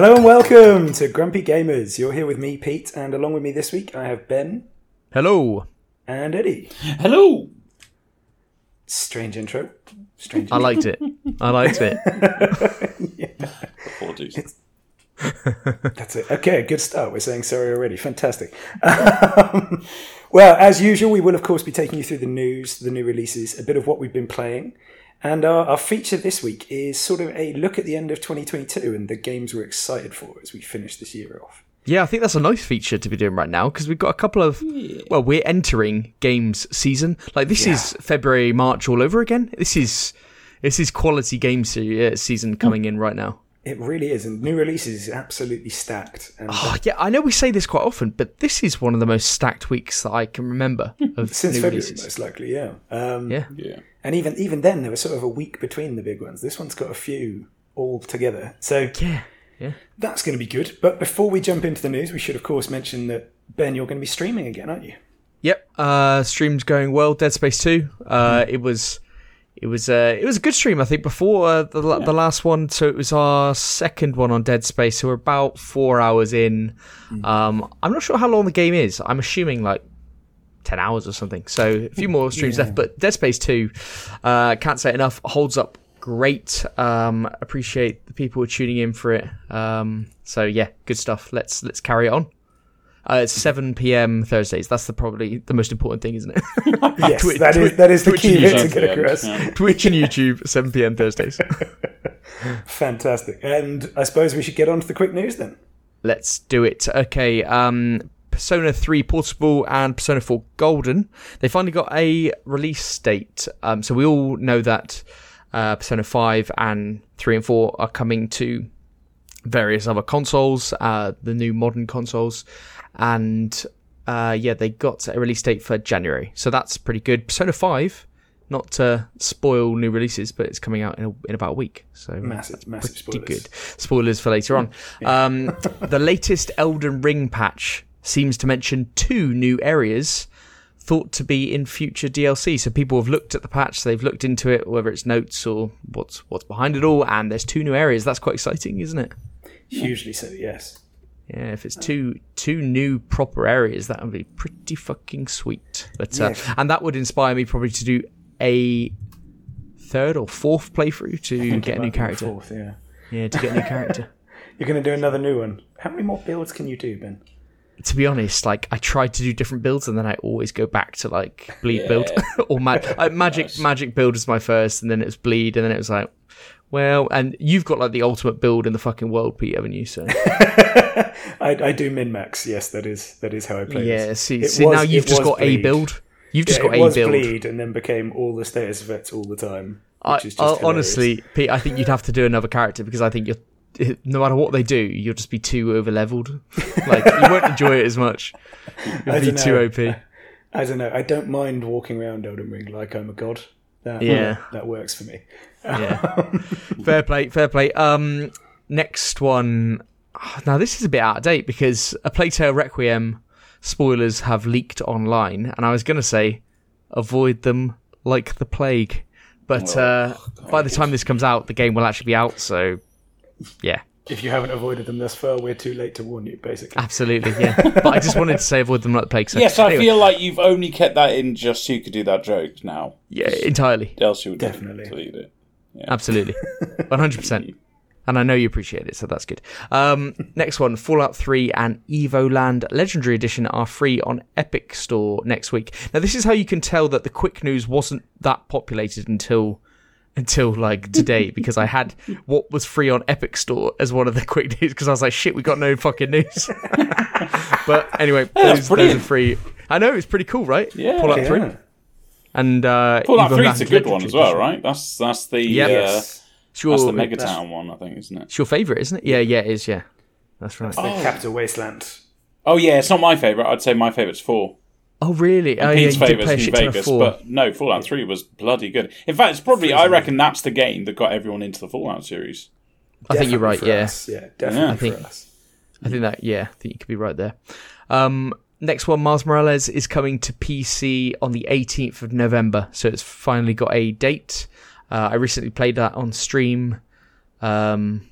Hello and welcome to Grumpy Gamers. You're here with me, Pete, and along with me this week I have Ben Hello. and Eddie. Hello. Strange intro. Strange. Intro. I liked it. I liked it. Apologies. That's it. Okay, good start. We're saying sorry already. Fantastic. Um, well, as usual, we will of course be taking you through the news, the new releases, a bit of what we've been playing, and our, our feature this week is sort of a look at the end of 2022 and the games we're excited for as we finish this year off. Yeah, I think that's a nice feature to be doing right now because we've got a couple of. Well, we're entering games season. Like this is February, March all over again. This is this is quality game se- uh, season coming in right now. It really is, and new releases is absolutely stacked. And Oh, yeah, I know we say this quite often, but this is one of the most stacked weeks that I can remember of since new February, releases. most likely, yeah. Um, Yeah, Yeah. And even even then, there was sort of a week between the big ones. This one's got a few all together, so yeah, yeah. that's going to be good. But before we jump into the news, we should of course mention that Ben, you're going to be streaming again, aren't you? Yep. Uh, stream's going well. Dead Space Two. Uh, it was, it was, uh, it was a good stream. I think before uh, the la the last one. So it was our second one on Dead Space. So we're about four hours in. Um, I'm not sure how long the game is. I'm assuming like. 10 hours or something. So a few more streams left, but Dead Space 2, uh, can't say enough, holds up great. Um, appreciate the people who are tuning in for it. Um, so yeah, good stuff. Let's, let's carry on. Uh, it's 7 p.m. Thursdays. That's the probably the most important thing, isn't it? Yes, Twitch- that is Twitch- that is the Twitch key and bit to get the across. yeah. Twitch and YouTube, 7 p.m. Thursdays. Fantastic. And I suppose we should get on to the quick news then. Let's do it. Okay. Um, Persona 3 Portable and Persona 4 Golden. They finally got a release date. Um, so we all know that uh, Persona 5 and 3 and 4 are coming to various other consoles, uh, the new modern consoles. And uh, yeah, they got a release date for January. So that's pretty good. Persona 5, not to spoil new releases, but it's coming out in, a, in about a week. So Massive, massive pretty spoilers. good. Spoilers for later on. Um, the latest Elden Ring patch seems to mention two new areas thought to be in future DLC. So people have looked at the patch, they've looked into it, whether it's notes or what's what's behind it all, and there's two new areas. That's quite exciting, isn't it? Hugely so, yes. Yeah, if it's two two new proper areas, that would be pretty fucking sweet. But uh, Yeah. and that would inspire me probably to do a third or fourth playthrough to get a new Might be the character. Fourth, yeah. Yeah, to get a new character. You're going to do another new one. How many more builds can you do, Ben? To be honest, like I tried to do different builds and then I always go back to like bleed build or ma- uh, magic magic build was my first and then it was bleed and then it was like well and you've got like the ultimate build in the fucking world Pete haven't you so I, I do min max. Yes, that is that is how I play. yeah this. see, see was- now you've just got a build you've just Yeah, got it a was build bleed, and then became all the status effects all the time. I, is just I- honestly Pete I think you'd have to do another character because I think you're no matter what they do, you'll just be too over leveled. like you won't enjoy it as much. You'll I be don't too know. OP. I don't know. I don't mind walking around Elden Ring like I'm a god. That, Yeah. that works for me. Yeah. fair play, fair play. Um, next one. Now this is a bit out of date because a Plague Tale Requiem spoilers have leaked online, and I was gonna say avoid them like the plague, but uh, by the time this comes out, the game will actually be out. So, yeah, If you haven't avoided them thus far, we're too late to warn you. Basically, absolutely, yeah. but I just wanted to say avoid them like the plague. So, Yes, I anyway, feel like you've only kept that in just so you could do that joke now. yeah, entirely, Else you would Definitely. delete it. absolutely, one hundred percent. and I know you appreciate it, so that's good. Um, next one, Fallout 3 and Evoland Legendary Edition are free on Epic Store next week. Now, this is how you can tell that the quick news wasn't that populated until until like today because I had what was free on Epic Store as one of the quick news because I was like, shit, we got no fucking news. but anyway, that's those, those are free. I know it's pretty cool, right? Yeah. Fallout 3 yeah. and uh, Fallout Evoland 3's a good one as well, right? That's that's the Yeah. uh, It's your, that's the it's Megaton one, I think, isn't it? It's your favorite, isn't it? Yeah, yeah, it is. Yeah, that's right. The Capital Wasteland. Oh yeah, it's not my favorite. I'd say my favorite's four. Oh, really? Oh, yeah, Pete's you did favourite's play a New shit ton of Vegas, but no, Fallout Three was bloody good. In fact, it's probably I reckon that's the game that got everyone into the Fallout series. I think you're right. Definitely for Yeah, us. yeah, definitely I for think- us. I think that. Yeah, I think you could be right there. Um, next one, Miles Morales is coming to PC on the 18th of November, so it's finally got a date. Uh, I recently played that on stream. Um,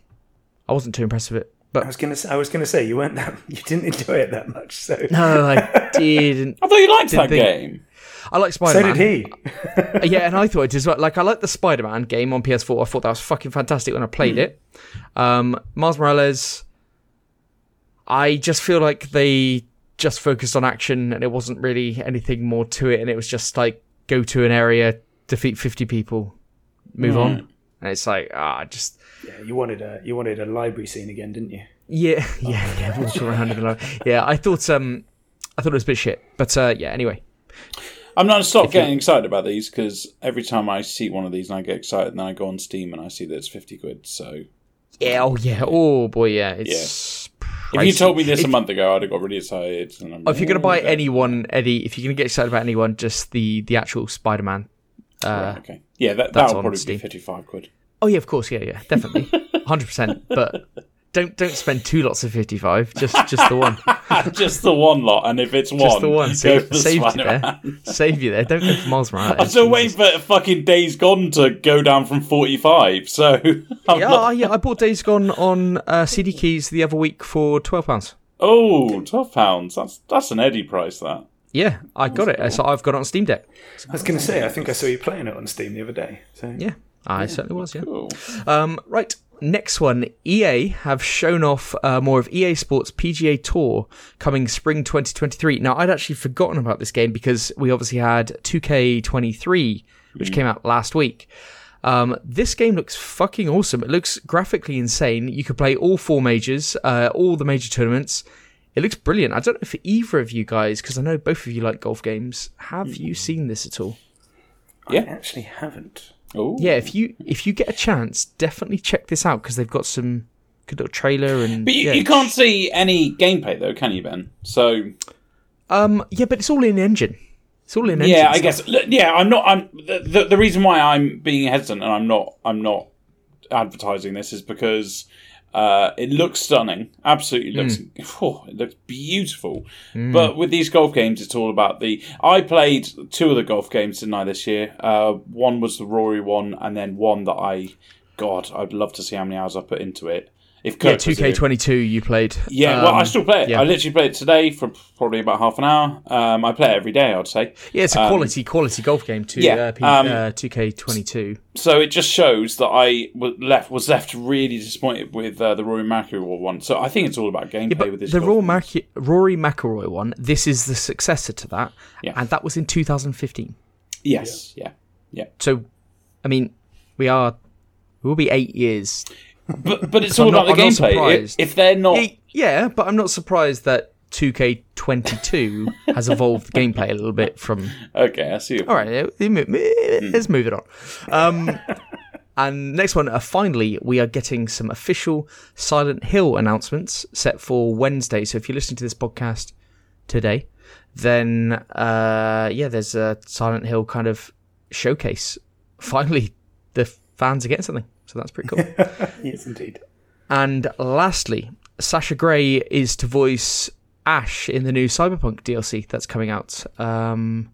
I wasn't too impressed with it. I was gonna say, I was gonna say you weren't that you didn't enjoy it that much. So No, I didn't. I thought you liked that think- game. I like Spider Man. So did he. Uh, yeah, and I thought it as well. Like I like the Spider Man game on PS4. I thought that was fucking fantastic when I played hmm. it. Um, Miles Morales. I just feel like they just focused on action, and it wasn't really anything more to it. And it was just like go to an area, defeat fifty people, move hmm. on. And it's like ah, just Yeah, you wanted a you wanted a library scene again, didn't you? yeah, yeah, yeah. Walk around in the light. Yeah, I thought um, I thought it was a bit shit, but uh, yeah. Anyway, I'm not stop getting excited about these because every time I see one of these and I get excited, and then I go on Steam and I see that it's fifty quid. So yeah, oh yeah, oh boy, yeah. It's if you told me this a month ago, I'd have got really excited. And I'm Oh, if you're gonna buy anyone, Eddie, if you're gonna get excited about anyone, just the the actual Spider-Man. Uh, Right, okay, yeah, that that's that'll probably Steam. be fifty-five quid. Oh yeah, of course, yeah, yeah, definitely, hundred percent. But don't don't spend two lots of fifty-five. Just just the one, Just the one lot, and if it's one, just the one. Save, you there. Save you there. Don't go for Miles Morales. I'm still waiting for fucking Days Gone to go down from 45. So I'm Yeah, not- yeah, I bought Days Gone on uh, CD keys the other week for twelve pounds. oh, 12 pounds. That's that's an Eddie price. That Yeah, I got it. So I've got it on Steam Deck. I was gonna say, I think I saw you playing it on Steam the other day. So Yeah, I certainly was. Yeah. cool. Um, right, next one. EA have shown off uh, more of EA Sports PGA Tour coming spring 2023. Now, I'd actually forgotten about this game because we obviously had 2K23, which came out last week. Um, this game looks fucking awesome. It looks graphically insane. You could play all four majors, uh, all the major tournaments. It looks brilliant. I don't know if either of you guys, because I know both of you like golf games, have you seen this at all? Yeah. I actually haven't. Oh, Yeah, if you if you get a chance, definitely check this out because they've got some good little trailer and But you, yeah. you can't see any gameplay though, can you, Ben? So Um, yeah, but it's all in engine. It's all in engine. yeah, I stuff. guess. Yeah, I'm not. I'm the, the the reason why I'm being hesitant and I'm not. I'm not advertising this is because uh, it looks stunning. Absolutely looks. oh, it looks beautiful. But with these golf games, it's all about the. I played two of the golf games didn't I this year? Uh, one was the Rory one, and then one that I. God, I'd love to see how many hours I put into it. If Yeah, Kirk two K twenty two, You played. Yeah, well, I Um, still play it. yeah. I literally played it today for probably about half an hour. Um, I play it every day, I'd say. Yeah, it's a quality quality golf game. Two yeah, uh, um, uh, two K twenty two. So it just shows that I was left was left really disappointed with uh, the Rory McIlroy one. So I think it's all about gameplay But with this. the Rory. Mac- Rory McIlroy one. This is the successor to that, Yeah. and that was in two thousand fifteen. yes, yeah, yeah. So, I mean, we are we will be eight years But but it's all not- about the I'm gameplay. If, they're not, Yeah, but I'm not surprised that 2K22 has evolved the gameplay a little bit from. okay, I see. All right, eh, let's move it on. Um, and next one, uh, finally, we are getting some official Silent Hill announcements set for Wednesday. So if you're listening to this podcast today, then uh, yeah, there's a Silent Hill kind of showcase. Finally, the fans are getting something, so that's pretty cool. Yes, indeed. And lastly, Sasha Grey is to voice Ash in the new Cyberpunk DLC that's coming out. Um,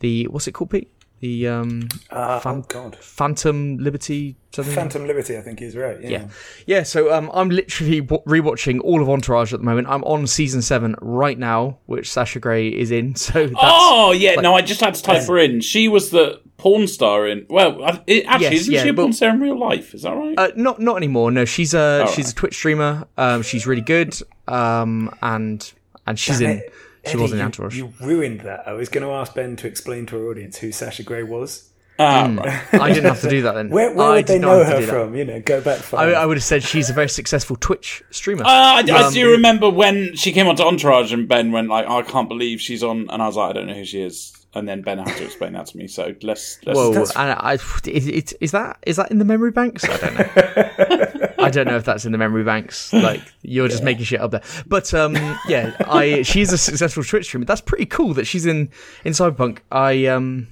the what's it called, Pete? The um, Uh, Fan- oh God, Phantom Liberty something. Phantom Liberty. I think is right. Yeah. yeah, yeah. So um, I'm literally rewatching all of Entourage at the moment. I'm on season seven right now, which Sasha Grey is in. So that's, oh yeah, no, I just had to type her in. She was the porn star in. Well, it, actually, Yes, isn't yeah, she a but- porn star in real life? Is that right? Uh, not not anymore. No, she's a Oh, she's right. a Twitch streamer. Um, she's really good. Um, and and she's in. Eddie, She was in you- Entourage. You ruined that. I was going to ask Ben to explain to our audience who Sasha Grey was. Ah, right. I didn't have to do that then. Where, where would they know her do that. from? You know, go back I, far. I would have said she's a very successful Twitch streamer. Uh, I, I Um, do remember when she came onto Entourage and Ben went like, "I can't believe she's on," and I was like, "I don't know who she is." And then Ben had to explain that to me. So let's let's. Whoa, that's- and I, is, it, is that is that in the memory banks? I don't know. I don't know if that's in the memory banks. Like you're just making shit up there. But um, yeah, I she's a successful Twitch streamer. That's pretty cool that she's in in Cyberpunk. I um,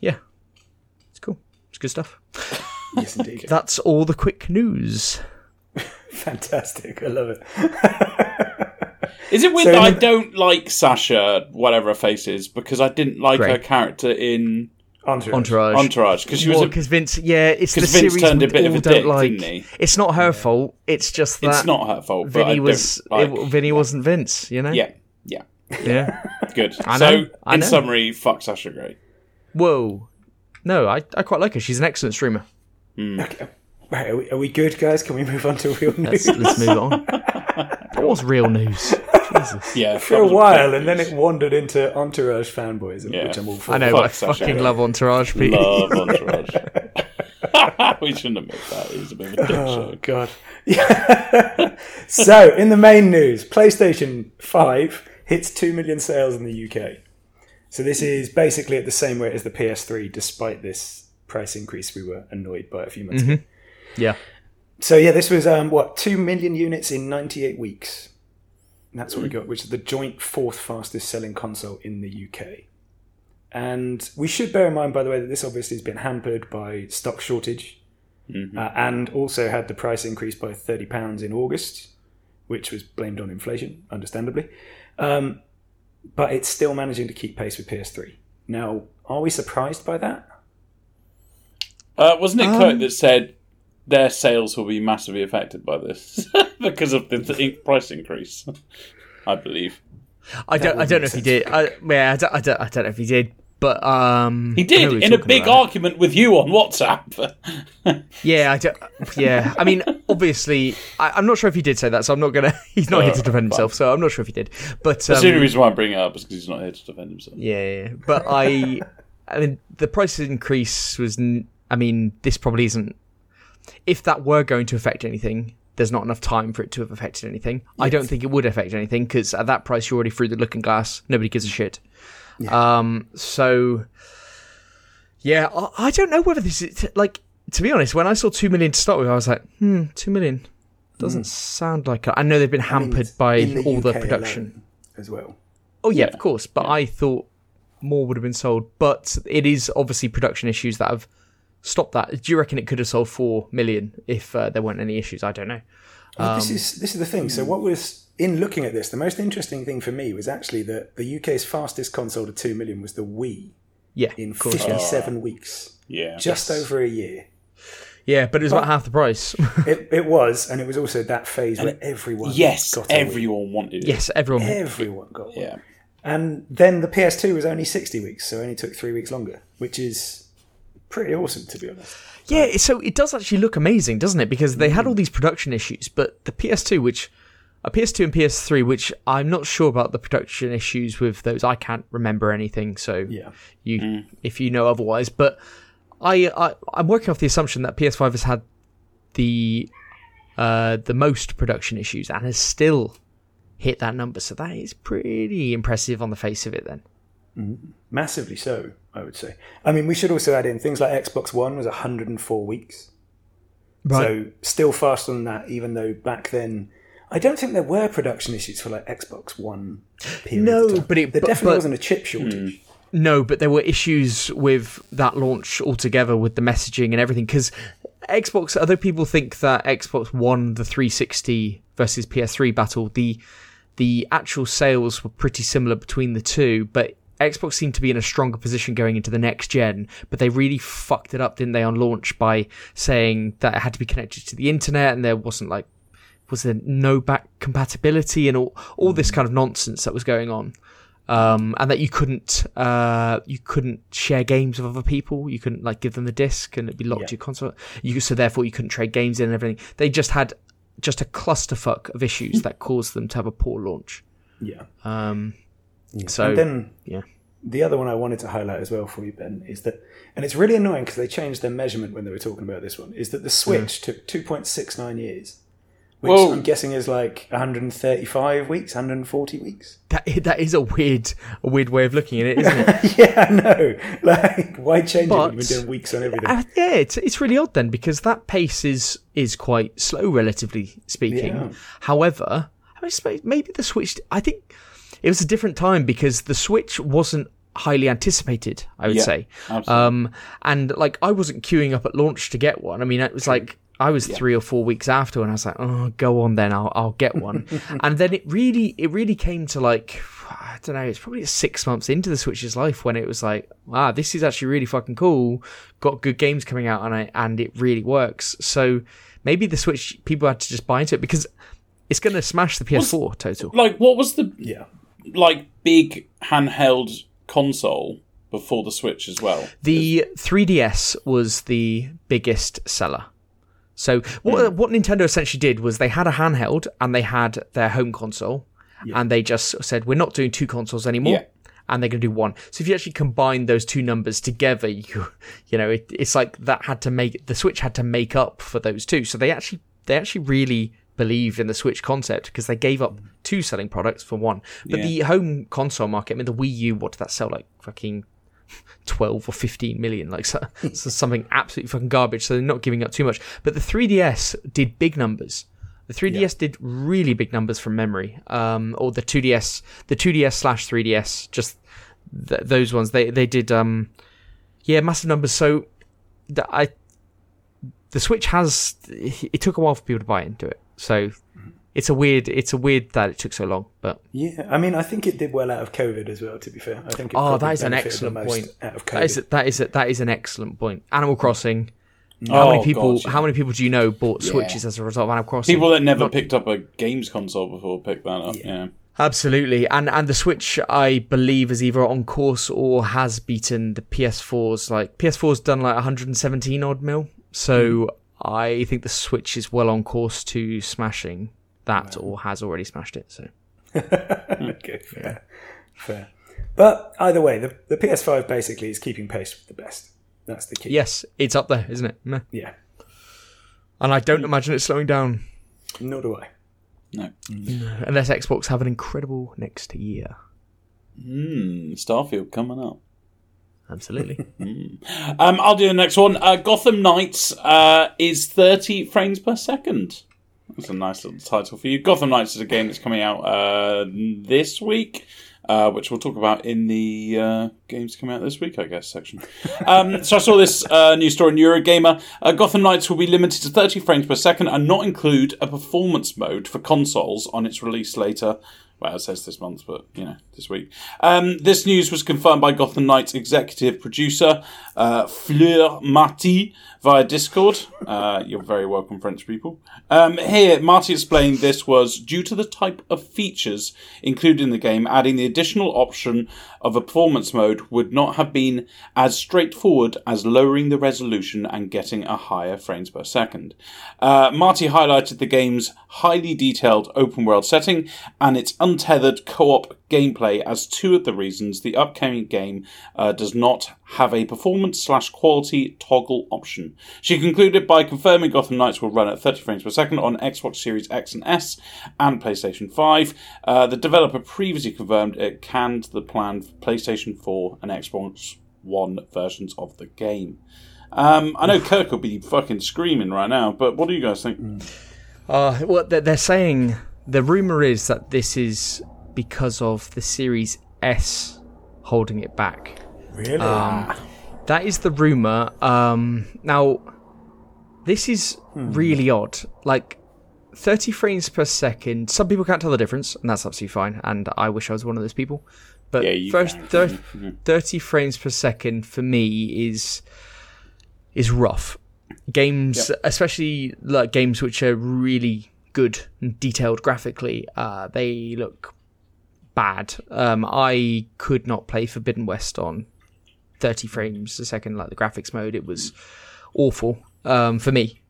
yeah, it's cool. It's good stuff. yes, indeed. That's all the quick news. Fantastic. I love it. Is it weird So that I the- don't like Sasha, whatever her face is, because I didn't like Grey. her character in Entourage. Entourage. Entourage because she was a, because Vince, yeah, it's the 'cause Vince series turned a we bit of all a don't dick, like. didn't he? It's not her fault. It's just that it's not her fault. But Vinny I was don't like, it, Vinny wasn't Vince. You know. yeah, yeah, Yeah. good. I so know, in summary, fuck Sasha Grey. Whoa. No, I, I quite like her. She's an excellent streamer. Hmm. Okay. Right, are we, are we good, guys? Can we move on to real news? Let's, let's move on. What was real news? Jesus. Yeah, for a while, and then it wandered into Entourage fanboys, Yeah. which I'm all for. I know, Fuck but I Sacha fucking Grey. love Entourage, Pete. love Entourage. we shouldn't admit that. He's a bit of a dick Oh joke. god. Yeah. so, in the main news, PlayStation 5 hits 2 million sales in the UK. So this is basically at the same rate as the PS3 despite this price increase we were annoyed by a few months ago. Yeah. So yeah, this was um what, 2 million units in 98 weeks. And That's what we got, which is the joint fourth fastest selling console in the UK. And we should bear in mind, by the way, that this obviously has been hampered by stock shortage uh, and also had the price increase by £30 in August, which was blamed on inflation, understandably. Um, but it's still managing to keep pace with PS3. Now, are we surprised by that? Uh, wasn't it Um, Kurt that said their sales will be massively affected by this because of the, the in- price increase? I believe I don't. I don't know if he did. I, yeah, I don't, I don't. I don't know if he did. But um, he did in a big about argument with you on WhatsApp. Yeah, I don't, yeah. I mean, obviously, I, I'm not sure if he did say that, so I'm not gonna. He's not here to defend himself, so I'm not sure if he did. But That's the only um, reason why I'm bringing it up is because he's not here to defend himself. yeah, yeah, yeah. but I, I mean, the price increase was. n- I mean, this probably isn't. If that were going to affect anything, there's not enough time for it to have affected anything. I don't think it would affect anything because at that price, you're already through the looking glass. Nobody gives a shit. Um. So. Yeah, I, I don't know whether this is like. To be honest, when I saw two million to start with, I was like, hmm, two million doesn't sound like. I know they've been hampered by In all the production. as well. Oh yeah, Yeah. of course. But I thought more would have been sold. But it is obviously production issues that have stopped that. Do you reckon it could have sold four million if uh, there weren't any issues? I don't know. Well, Um, this is this is the thing. So what was in looking at this, the most interesting thing for me was actually that the UK's fastest console to two million was the Wii Yeah, in of course. Yeah. fifty-seven weeks, Yeah, just over a year. yeah, but it was about half the price. It, it was, and it was also that phase where everyone yes, got a Wii. everyone wanted it. yes, everyone. everyone got one. Yeah, And then the PS2 was only sixty weeks, so it only took three weeks longer, which is pretty awesome to be honest. Yeah, so it does actually look amazing, doesn't it? Because they had all these production issues, but the PS2, which a PS2 and PS3, which I'm not sure about the production issues with those. I can't remember anything, so Yeah. you if you know otherwise. But I, I I'm working off the assumption that PS5 has had the uh, the most production issues and has still hit that number. So that is pretty impressive on the face of it. Then Massively so, I would say. I mean, we should also add in things like Xbox One was 104 weeks. So still faster than that, even though back then I don't think there were production issues for like Xbox One. No, but it- there but- definitely but- wasn't a chip shortage. Hmm. No, but there were issues with that launch altogether with the messaging and everything. Because Xbox, other people think that Xbox won the 360 versus PS3 battle. The the actual sales were pretty similar between the two, but Xbox seemed to be in a stronger position going into the next gen. But they really fucked it up, didn't they, on launch by saying that it had to be connected to the internet and there wasn't like was there no back compatibility and all all this kind of nonsense that was going on um, and that you couldn't uh, you couldn't share games with other people. You couldn't like give them the disc and it'd be locked Yeah. to your console. You so therefore you couldn't trade games in and everything. They just had just a clusterfuck of issues that caused them to have a poor launch. Yeah. Um, so and then yeah, the other one I wanted to highlight as well for you, Ben, is that, and it's really annoying because they changed their measurement when they were talking about this one, is that the Switch took 2.69 years, which Whoa. I'm guessing is like 135 weeks, 140 weeks. that that is a weird a weird way of looking at it, isn't it? yeah, I know. Like, why change it when you've been doing weeks on everything? Uh, yeah, it's it's really odd then because that pace is is quite slow, relatively speaking. Yeah. However, I suppose maybe the Switch. I think it was a different time because the Switch wasn't highly anticipated. I would Yeah, say, absolutely. um, and like I wasn't queuing up at launch to get one. I mean, it was like I was three or four weeks after, and I was like, "Oh, go on then, I'll I'll get one." and then it really it really came to like I don't know, it's probably six months into the Switch's life when it was like, "Ah, this is actually really fucking cool." Got good games coming out on it, and it really works. So maybe the Switch people had to just buy into it because it's going to smash the PS4 total. Like, what was the Yeah. Like big handheld console before the Switch as well? The 3DS was the biggest seller. So what hmm. what Nintendo essentially did was they had a handheld and they had their home console, and they just said we're not doing two consoles anymore. Yeah. And they're going to do one. So if you actually combine those two numbers together, you you know it, it's like that had to make the Switch had to make up for those two. So they actually they actually really believed in the Switch concept because they gave up two selling products for one. But Yeah. the home console market, I mean, the Wii U, what did that sell like? Fucking 12 or 15 million? Like so, so something absolutely fucking garbage so they're not giving up too much. But the 3ds did big numbers. The 3ds did really big numbers from memory. Um or the 2ds the 2ds slash 3ds just th- those ones. They they did um yeah massive numbers. So the, i the switch has it took a while for people to buy into it so it's a weird it's a weird that it took so long but Yeah, I mean, I think it did well out of COVID as well. To be fair, I think. It Oh, that is an excellent point. Out of COVID, that is that is an excellent point. Animal mm. Crossing. Mm. How many Oh, people? God, yeah. How many people do you know bought Switches as a result of Animal Crossing? People that never picked up a games console before picked that up. Yeah. Absolutely, and and the Switch, I believe, is either on course or has beaten the PS4's. Like PS4's done like 117 odd mil, so mm. I think the Switch is well on course to smashing that, or has already smashed it. So okay, fair, fair. But either way, the, the PS5 basically is keeping pace with the best. That's the key. yes, it's up there, isn't it? Meh. Yeah. And I don't imagine it slowing down Nor do I. No. unless Xbox have an incredible next year. Hmm. Starfield coming up. Absolutely. Um, I'll do the next one. Uh, Gotham Knights uh, is 30 frames per second. That's a nice little title for you. Gotham Knights is a game that's coming out uh, this week, uh, which we'll talk about in the uh, games coming out this week, I guess, section. Um, so I saw this uh, news story in Eurogamer. Uh, Gotham Knights will be limited to 30 frames per second and not include a performance mode for consoles on its release later. Well, it says this month, but you know, this week. Um, this news was confirmed by Gotham Knights executive producer uh, Fleur Marty via Discord. Uh, you're very welcome, French people. Um, here, Marty explained this was due to the type of features included in the game. Adding the additional option of a performance mode would not have been as straightforward as lowering the resolution and getting a higher frames per second. Uh, Marty highlighted the game's highly detailed open world setting and its untethered co-op gameplay as two of the reasons the upcoming game uh, does not have a performance slash quality toggle option. She concluded by confirming Gotham Knights will run at 30 frames per second on Xbox Series X and S and PlayStation 5. Uh, the developer previously confirmed it canned the planned PlayStation 4 and Xbox One versions of the game. Um, I know Kirk will be fucking screaming right now, but what do you guys think? Uh, well, they're saying the rumor is that this is because of the Series S holding it back. Really? Um, that is the rumor. Um, now, this is really odd. Like, 30 frames per second. Some people can't tell the difference, and that's absolutely fine. And I wish I was one of those people. But Yeah, first, thir- 30 frames per second for me is is rough. Games, especially like games which are really good and detailed graphically, uh, they look bad. Um, I could not play Forbidden West on 30 frames a second, like the graphics mode. It was awful um, for me.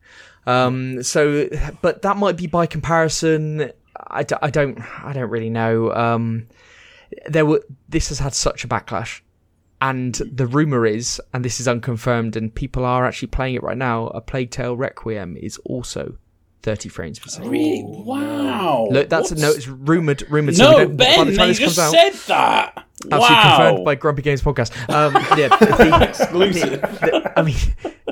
Um, so, but that might be by comparison. I, d- I don't I don't really know. Um, there were this has had such a backlash, and the rumor is, and this is unconfirmed, and people are actually playing it right now. A Plague Tale Requiem is also 30 frames per second. Really? Wow. Look, that's What's- a no. It's rumored. Rumored. so we No, don't- by Ben, the you time this just comes out, said that. Absolutely wow. confirmed by Grumpy Games podcast. Um, yeah, the- Exclusive. I mean,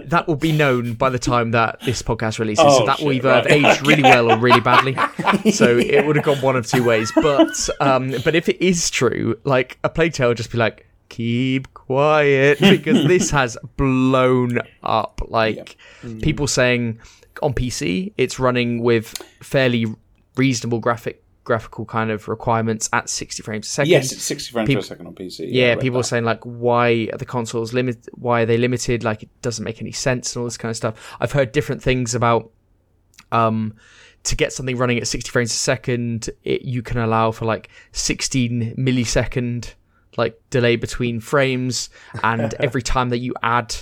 that will be known by the time that this podcast releases. so Oh, that will shit, either have right. aged really well or really badly. So it would have gone one of two ways. But um, but if it is true, like a Plague Tale, would just be like keep quiet because this has blown up. Like people saying on PC, it's running with fairly reasonable graphic graphical kind of requirements at 60 frames a second. Yes, it's 60 frames Peop- per second on PC. Yeah, read people are saying like, why are the consoles limit? Why are they limited? Like, it doesn't make any sense and all this kind of stuff. I've heard different things about um to get something running at 60 frames a second. It, you can allow for like 16 millisecond like delay between frames, and every time that you add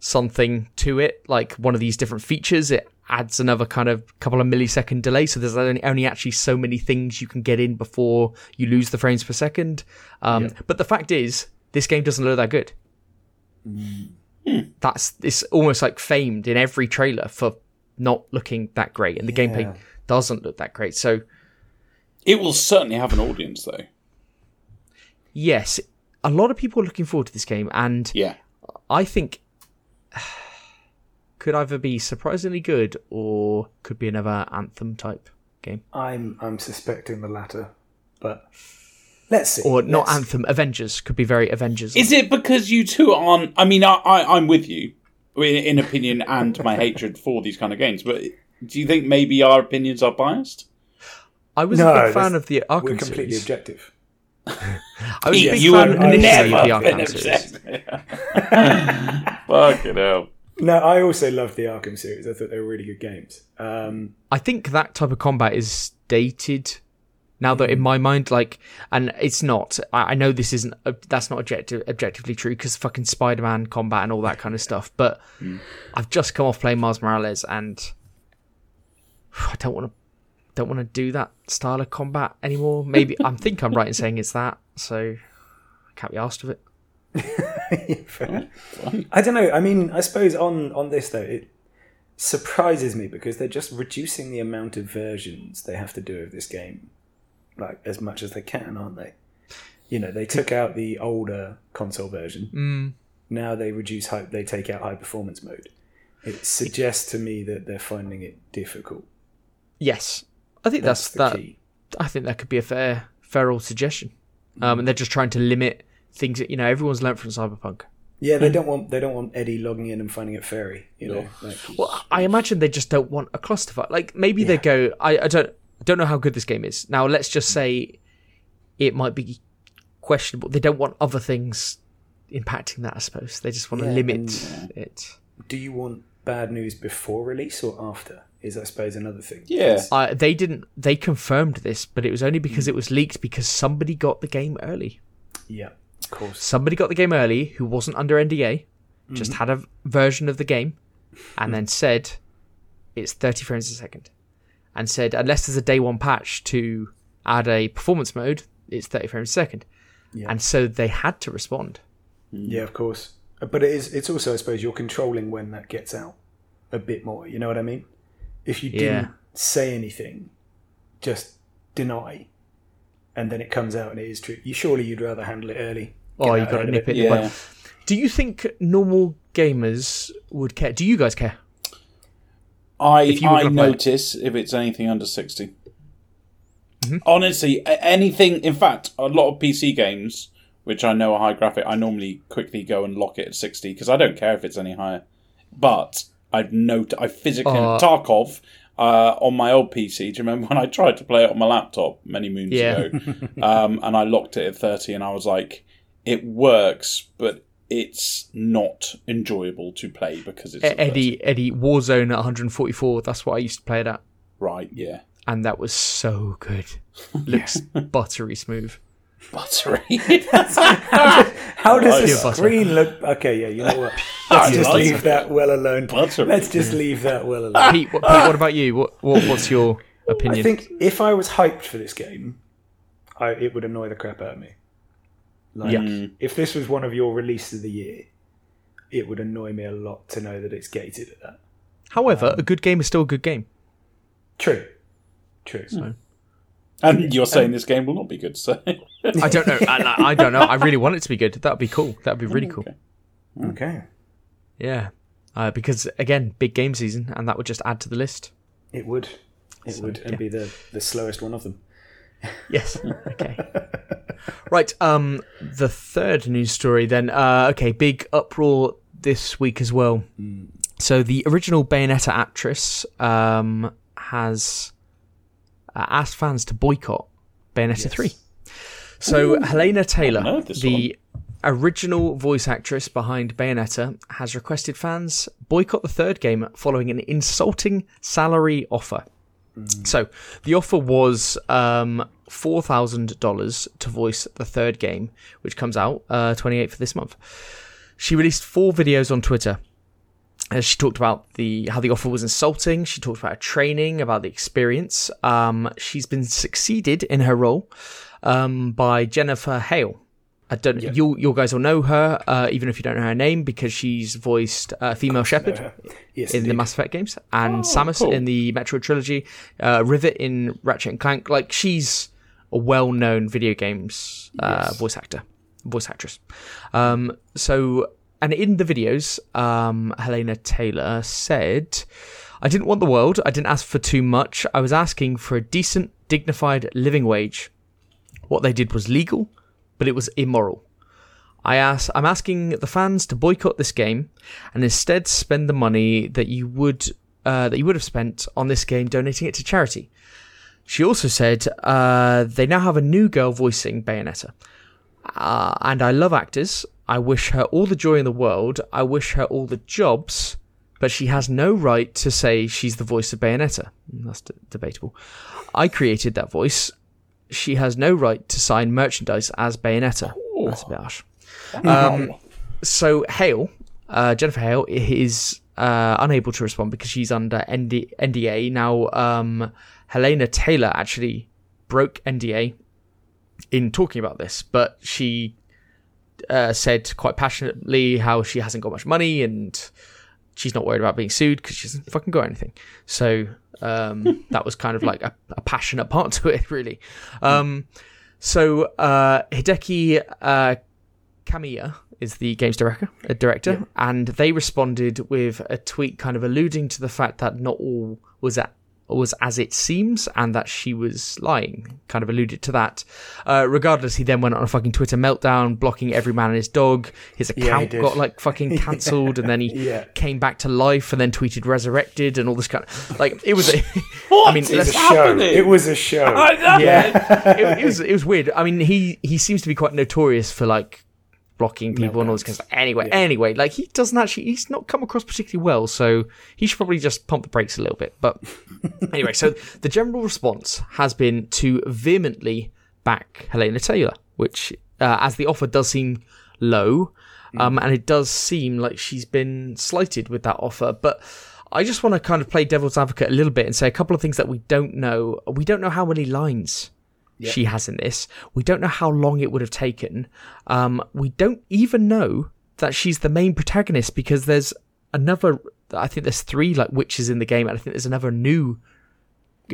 something to it, like one of these different features, it adds another kind of couple of millisecond delay. So there's only, only actually so many things you can get in before you lose the frames per second. Um, But the fact is, this game doesn't look that good. That's it's almost like famed in every trailer for not looking that great, and the Yeah. gameplay doesn't look that great. So It will certainly have an audience, though. yes, a lot of people are looking forward to this game, and Yeah. I think could either be surprisingly good or could be another anthem type game, I'm I'm suspecting the latter, but let's see. or not Let's- anthem Avengers could be very Avengers. Is it because you two aren't? I mean, I, I, I'm with you in, in opinion and my hatred for these kind of games, but do you think maybe our opinions are biased? I was No, a big fan of the We're completely series. objective. I was a big you fan have initially never of the been Arkham series. obsessed. Fucking hell. No, I also loved the Arkham series. I thought they were really good games. Um, I think that type of combat is dated now that in my mind, like, and it's not. I, I know this isn't. Uh, that's not objective, objectively true because fucking Spider-Man combat and all that kind of stuff. But I've just come off playing Miles Morales, and I don't want to. Don't want to do that style of combat anymore. Maybe I think I'm right in saying it's that. So I can't be asked of it. I don't know. I mean, I suppose on on this though, it surprises me because they're just reducing the amount of versions they have to do of this game, like as much as they can, aren't they? You know, they took out the older console version. Mm. Now they reduce high. They take out high performance mode. It suggests to me that they're finding it difficult. Yes, I think That's, that's, the that. key. I think that could be a fair, fair old suggestion. Um, and they're just trying to limit things that you know everyone's learned from Cyberpunk. Yeah, they don't want they don't want Eddie logging in and finding it fairy. You know, like, Well, I imagine they just don't want a clusterfuck. Like maybe they go. I, I don't don't know how good this game is. Now let's just say it might be questionable. They don't want other things impacting that. I suppose they just want to limit and- it. do you want bad news before release or after? Is I suppose another thing. Yeah. Uh, they didn't. They confirmed this, but it was only because it was leaked because somebody got the game early. Yeah, of course. somebody got the game early who wasn't under NDA, just had a version of the game, and then said it's 30 frames a second, and said unless there's a day one patch to add a performance mode, it's 30 frames a second, Yeah. and so they had to respond. Yeah, of course. Uh, But it is. It's also, I suppose, you're controlling when that gets out a bit more. You know what I mean? If you didn't say anything, just deny, and then it comes out and it is true. You surely you'd rather handle it early. Oh, you out got to nip it. Yeah. But do you think normal gamers would care? Do you guys care? I If you I gonna it. notice if it's anything under 60 Mm-hmm. Honestly, anything. In fact, a lot of PC games, which I know are high graphic, I normally quickly go and lock it at sixty because I don't care if it's any higher. But I've noted, I physically Uh, Tarkov uh, on my old PC. Do you remember when I tried to play it on my laptop many moons Yeah. ago? um, and I locked it at thirty, and I was like, it works, but it's not enjoyable to play because it's 30. Eddie Eddie Warzone at 144. That's what I used to play it at, Right? Yeah. and that was so good. Looks buttery smooth. Buttery. How does Right. the Yeah, butter. screen look? Okay, yeah. You know what? Let's just like leave that well alone. Buttery. Let's just leave that well uh, alone. Pete, what, Pete, what about you? What, what what's your opinion? I think if I was hyped for this game, I, it would annoy the crap out of me. Like, Yeah. if this was one of your releases of the year, it would annoy me a lot to know that it's gated at that. However, um, a good game is still a good game. True. True. And you're saying this game will not be good, so I don't know. I, I don't know. I really want it to be good. That'd be cool. That'd be really cool. Okay. Yeah, uh, because again, big game season, and that would just add to the list. It would. It would, and yeah. be the, the slowest one of them. Yes. Okay. right. Um, the third news story then. Uh, okay, big uproar this week as well. So the original Bayonetta actress um has uh, asked fans to boycott Bayonetta three. So Helena Taylor, the original voice actress behind Bayonetta, has requested fans boycott the third game following an insulting salary offer. So the offer was um, four thousand dollars to voice the third game, which comes out uh, twenty eighth of this month. She released four videos on Twitter. Uh, she talked about the how the offer was insulting. She talked about her training, about the experience. Um, she's been succeeded in her role um, by Jennifer Hale. I don't. You you guys will know her, uh, even if you don't know her name, because she's voiced uh, female Shepard Yes, in the. Mass Effect games, and Oh, Samus cool. in the Metro trilogy, uh, Rivet in Ratchet and Clank. Like she's a well-known video games uh, Yes. voice actor, voice actress. Um, so, and in the videos, um, Helena Taylor said, "I didn't want the world. I didn't ask for too much. I was asking for a decent, dignified living wage. What they did was legal, but it was immoral." I ask, I'm asking the fans to boycott this game and instead spend the money that you would uh, that you would have spent on this game donating it to charity. She also said uh, they now have a new girl voicing Bayonetta, uh, and I love actors. I wish her all the joy in the world. I wish her all the jobs, but she has no right to say she's the voice of Bayonetta. Mm, That's d- debatable. I created that voice. She has no right to sign merchandise as Bayonetta. That's a bit harsh. Um, so Hale, uh, Jennifer Hale, is uh, unable to respond because she's under ND- NDA now. Um, Helena Taylor actually broke NDA in talking about this, but she uh, said quite passionately how she hasn't got much money and she's not worried about being sued because she hasn't fucking got anything. So um, that was kind of like a, a passionate part to it, really. Um, so uh, Hideki uh, Kamiya is the games director, uh, director, and they responded with a tweet kind of alluding to the fact that not all was at was as it seems, and that she was lying. Kind of alluded to that. Uh, regardless, he then went on a fucking Twitter meltdown, blocking every man and his dog. His account did. got like fucking cancelled, and then he Yeah. came back to life, and then tweeted resurrected, and all this kind of like it was. A, What I mean, is It was a show. It was a show. I yeah, it, it was it was weird. I mean, he he seems to be quite notorious for like blocking people and all this kind of stuff. Anyway, anyway, like he doesn't actually he's not come across particularly well, so he should probably just pump the brakes a little bit. But anyway, so the general response has been to vehemently back Helena Taylor, which uh, as the offer does seem low, um, and it does seem like she's been slighted with that offer, but. I just want to kind of play devil's advocate a little bit and say a couple of things that we don't know. We don't know how many lines she has in this. We don't know how long it would have taken. Um, we don't even know that she's the main protagonist because there's another. I think there's three like witches in the game, and I think there's another new.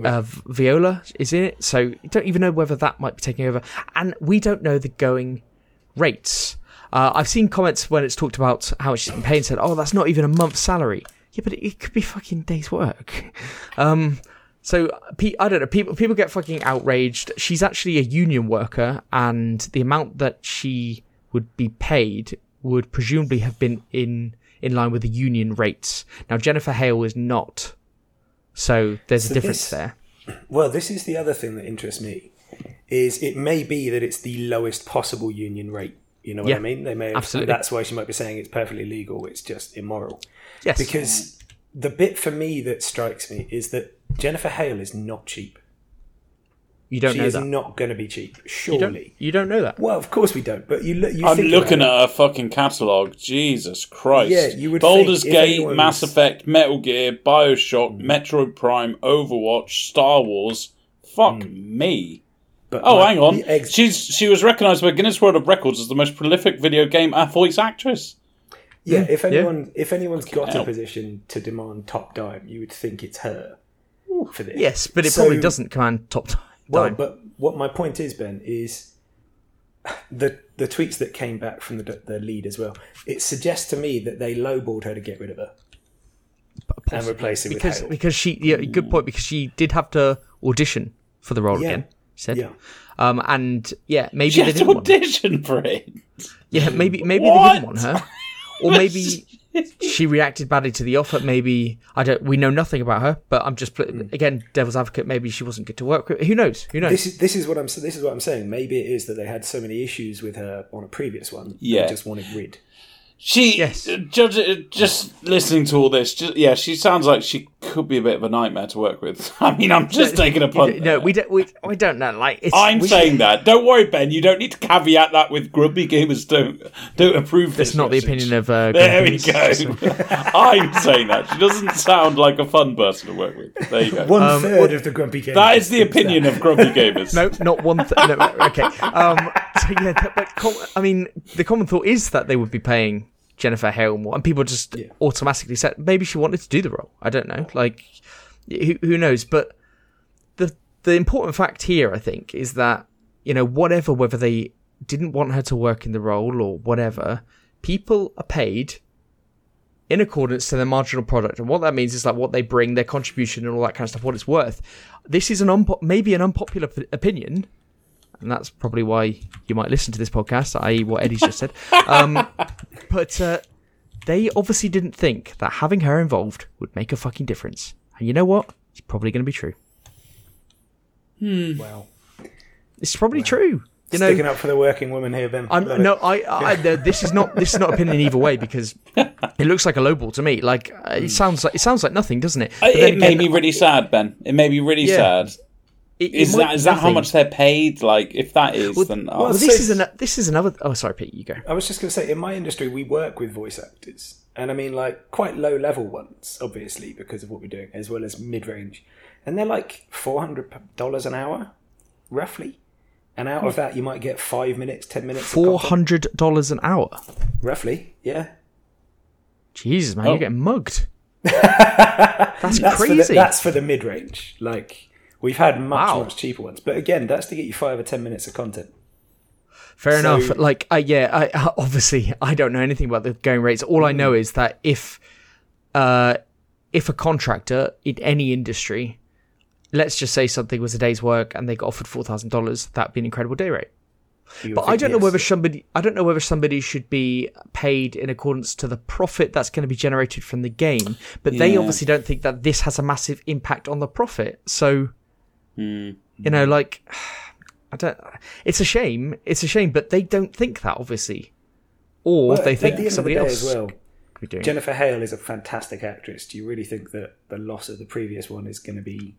Uh, Viola is in it, so you don't even know whether that might be taking over, and we don't know the going rates. Uh, I've seen comments when it's talked about how much she's been paid and said, "Oh, that's not even a month's salary." Yeah, but it could be fucking days' work. Um, so I don't know. People people get fucking outraged. She's actually a union worker, and the amount that she would be paid would presumably have been in in line with the union rates. Now Jennifer Hale is not, so there's So a difference this- there. Well, this is the other thing that interests me. Is it may be that it's the lowest possible union rate. You know what Yeah, I mean? They may have, absolutely. That's why she might be saying it's perfectly legal. It's just immoral. Yes, Because the bit for me that strikes me is that Jennifer Hale is not cheap. you don't she know is that. not going to be cheap. you Surely. don't. You don't know that. Well, of course we don't. But you, look- you I'm think looking at her fucking catalogue. Jesus Christ. Yeah, you would Baldur's think Gate, anyone's- Mass Effect, Metal Gear, Bioshock, mm. Metroid Prime, Overwatch, Star Wars. Fuck mm. me. But Oh, my- hang on. ex- She's she was recognised by Guinness World of Records as the most prolific video game voice actress. Yeah, if yeah. anyone if anyone's got hell. a position to demand top dime, you would think it's her for this. Yes, but it So- probably doesn't command top time. Well, but what my point is, Ben, is the the tweets that came back from the the lead as well. It suggests to me that they lowballed her to get rid of her and replace it with because Hale. because she yeah good point because she did have to audition for the role Yeah. again. She said. Yeah. Um, and yeah, maybe She they had to didn't want. audition for it. Yeah, maybe maybe they What? didn't want her, or maybe she reacted badly to the offer. Maybe I don't. We know nothing about her, but I'm just again devil's advocate. Maybe she wasn't good to work with. Who knows? Who knows? This is this is what I'm this is what I'm saying. Maybe it is that they had so many issues with her on a previous one. Yeah. they just wanted rid. She, Yes. judge, uh, just listening to all this, just, yeah, she sounds like she could be a bit of a nightmare to work with. I mean, I'm just taking a punt. no, there. we don't. We, we don't know. Like it's, I'm we- saying that. Don't worry, Ben. You don't need to caveat that with grumpy gamers don't don't approve. That's this not the opinion of. Uh, There we go. I'm saying that she doesn't sound like a fun person to work with. There you go. One third of the grumpy gamers. that is the opinion of grumpy gamers. No, not one. Th- no, okay. Um, so yeah, that, but com- I mean, the common thought is that they would be paying Jennifer Hale more, and people just automatically said maybe she wanted to do the role. I don't know. Like, who, who knows? But the the important fact here, I think, is that you know whatever, whether they didn't want her to work in the role or whatever, people are paid in accordance to their marginal product. And what that means is like what they bring, their contribution, and all that kind of stuff, what it's worth. This is an unpo- maybe an unpopular p- opinion, and that's probably why you might listen to this podcast, i.e., what Eddie's just said. Um, but uh, they obviously didn't think that having her involved would make a fucking difference. And you know what? It's probably going to be true. Wow. It's probably true. You know, Sticking up for the working woman here, Ben. I'm no, I, I no, this is not this is not opinion either way because it looks like a lowball to me. Like uh, it sounds like it sounds like nothing, doesn't it? But then it made again, me really sad, Ben. It made me really Yeah. sad. It- it Is might that be is that how much they're paid? Like, if that is, then oh, Well, so- this is an this is another. Oh, sorry, Pete, you go. I was just going to say, in my industry, we work with voice actors, and I mean, like quite low level ones, obviously because of what we're doing, as well as mid range, and they're like four hundred dollars an hour, roughly. And out of that, you might get five minutes, ten minutes. of Four content. hundred dollars an hour. roughly, yeah. Jesus, man, Oh. you're getting mugged. That's, That's for crazy. the, that's for the mid range. Like we've had much Wow. much cheaper ones, but again, that's to get you five or ten minutes of content. Fair So- enough. Like, I yeah, I obviously I don't know anything about the going rates. All I Mm. know is that if, uh, if a contractor in any industry, let's just say something was a day's work and they got offered four thousand dollars, that'd be an incredible day rate. But I don't know whether somebody I don't know whether somebody should be paid in accordance to the profit that's going to be generated from the game. But they obviously don't think that this has a massive impact on the profit. So Hmm. you know, like I don't. It's a shame. It's a shame, but they don't think that obviously, or Well, they think the somebody the else as well. could be doing. Jennifer Hale is a fantastic actress. Do you really think that the loss of the previous one is going to be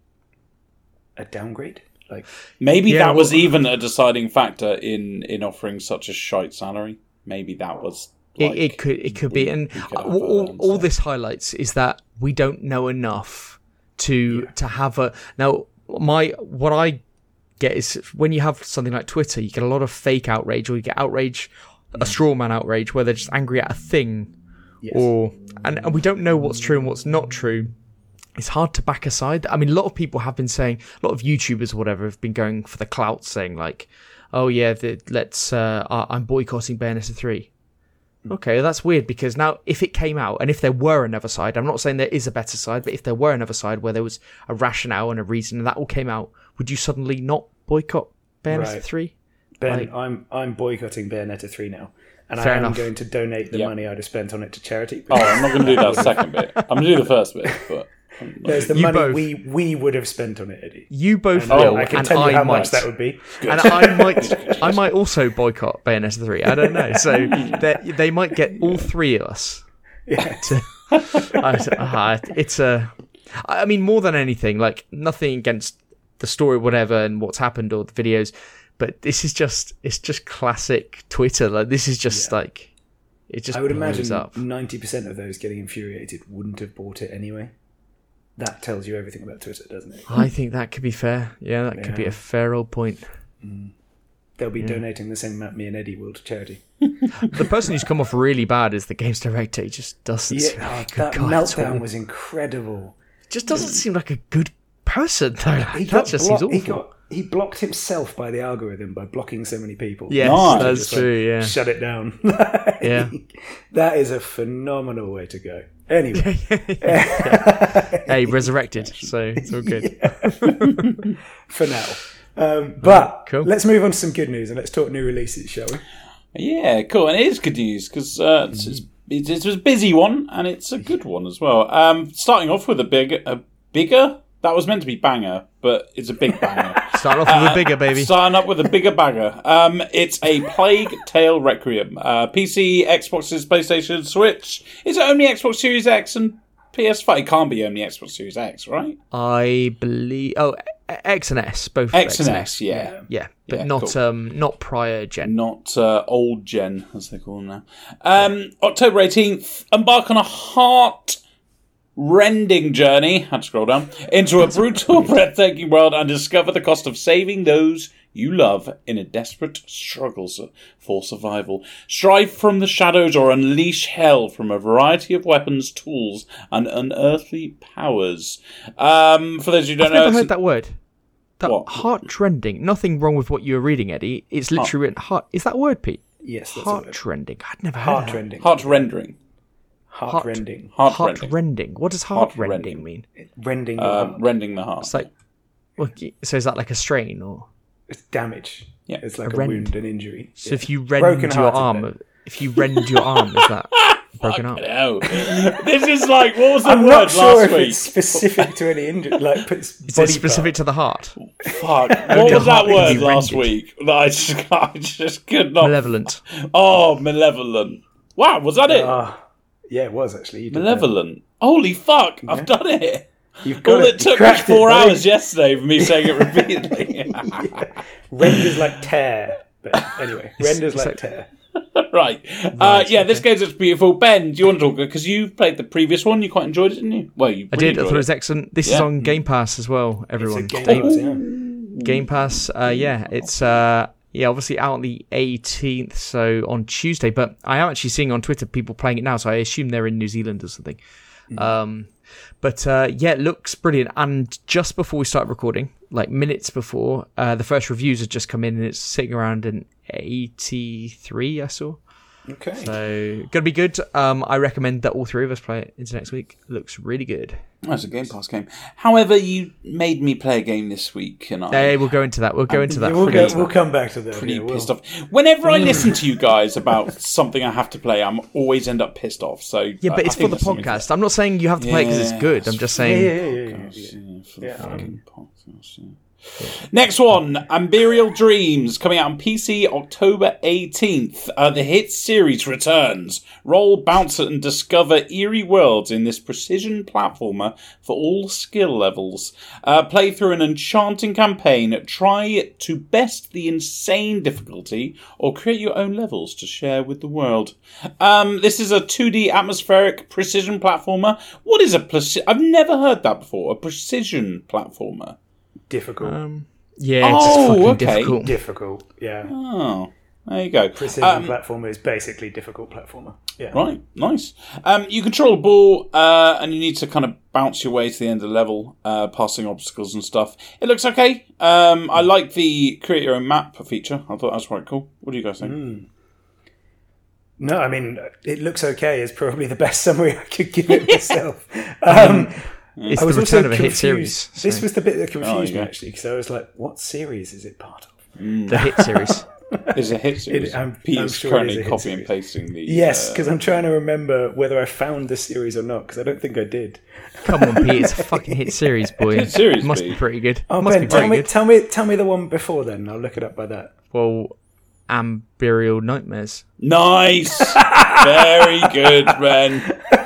a downgrade? Like, maybe Yeah, that was well- even a deciding factor in in offering such a shite salary. Maybe that was. Like, it, it could it could be, and could uh, all, all this highlights is that we don't know enough to to have a now. My what I get is when you have something like Twitter, you get a lot of fake outrage, or you get outrage, a straw man outrage, where they're just angry at a thing, yes. or and, and we don't know what's true and what's not true. It's hard to back aside. I mean, a lot of people have been saying, a lot of YouTubers or whatever have been going for the clout, saying like, "Oh yeah, the, let's uh, I'm boycotting Bayonetta 3. Mm. Okay, that's weird because now if it came out and if there were another side, I'm not saying there is a better side, but if there were another side where there was a rationale and a reason and that all came out, would you suddenly not boycott Bayonetta Right. 3? Ben, Like- I'm I'm boycotting Bayonetta three now, and Fair I am enough. going to donate the Yeah. money I'd have spent on it to charity. Oh, I'm not going to do that second bit. I'm going to do the first bit, but. I'm There's the You money both. we we would have spent on it, Eddie. You both And will, I can and tell you I how might. much that would be. and I might, I might also boycott Bayonetta three. I don't know. So they they might get all three of us. Yeah. To, I, uh, it's a. I mean, more than anything, like nothing against the story, whatever, and what's happened or the videos, but this is just it's just classic Twitter. Like this is just like it just I would blows imagine up. ninety percent of those getting infuriated wouldn't have bought it anyway. That tells you everything about Twitter, doesn't it? I think that could be fair. Yeah, that could be a fair old point. Mm. They'll be donating the same amount me and Eddie will to charity. The person who's come off really bad is the games director. He just doesn't. seem Yeah, like a that good guy meltdown was incredible. just doesn't seem like a good person though. Like, He that got, just blo- seems awful. he got he blocked himself by the algorithm by blocking so many people. yes, Nice. that's Just, like, true. Yeah, Shut it down. Yeah. That is a phenomenal way to go. Anyway, hey, resurrected, so it's all good. for now. Um, but Cool. let's move on to some good news and let's talk new releases, shall we? Yeah, cool. And it is good news because uh, it's, it's, it's, it's a busy one and it's a good one as well. Um, starting off with a big, a bigger. That was meant to be banger, but it's a big banger. Start off with a bigger baby. Starting up with a bigger banger. Um, it's a Plague Tale Requiem. Uh, PC, Xboxes, PlayStation, Switch. Is it only Xbox Series X and PS5? It can't be only Xbox Series X, right? I believe. Oh, X and S, both X and S, yeah. Yeah, but Yeah, not cool. um not prior gen. not uh, old gen as they call them now. Um, October eighteenth, embark on a heart rending journey. Had to scroll down into a brutal, breathtaking world and discover the cost of saving those you love in a desperate struggle for survival. Strive from the shadows or unleash hell from a variety of weapons, tools, and unearthly powers. Um, for those who don't I've know, never heard an- that word. That What? heart trending. Nothing wrong with what you were reading, Eddie. It's literally written heart. Is that a word, Pete? Yes, that's a Heart word. trending. I'd never heard Heart of that. rending. heart rendering. Heart rending. Heart, Heart rending. rending. What does heartrending Heart rending rending. mean? Rending your uh, heart. rending the heart. It's like, well, so is that like a strain or? It's damage. Yeah. It's like A a, wound, an injury. So if you rend Broken your arm, then. if you rend your arm, is that broken arm? This is like what was the I'm word not sure last if week? it's specific to any injury. Like, but it's Is it specific to the heart? Fuck. What was that word last rendered. week? That I just, I just could not. Malevolent. Oh, malevolent. Wow, was that it? part. Ah, yeah, it was actually. You that. malevolent. Holy fuck! I've done it. You've got All it. it took was cracked it, four hours yesterday for me saying it repeatedly. Renders like tear. But anyway, renders like like- tear. right. Uh, yeah, this game's looks beautiful. Ben, do you want to talk? Because you played the previous one. You quite enjoyed it, didn't you? Well, you I did. I thought it was excellent. This is on Game Pass as well. It's a Everyone, game pass, yeah. Game Pass. Uh, yeah, it's uh, yeah, obviously out on the 18th, so on Tuesday. But I am actually seeing on Twitter people playing it now, so I assume they're in New Zealand or something. Um, but uh, yeah, it looks brilliant. And just before we start recording, like minutes before, uh, the first reviews have just come in, and it's sitting around an 83. I saw. Okay. So gonna be good. Um, I recommend that all three of us play it into next week. looks really good. That's a Game Pass game. However, you made me play a game this week, and I Hey, we'll go into that. We'll go into that. We'll, go, we'll come back to that. pretty yeah, we'll- pissed off. Whenever I listen to you guys about something I have to play, I'm always end up pissed off. So Yeah, but I it's for the podcast. I'm not saying you have to play it because it's good. I'm just Yeah, saying. yeah, yeah, yeah, yeah. Yeah, for the Yeah. Next one, Amberial Dreams, coming out on PC October 18th. Uh, the hit series returns. Roll, bounce, and discover eerie worlds in this precision platformer for all skill levels. Uh, play through an enchanting campaign. Try to best the insane difficulty or create your own levels to share with the world. Um, this is a 2D atmospheric precision platformer. What is a preci- I've never heard that before. A precision platformer. Difficult. Um, yeah, it's Oh, fucking okay. difficult. difficult. Yeah. Oh, there you go. Precision Um, platformer is basically difficult platformer. Yeah. Right, nice. Um, you control a ball, uh, and you need to kind of bounce your way to the end of the level, uh, passing obstacles and stuff. It looks okay. Um, I like the create your own map feature. I thought that was quite cool. What do you guys think? Mm. No, I mean it looks okay. Is probably the best summary I could give it myself. It's I the was return also of a hit confused. series. This was the bit that Oh, confused yeah. me actually, because I was like, "What series is it part of?" the hit series. It's a hit series. I'm- Pete I'm is sure it currently is a hit and series. pasting the. Yes, uh, because I'm trying to remember whether I found the series or not, because I don't think I did. Come on, Pete. It's a fucking hit series, boy. Hit series, must Pete. be pretty good. Oh, must Ben, be tell me, good. tell me, tell me the one before then. I'll look it up by that. well, Amberial Nightmares. Nice, very good, Ben.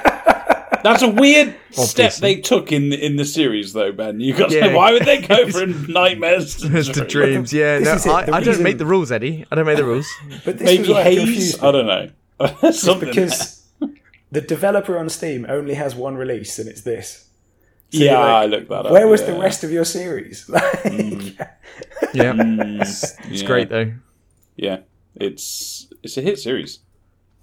That's a weird step they took in in the series, though, Ben. You got to Yeah. say, why would they go from nightmares to, It's the dreams, yeah. No, is it, I, the I don't reason- make the rules, Eddie. I don't make the rules. But this Maybe was what haze. I don't know. Something. because the developer on Steam only has one release, and it's this. So yeah, like, I looked that up. Where was yeah. the rest of your series? Like, Yeah, Mm, it's yeah. great though. Yeah, it's it's a hit series.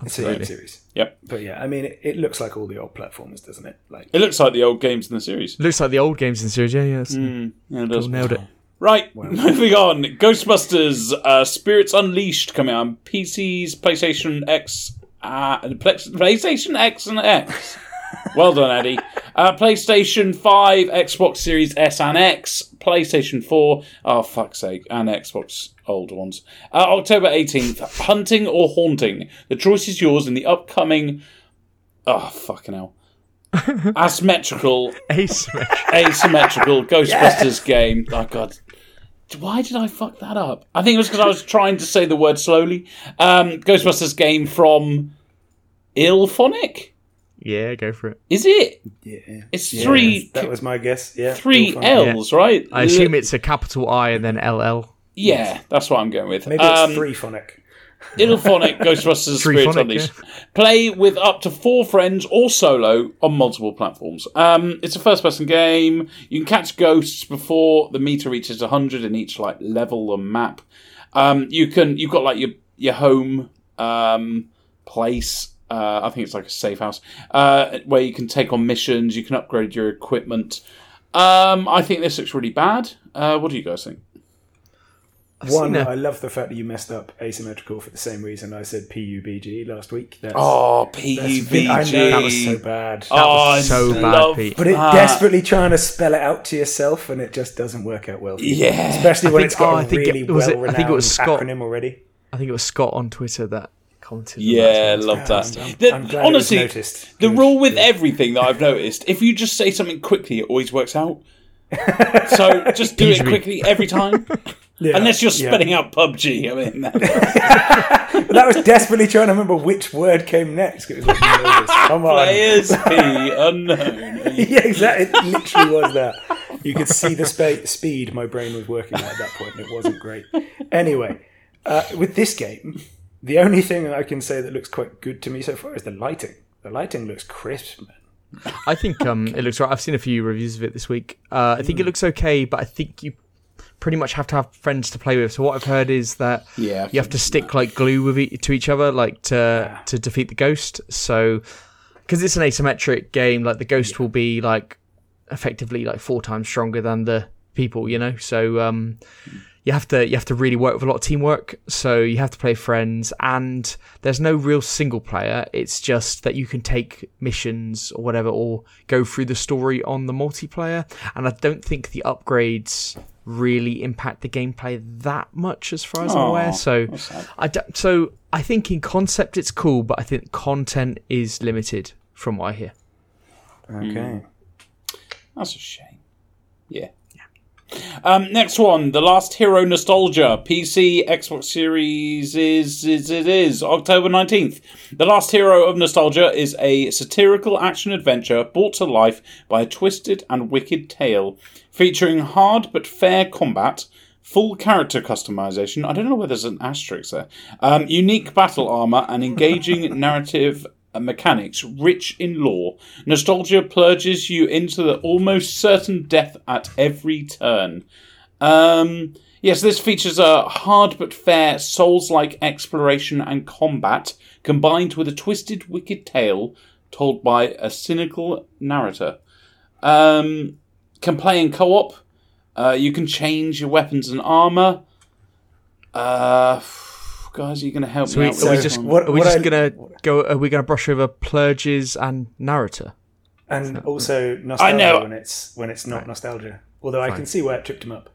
It's a Absolutely. series. Yep, But yeah, I mean, it, it looks like all the old platformers, doesn't it? Like, it looks like the old games in the series. Looks like the old games in the series. Yeah, yeah. Mm, yeah, it does. Cool, nailed it. Right, moving on. Ghostbusters: uh, Spirits Unleashed coming out on PCs, PlayStation X, uh, PlayStation X and X. well done, Eddie. Uh, PlayStation 5, Xbox Series S and X, PlayStation 4, oh fuck's sake, and Xbox old ones. Uh, October 18th, Hunting or Haunting. The choice is yours in the upcoming. Oh, fucking hell. Asymmetrical, Asymmetric. asymmetrical Ghostbusters game. Oh, God. Why did I fuck that up? I think it was because I was trying to say the word slowly. Um, Ghostbusters game from IllFonic? Yeah, go for it. Is it? Yeah. It's Yeah, three That was my guess. Yeah. three all fine. L's, right? I assume it's a capital I and then LL. Yeah, that's what I'm going with. Maybe it's um, three phonic. IllFonic Ghostbusters Spirit Threephonic, Unleashed. Play with up to four friends or solo on multiple platforms. Um, it's a first-person game. You can catch ghosts before the meter reaches 100 in each like level and map. Um, you can you've got like your your home um, place. Uh, I think it's like a safe house uh, where you can take on missions. You can upgrade your equipment. Um, I think this looks really bad. Uh, what do you guys think? One, I love the fact that you messed up asymmetrical for the same reason I said PUBG last week. That's, Oh, PUBG. been- I know that was so bad. Oh, was so I bad, love Pete. but it that. desperately trying to spell it out to yourself, and it just doesn't work out well. For. Yeah. especially when think- it's got oh, a I think it- really was it- I well-renowned think it was Scott. acronym already. I think it was Scott on Twitter that commented. Yeah, that. love that. I'm- The- I'm glad it was honestly, noticed. the Good, rule with good. everything that I've noticed, if you just say something quickly, it always works out. so just do it quickly every time, Yeah, unless you're yeah. spelling out PUBG. I mean, that- But that was desperately trying to remember which word came next. It was like, nervous. Come on. players P unknown. yeah, exactly. It literally was that. You could see the spa- speed my brain was working at at that point, and it wasn't great. Anyway, uh, with this game, the only thing I can say that looks quite good to me so far is the lighting. The lighting looks crisp, man. I think um, it looks right. I've seen a few reviews of it this week. Uh, I think it looks okay, but I think you pretty much have to have friends to play with. So what I've heard is that Yeah, you have to stick like glue with e- to each other, like to to defeat the ghost. So because it's an asymmetric game, like the ghost will be like effectively like four times stronger than the people, you know. So um, you have to you have to really work with a lot of teamwork. So you have to play friends, and there's no real single player. It's just that you can take missions or whatever, or go through the story on the multiplayer. And I don't think the upgrades really impact the gameplay that much, as far as I'm aware. So that's. I don't, so I think in concept it's cool, but I think content is limited from what I hear. Okay. Hmm. That's a shame. Yeah. Um, next one, The Last Hero Nostalgia, PC, Xbox Series is, is it is October nineteenth. The Last Hero of Nostalgia is a satirical action adventure brought to life by a twisted and wicked tale, featuring hard but fair combat, full character customization. I don't know whether there's an asterisk there. Um, unique battle armor and engaging narrative mechanics rich in lore. Nostalgia plunges you into the almost certain death at every turn. Um, yes, this features a hard but fair Souls-like exploration and combat, combined with a twisted, wicked tale told by a cynical narrator. Um, can play in co-op. Uh, you can change your weapons and armor. Uh, guys, are you going to help So, me out with are we just what- are we what just I- gonna go? Are we gonna brush over plurges and narrator? And also nostalgia know. when it's when it's not nostalgia. Although I can see where it tripped him up.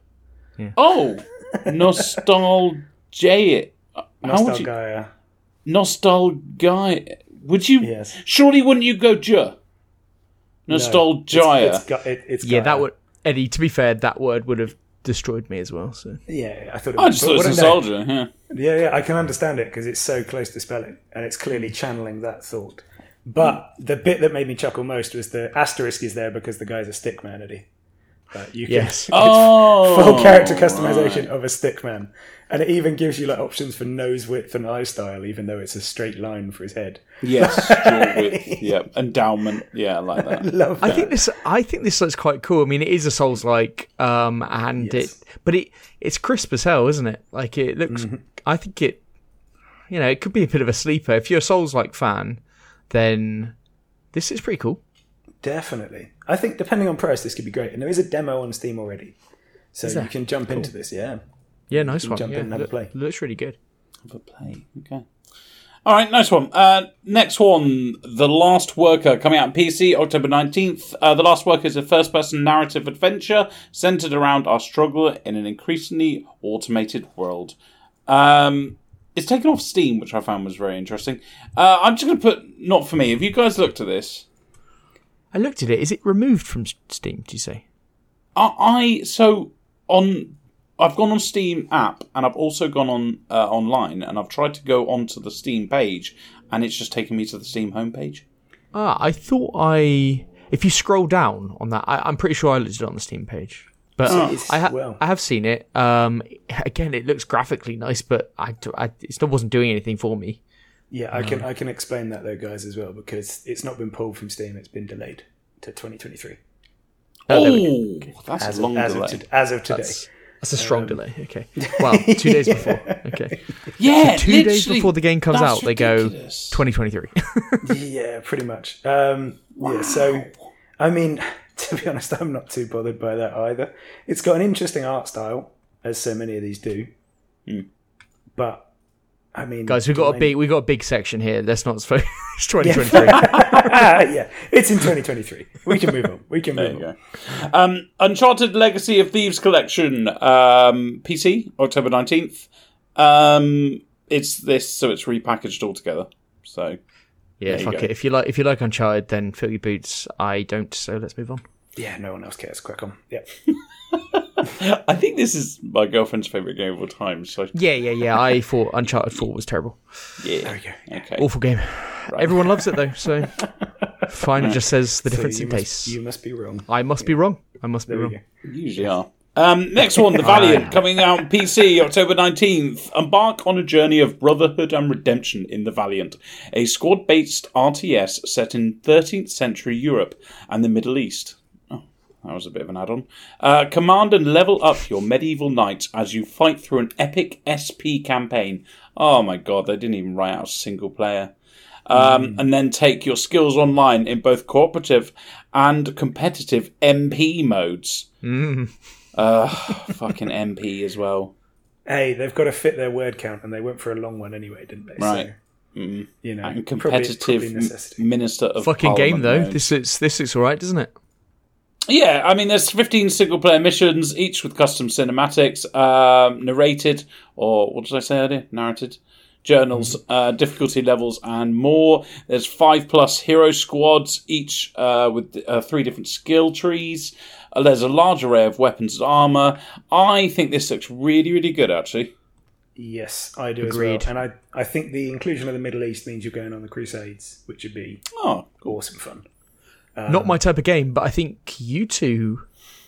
Oh, nostalgia. How would you Nostalgia. nostalgia? Would you? Yes. Surely, wouldn't you go J? Nostalgia. It's, it's, got- it's Yeah, that would Eddie. To be fair, that word would have destroyed me as well. So Yeah, I thought. It I was, just thought it was what I know- nostalgia. Yeah. Yeah, yeah, I can understand it because it's so close to spelling, and it's clearly channeling that thought. But the bit that made me chuckle most was the asterisk is there because the guy's a stick stickman, Eddie. But you can, Yes. Oh, full character customization of a stickman, and it even gives you like options for nose width and eye style, even though it's a straight line for his head. Yes, width. Yeah, endowment. Yeah, I like that. Love that. I think this. I think this looks quite cool. I mean, it is a Souls like, um, and Yes. it, but it it's crisp as hell, isn't it? Like it looks. Mm-hmm. I think it. You know, it could be a bit of a sleeper. If you're a Souls like fan, then this is pretty cool. Definitely. I think depending on price, this could be great. And there is a demo on Steam already, so you can jump into this. Yeah. Yeah, nice one. jump yeah, in and have a play. Looks really good. Have a play. Okay. All right, nice one. Uh, next one, The Last Worker, coming out on PC October 19th. Uh, the Last Worker is a first person narrative adventure centered around our struggle in an increasingly automated world. Um, it's taken off Steam, which I found was very interesting. Uh, I'm just going to put, not for me. Have you guys looked at this? I looked at it. Is it removed from Steam? Do you say? I, I so on I've gone on Steam app and I've also gone on uh, online and I've tried to go onto the Steam page and it's just taken me to the Steam homepage. Ah, I thought I. If you scroll down on that, I, am pretty sure I looked at it on the Steam page. But I, ha- well. I have seen it. Um, again, it looks graphically nice, but I, I, it still wasn't doing anything for me. Yeah, I can I can explain that though, guys, as well, because it's not been pulled from Steam; it's been delayed to 2023 Oh, there we go. Oh, that's as a long of, as, of to- as of today. That's, that's a strong delay. Okay. Wow, two days before. Okay. yeah, two days before the game comes that's out, they go 2023. yeah, pretty much. Um, Yeah, so I mean, to be honest, I'm not too bothered by that either. It's got an interesting art style, as so many of these do. But I mean, Guys, we got a do I- big we got a big section here. Let's not it's 2023. yeah, it's in 2023. We can move on. We can There move you on. go. Um, Uncharted Legacy of Thieves Collection, um, PC, October 19th. Um, it's this, so it's repackaged altogether. So, Yeah, fuck go. it. If you like if you like Uncharted, then fill your boots. I don't, so let's move on. Yeah, no one else cares. Crack on. Yeah. I think this is my girlfriend's favourite game of all time. So, Yeah, yeah, yeah. I thought Uncharted 4 was terrible. yeah. There we go. Okay. Awful game. Everyone loves it though, so fine. It just says the difference you in must, taste. you must be wrong. I must be wrong. I must be There we wrong. go. Usually are. Um, next one, The Valiant, coming out on PC October 19th. Embark on a journey of brotherhood and redemption in The Valiant, a squad based RTS set in 13th century Europe and the Middle East. Oh, that was a bit of an add on. Uh, command and level up your medieval knights as you fight through an epic SP campaign. Oh my god, they didn't even write out a single player. Um, And then take your skills online in both cooperative and competitive MP modes. Uh, fucking MP as well. Hey, they've got to fit their word count, and they went for a long one anyway, didn't they? Right. So, you know, And probably- competitive probably m- necessity. minister of Fucking game though. mode. This looks this looks alright, doesn't it? Yeah, I mean, there's 15 single player missions, each with custom cinematics, um, narrated, or what did I say earlier? Narrated. Journals, uh, difficulty levels, and more. There's five plus hero squads, each uh, with uh, three different skill trees. Uh, there's a large array of weapons and armor. I think this looks really, really good, actually. Yes, I do Agreed. as well. And I, I think the inclusion of the Middle East means you're going on the Crusades, which would be Oh, awesome fun. Not my type of game, but I think you two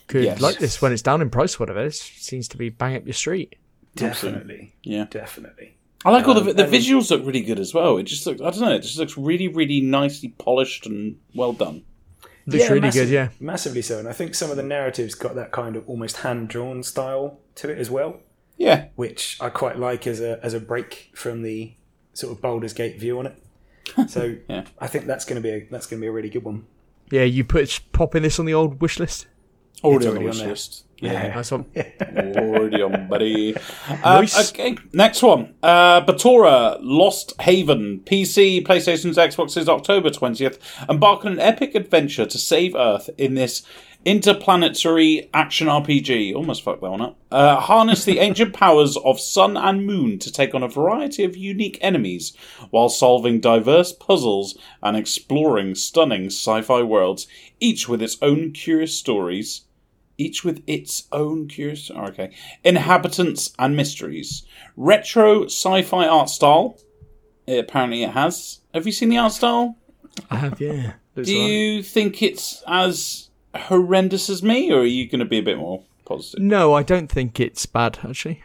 could Yes. like this when it's down in price. Whatever it seems to be bang up your street. Definitely. yeah. Definitely. I like all the um, the visuals look really good as well. It just looks I don't know, it just looks really really nicely polished and well done. Looks really massive- good. Yeah. Massively so. And I think some of the narratives got that kind of almost hand drawn style to it as well, Yeah, which I quite like as a as a break from the sort of Baldur's Gate view on it. So Yeah. I think that's going to be a, that's going to be a really good one. Yeah. You put popping this on the old wish list. already on the wish there. list. Yeah, Nice one. already on, buddy. Um, Nice. Okay, next one. Uh, Batora Lost Haven, PC, PlayStation's, Xbox's, October twentieth. Embark on an epic adventure to save Earth in this interplanetary action RPG. Almost fucked that one up. Uh, harness the ancient powers of sun and moon to take on a variety of unique enemies while solving diverse puzzles and exploring stunning sci-fi worlds, each with its own curious stories each with its own curious oh, okay inhabitants and mysteries retro sci-fi art style Eh, apparently it has have you seen the art style I have. Yeah. Looks do alright. you think it's as horrendous as me or are you going to be a bit more positive No, I don't think it's bad actually.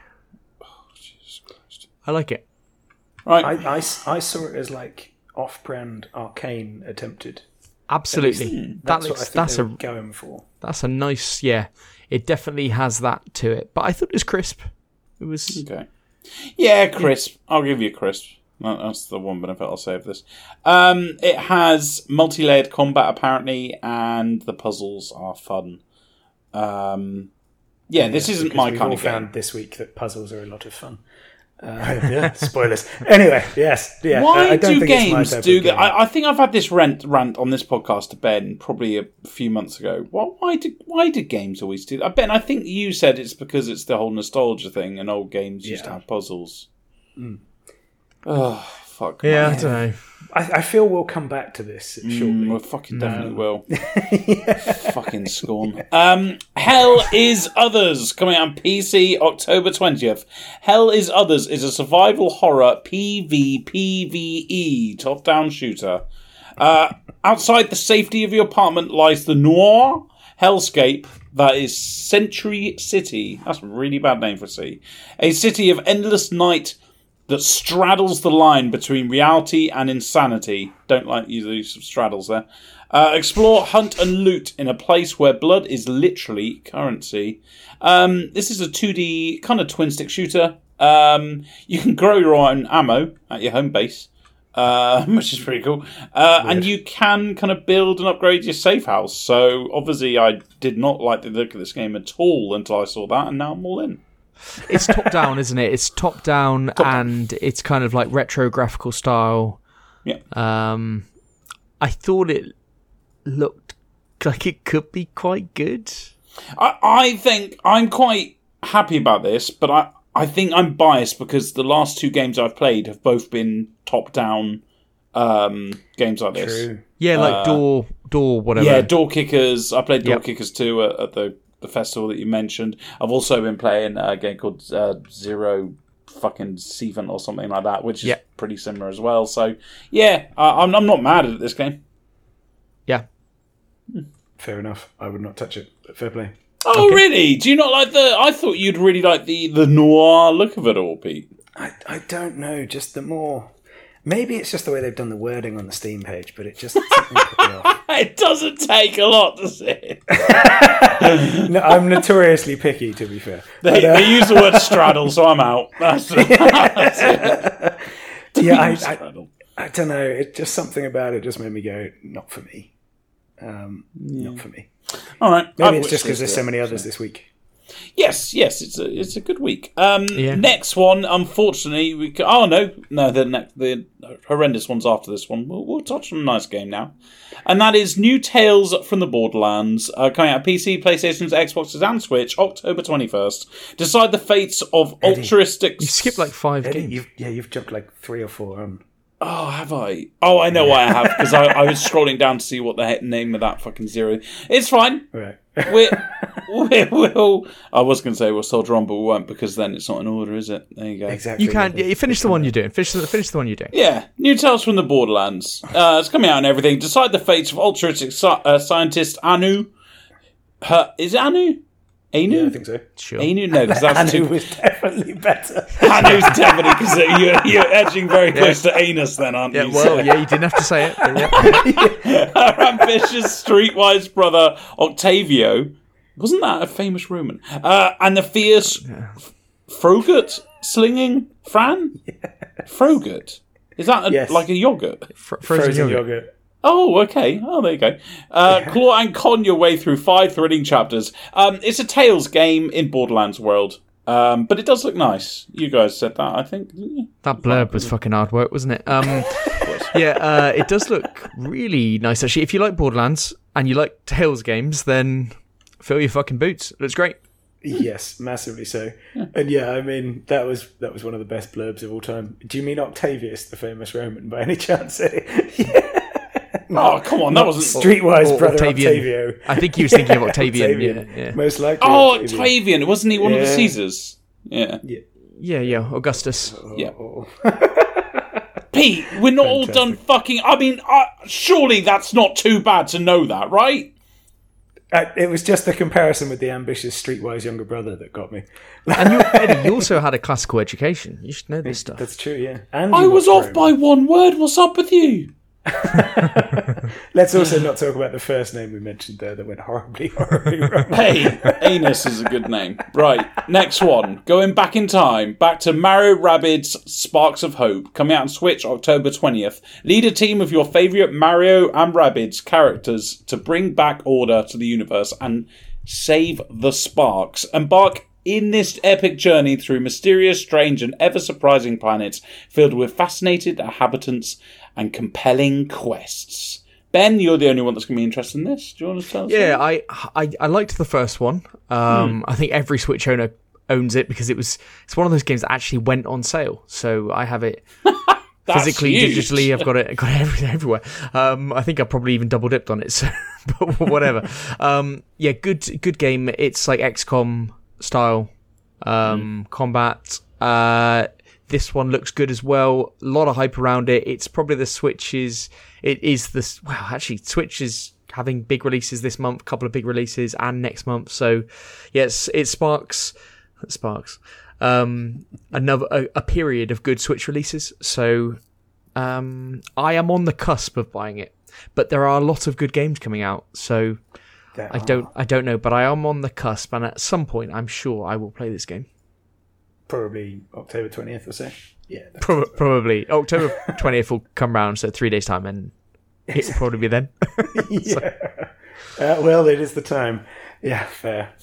I like it. right I, I s- I saw it as like off-brand arcane attempted. Absolutely. That That's what I looks. think That's they a going for. that's a nice. Yeah. It definitely has that to it. But I thought it was crisp. It was. okay yeah crisp i'll give you crisp that's the one benefit i'll say of this um, it has multi-layered combat apparently and the puzzles are fun um, yeah, this isn't Because my we've kind all of game. found this week that puzzles are a lot of fun. Uh, yeah, spoilers. Anyway, yes, yeah. Why I, I don't do think games do that? game. I, I think I've had this rant rant on this podcast to Ben probably a few months ago. Why, why do why do games always do that? Ben, I think you said it's because it's the whole nostalgia thing, and old games used to have puzzles. Oh fuck! Yeah, I don't know. I, I feel we'll come back to this Mm, shortly. we fucking definitely will. fucking scorn. Um, Hell is Others coming out on PC October twentieth. Hell is Others is a survival horror PvPvE top down shooter. Uh, outside the safety of your apartment lies the noir hellscape that is Century City. That's a really bad name for a city. A city of endless night that straddles the line between reality and insanity. Don't like use the use of straddles there. Uh, explore, hunt, and loot in a place where blood is literally currency. Um, this is a 2D kind of twin stick shooter. Um, you can grow your own ammo at your home base, uh, which is pretty cool. Uh, and you can kind of build and upgrade your safe house. So obviously, I did not like the look of this game at all until I saw that, and now I'm all in. It's top down, isn't it? It's top down, and it's kind of like retro graphical style. Yeah. Um, I thought it looked like it could be quite good. I, I think I'm quite happy about this, but I, I think I'm biased because the last two games I've played have both been top down um, games like this. Yeah, like door, door, whatever. Yeah, Door Kickers. I played Door Yep. Kickers too at, at the, the festival that you mentioned. I've also been playing a game called uh, Zero fucking Seven or something like that, which is Yep. pretty similar as well. So, yeah, I, I'm, I'm not mad at this game. yeah. Fair enough. I would not touch it. But fair play. Oh, really? Do you not like the. I thought you'd really like the, the noir look of it all, Pete. I, I don't know. Just the more. Maybe it's just the way they've done the wording on the Steam page, but it just something put me off. It doesn't take a lot to say. No, I'm notoriously picky, to be fair. They, they use the word straddle, so I'm out. That's, that's it. Yeah, I, I, I don't know. It just something about it just made me go, not for me. Um, Not for me. All right. Maybe I've it's just because there's so many others this week. Yes, yes, it's a it's a good week. Um, Yeah. next one, unfortunately, we ca oh no, no, the next the horrendous ones after this one. We'll, we'll touch on a nice game now, and that is New Tales from the Borderlands, uh, coming out on PC, PlayStation's, Xboxes, and Switch, October twenty first. Decide the fates of altruistic. You skipped like five Eddie, games. you've, yeah, you've jumped like three or four on. Oh, have I? Oh, I know why I have because I, I was scrolling down to see what the heck name of that fucking zero. It's fine. Right. We we will. I was going to say we'll soldier on, but we won't because then it's not in order, is it? There you go. exactly. You can't. Yeah, you finish the one you're doing. Finish the, finish the one you're doing. Yeah, New Tales from the Borderlands. Uh, it's coming out and everything. Decide the fates of altruistic sci- uh, scientist Anu. Her, is it Anu? Anu? Yeah, I think so. Sure. Anu? No, because that's Anu too. was definitely better. Anu's definitely because you're, you're edging very close to anus, then, aren't Yeah, you? well, yeah, you didn't have to say it. but yeah. Our ambitious streetwise brother Octavio wasn't that a famous Roman? Uh, and the fierce Frogurt slinging Fran Frogurt. Is that a, Yes. like a yogurt? Fr- frozen, Frozen yogurt. yogurt. Oh, okay. Oh, there you go. Uh, Claw and con your way through five thrilling chapters. Um, it's a Tales game in Borderlands world, um, but it does look nice. You guys said that, I think. That blurb was fucking hard work, wasn't it? Um, yeah, uh, it does look really nice actually. If you like Borderlands and you like Tales games, then fill your fucking boots. It looks great. Yes, massively so. And yeah, I mean that was that was one of the best blurbs of all time. Do you mean Octavius, the famous Roman, by any chance? yeah. Oh, come on, that wasn't. Streetwise Or brother Octavian. Octavio. I think he was thinking of Octavian. Octavian. Yeah, yeah, Most likely. Oh, Octavian. Octavian, wasn't he one of the Caesars? Yeah. yeah, yeah. Augustus. Yeah. Oh. Pete, we're not all done fucking. I mean, uh, surely that's not too bad to know that, right? Uh, it was just the comparison with the ambitious streetwise younger brother that got me. And you, Eddie, you also had a classical education. You should know this stuff. That's true, yeah. And I was watched off by Rome. one word. What's up with you? Let's also not talk about the first name we mentioned there that went horribly, horribly wrong. Hey, Anus is a good name. Right, next one. Going back in time, back to Mario Rabbids Sparks of Hope, coming out on Switch October 20th. Lead a team of your favourite Mario and Rabbids characters to bring back order to the universe and save the sparks. Embark in this epic journey through mysterious, strange, and ever surprising planets filled with fascinated inhabitants and compelling quests. Ben, you're the only one that's going to be interested in this. Do you want to tell us? Yeah, I, I I liked the first one. Um, Hmm. I think every Switch owner owns it because it was it's one of those games that actually went on sale. So I have it physically, huge. digitally. I've got it, got it every- everywhere. Um, I think I probably even double dipped on it. So, but whatever. um, yeah, good, good game. It's like XCOM style um, combat. Uh, this one looks good as well. A lot of hype around it. It's probably the Switch's. It is this. Well, actually, Switch is having big releases this month. A couple of big releases and next month. So, yes, it sparks. Sparks. Um, another a, a period of good Switch releases. So um, I am on the cusp of buying it, but there are a lot of good games coming out. So There I are don't I don't know, but I am on the cusp, and at some point, I'm sure I will play this game. Probably October twentieth or so. Yeah, Pro- probably October twentieth will come round, so three days time, and it will probably be then. yeah. Uh, well, it is the time. Yeah, fair.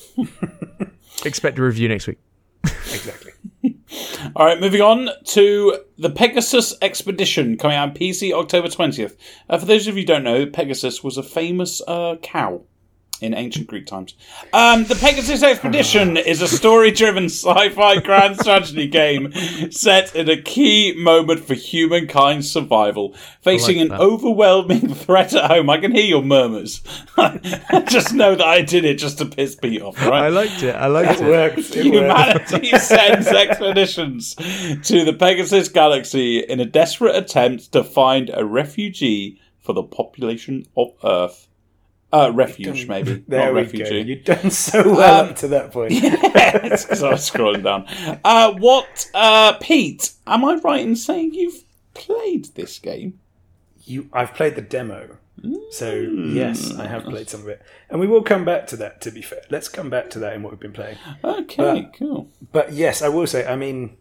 Expect a review next week. Exactly. All right, moving on to the Pegasus Expedition coming out on PC October 20th. Uh, for those of you who don't know, Pegasus was a famous uh, cow in ancient Greek times. Um, the Pegasus Expedition is a story driven sci fi grand strategy game set in a key moment for humankind's survival, facing like an overwhelming threat at home. I can hear your murmurs. just know that I did it just to piss Pete off, right? I liked it. I liked It it. works. It works. Humanity sends expeditions to the Pegasus galaxy in a desperate attempt to find a refugee for the population of Earth. Uh, refuge, maybe. There not we refugee. go. You've done so well Um, up to that point. Yes, 'cause I was scrolling down. Uh, what, uh, Pete, am I right in saying you've played this game? You, I've played the demo, so yes, I have played some of it, and we will come back to that. To be fair, let's come back to that in what we've been playing. Okay, cool. But yes, I will say, I mean,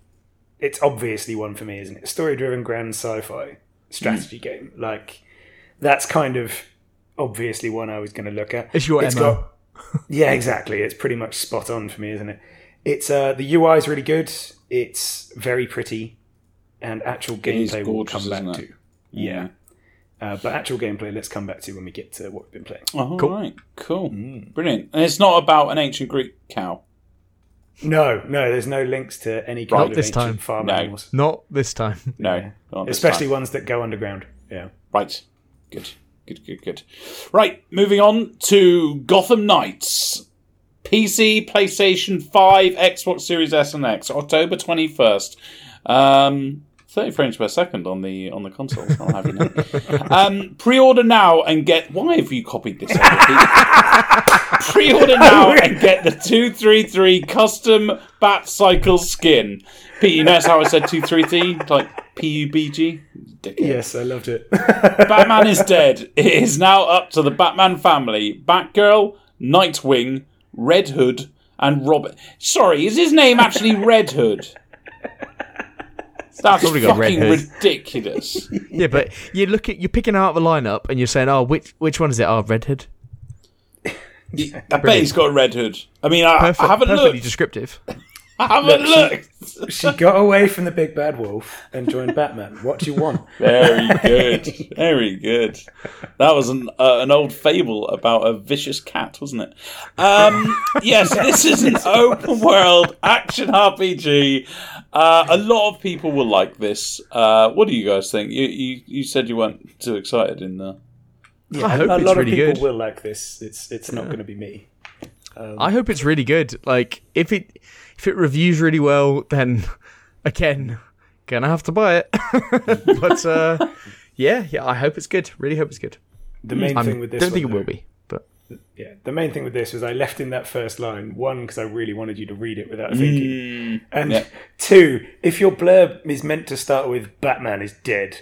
it's obviously one for me, isn't it? Story-driven grand sci-fi strategy Hmm. game. Like that's kind of obviously one I was going to look at. It's your MO. got- yeah, exactly. It's pretty much spot on for me, isn't it? It's uh, the UI is really good. It's very pretty, and actual is gameplay will come back to. Yeah. Uh, but actual gameplay, let's come back to when we get to what we've been playing. All Cool. right, cool. Mm. Brilliant. And it's not about an ancient Greek cow. No, no, there's no links to any kind Not of this ancient time. farm No. animals, Not this time. No, Yeah. not this especially time. ones that go underground. Yeah. Right. Good. Good, good, good. Right, moving on to Gotham Knights. PC, PlayStation 5, Xbox Series S and X, October 21st. Um, 30 frames per second on the on the console. I'll have you know. um, pre-order now and get. Why have you copied this? pre-order now and get the two three three custom Bat Cycle skin. Pete, you notice how I said two three three like P U B G? Dickhead. Yes, I loved it. Batman is dead. It is now up to the Batman family. Batgirl, Nightwing, Red Hood, and Robin. Sorry, is his name actually Red Hood? That's Probably Red fucking Hood. ridiculous. Yeah, but you look at you're picking out the lineup and you're saying, "Oh, which which one is it? Oh, Red Hood." I bet he's got a Red Hood. I mean, I, Perfect, I haven't perfectly looked. descriptive. I haven't Look, looked. she got away from the big bad wolf and joined Batman. What do you want? Very good. Very good. That was an uh, an old fable about a vicious cat, wasn't it? Um, yes, this is an open world action RPG. Uh, a lot of people will like this. Uh, what do you guys think? You, you you said you weren't too excited in the. Yeah, I hope a it's lot really of people good. will like this. It's it's not going to be me. I hope it's really good. Like if it if it reviews really well, then again, gonna have to buy it. but uh, yeah, yeah, I hope it's good. Really hope it's good. The main I thing with this, don't think it one, will be, but Yeah, the main thing with this was I left in that first line. One, because I really wanted you to read it without thinking, and yeah. two, if your blurb is meant to start with "Batman is dead,"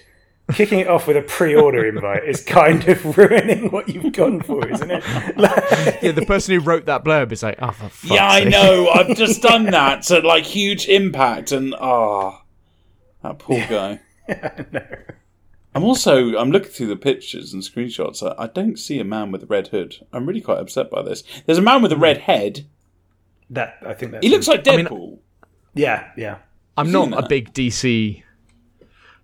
kicking it off with a pre-order invite is kind of ruining what you've gone for, isn't it? Like- yeah, the person who wrote that blurb is like, oh, for fuck's Yeah, I know. I've just done that to like huge impact, and ah, that poor guy. No, I'm also I'm looking through the pictures and screenshots. I, I don't see a man with a red hood. I'm really quite upset by this. There's a man with a red head. that I think that He looks like mean- Deadpool. yeah, yeah. I'm not a big DC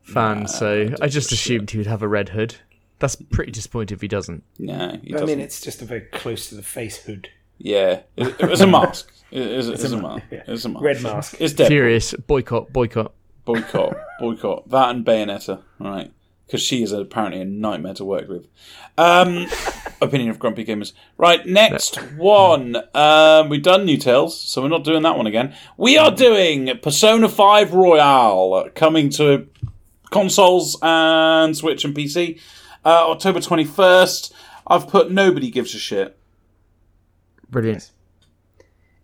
fan, so I just assumed he would have a red hood. That's pretty disappointing if he doesn't. no, he I doesn't. mean, it's just a very close to the face hood. yeah, it, it was a mask. It is it's a, ma- mask. yeah. It's a mask. Red mask. It's Deadpool. Furious boycott, boycott. Boycott, boycott. That and Bayonetta, all right? Because she is apparently a nightmare to work with. Um, opinion of grumpy gamers. Right, next one. Um, we've done New Tales, so we're not doing that one again. We are doing Persona Five Royal, coming to consoles and Switch and PC, uh, October twenty first. I've put nobody gives a shit. Brilliant.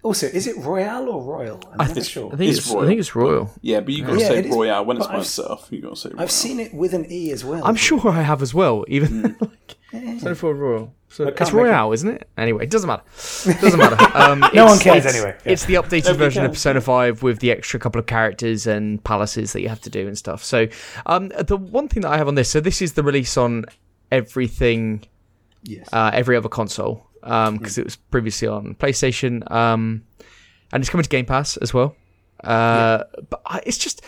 Also, is it Royale or Royal? I'm never sure. I think It's it's, royal. I think it's royal. Yeah, but you've got to say it is, Royale when it's but by I've- itself. You got to say. Royale. I've seen it with an E as well. I'm sure I have as well. Even like, so for royal. So it's make royale, isn't it? Anyway, it doesn't matter. It doesn't matter. Um, No one cares it's- anyway. Yeah. It's the updated Nobody version of. Persona Five with the extra couple of characters and palaces that you have to do and stuff. So, um, the one thing that I have on this, so this is the release on everything Yes. uh, every other console because it was previously on PlayStation, um, and it's coming to Game Pass as well. Uh, But I, it's just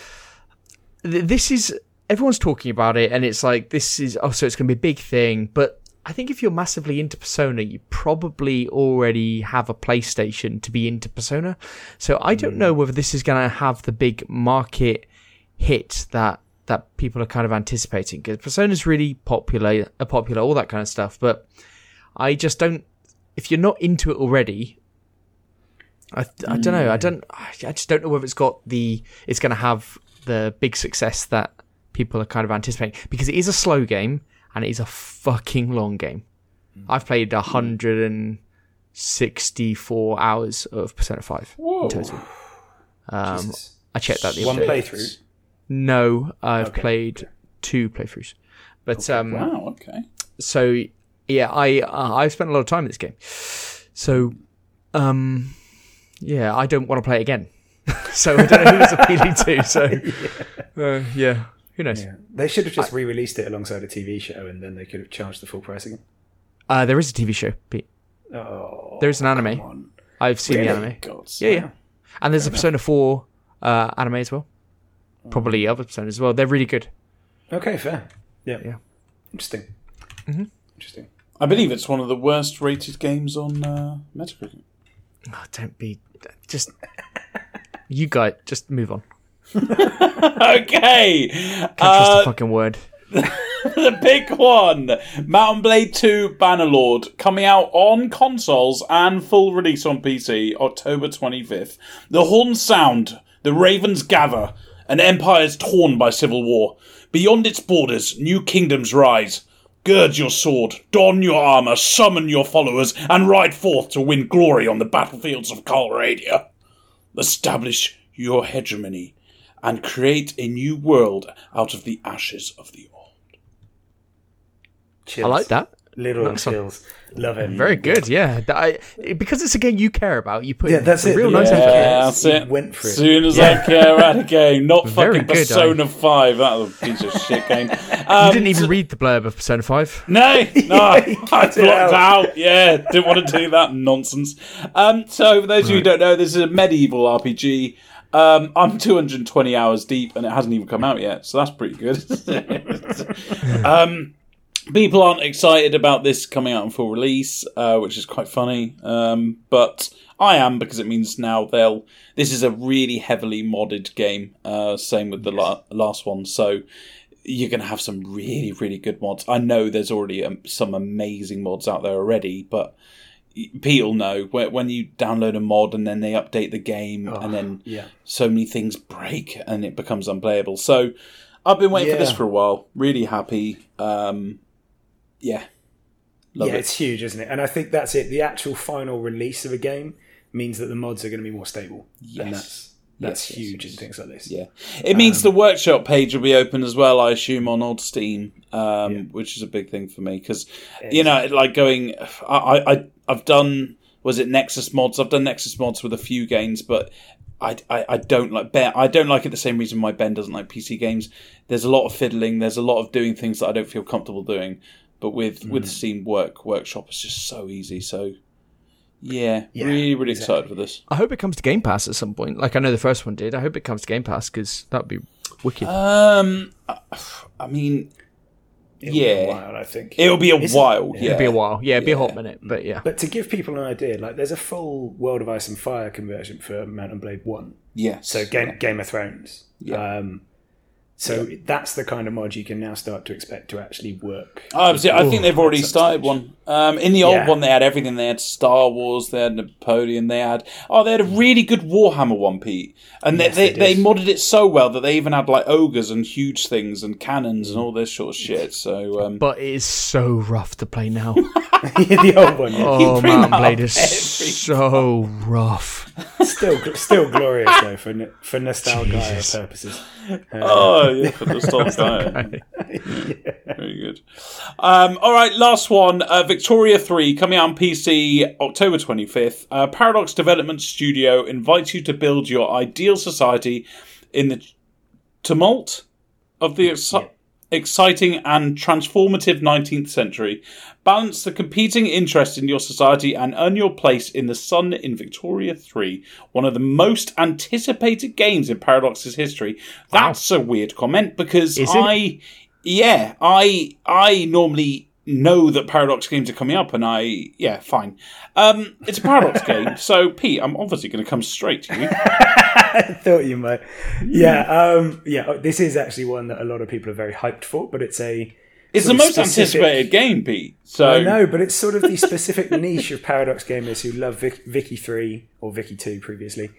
th- this is everyone's talking about it, and it's like this is oh, so it's going to be a big thing. But I think if you're massively into Persona, you probably already have a PlayStation to be into Persona. So I don't know whether this is going to have the big market hit that that people are kind of anticipating because Persona's really popular, uh, popular, all that kind of stuff. But I just don't. If you're not into it already, I, I don't know. I don't. I just don't know whether it's got the. It's going to have the big success that people are kind of anticipating because it is a slow game and it is a fucking long game. I've played hundred and sixty-four hours of Persona Five Whoa. in total. Um, I checked that the One day. playthrough. No, I've Okay. played two playthroughs, but um, Wow. Okay. so yeah, I uh, I've spent a lot of time in this game. So, um, yeah, I don't want to play it again. so I don't know who it's appealing to. So, uh, yeah, who knows? Yeah. They should have just re-released it alongside a TV show, and then they could have charged the full price again. Uh, there is a TV show. Pete. Oh, There is an anime. I've seen Really? the anime. God. Yeah, yeah. And there's a Persona Four uh, anime as well. Probably other Personas as well. They're really good. Okay, fair. Yeah. Yeah. Interesting. Mm-hmm. Interesting. I believe it's one of the worst rated games on uh, Metacritic. Oh, don't be just. You guys, just move on. okay. Can't trust Uh, a fucking word. the big one Mount and Blade 2 Bannerlord coming out on consoles and full release on PC October 25th. The horns sound, the ravens gather, an empire is torn by civil war. Beyond its borders, new kingdoms rise. Gird your sword, don your armor, summon your followers, and ride forth to win glory on the battlefields of Calradia. Establish your hegemony and create a new world out of the ashes of the old. Chills. I like that. Literal That's fun. chills. Love it. Very good. Yeah, That- I, because it's a game you care about. You put Yeah, in that's a it. real Yeah, nice Yeah, effort. that's You it. went for it. Soon as I care about a game, not Very fucking good, Persona Five. That was a piece of shit game. You Um, didn't even read the blurb of Persona Five. No, no, he I cut blocked out. out. Yeah, didn't want to do that nonsense. Um, so, for those of you who don't know, this is a medieval RPG. Um, I'm 220 hours deep, and it hasn't even come out yet, so that's pretty good. um, people aren't excited about this coming out in full release, uh, which is quite funny. Um, but I am because it means now they'll. This is a really heavily modded game. Uh, same with the la- last one, so you're going to have some really, really good mods. I know there's already um, some amazing mods out there already, but people know when when you download a mod and then they update the game and then Yeah. so many things break and it becomes unplayable. So I've been waiting for this for a while. Really happy. Um, yeah. Love yeah, it. it's huge, isn't it? And I think that's it. The actual final release of a game means that the mods are going to be more stable. Yes. And that's that's Yes, huge yes. in things like this. Yeah, it means the workshop page will be open as well. I assume on old Steam, um, Yeah. which is a big thing for me because you know, like going, I, I, I- I've done was it Nexus mods? I've done Nexus mods with a few games, but I, I, I don't like Ben. I don't like it the same reason why Ben doesn't like PC games. There's a lot of fiddling. There's a lot of doing things that I don't feel comfortable doing. But with with Steam Work Workshop, it's just so easy. So Yeah, Yeah, really, really exactly. excited for this. I hope it comes to Game Pass at some point. Like I know the first one did. I hope it comes to Game Pass because that'd be wicked. Um, I mean, It'll be a yeah, while, I think. it'll be a Is it? while. Yeah, It'll be a while. Yeah, it'd be a hot minute, but yeah. But to give people an idea, like there's a full World of Ice and Fire conversion for Mount and Blade One. Yes. So Game Game of Thrones. Yeah. Um, so that's the kind of mod you can now start to expect to actually work. Oh, see, I think they've already started one. Um, in the old Yeah. one, they had everything. They had Star Wars, they had Napoleon, they had oh, they had a really good Warhammer one, Pete, and Yes, they, they they, modded it so well that they even had like ogres and huge things and cannons and all this sort of shit. So um, But it is so rough to play now. the old one, yeah. oh, bring Mount and Blade is every so rough. still still glorious though for for nostalgia Jesus. purposes. oh yeah, for the start guy. Very good. Um, all right, last one. Uh, Victoria 3 coming out on PC October 25th. Uh, Paradox Development Studio invites you to build your ideal society in the tumult of the exci- exciting and transformative 19th century. Balance the competing interests in your society and earn your place in the sun in Victoria 3, one of the most anticipated games in Paradox's history. That's a weird comment because? I yeah, I I normally know that Paradox games are coming up and I yeah, fine. Um it's a Paradox game, so Pete, I'm obviously gonna come straight to you. I thought you might. Yeah, um, yeah. oh, This is actually one that a lot of people are very hyped for, but it's a. It's the most specific- anticipated game, Pete. So I know, but it's sort of the specific niche of Paradox gamers who love Vic- Vicky Three or Vicky Two previously,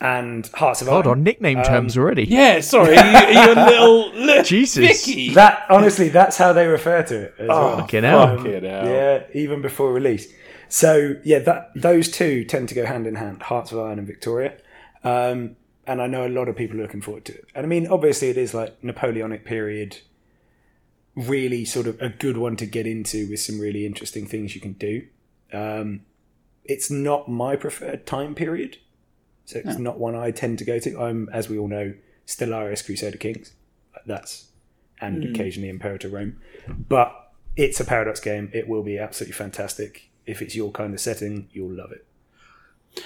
and Hearts of Hold Iron. on, nickname terms already. Yeah, sorry, you, you little, little Jesus. Vicky. That honestly, that's how they refer to it. As well. Fucking hell. Um, Fucking hell. Yeah, even before release. So yeah, that those two tend to go hand in hand. Hearts of Iron and Victoria. Um, and I know a lot of people are looking forward to it. And I mean, obviously, it is like Napoleonic period, really sort of a good one to get into with some really interesting things you can do. Um, it's not my preferred time period, so it's not one I tend to go to. I'm, as we all know, Stellaris Crusader Kings. That's and occasionally Imperator Rome, but it's a Paradox game. It will be absolutely fantastic. If it's your kind of setting, you'll love it.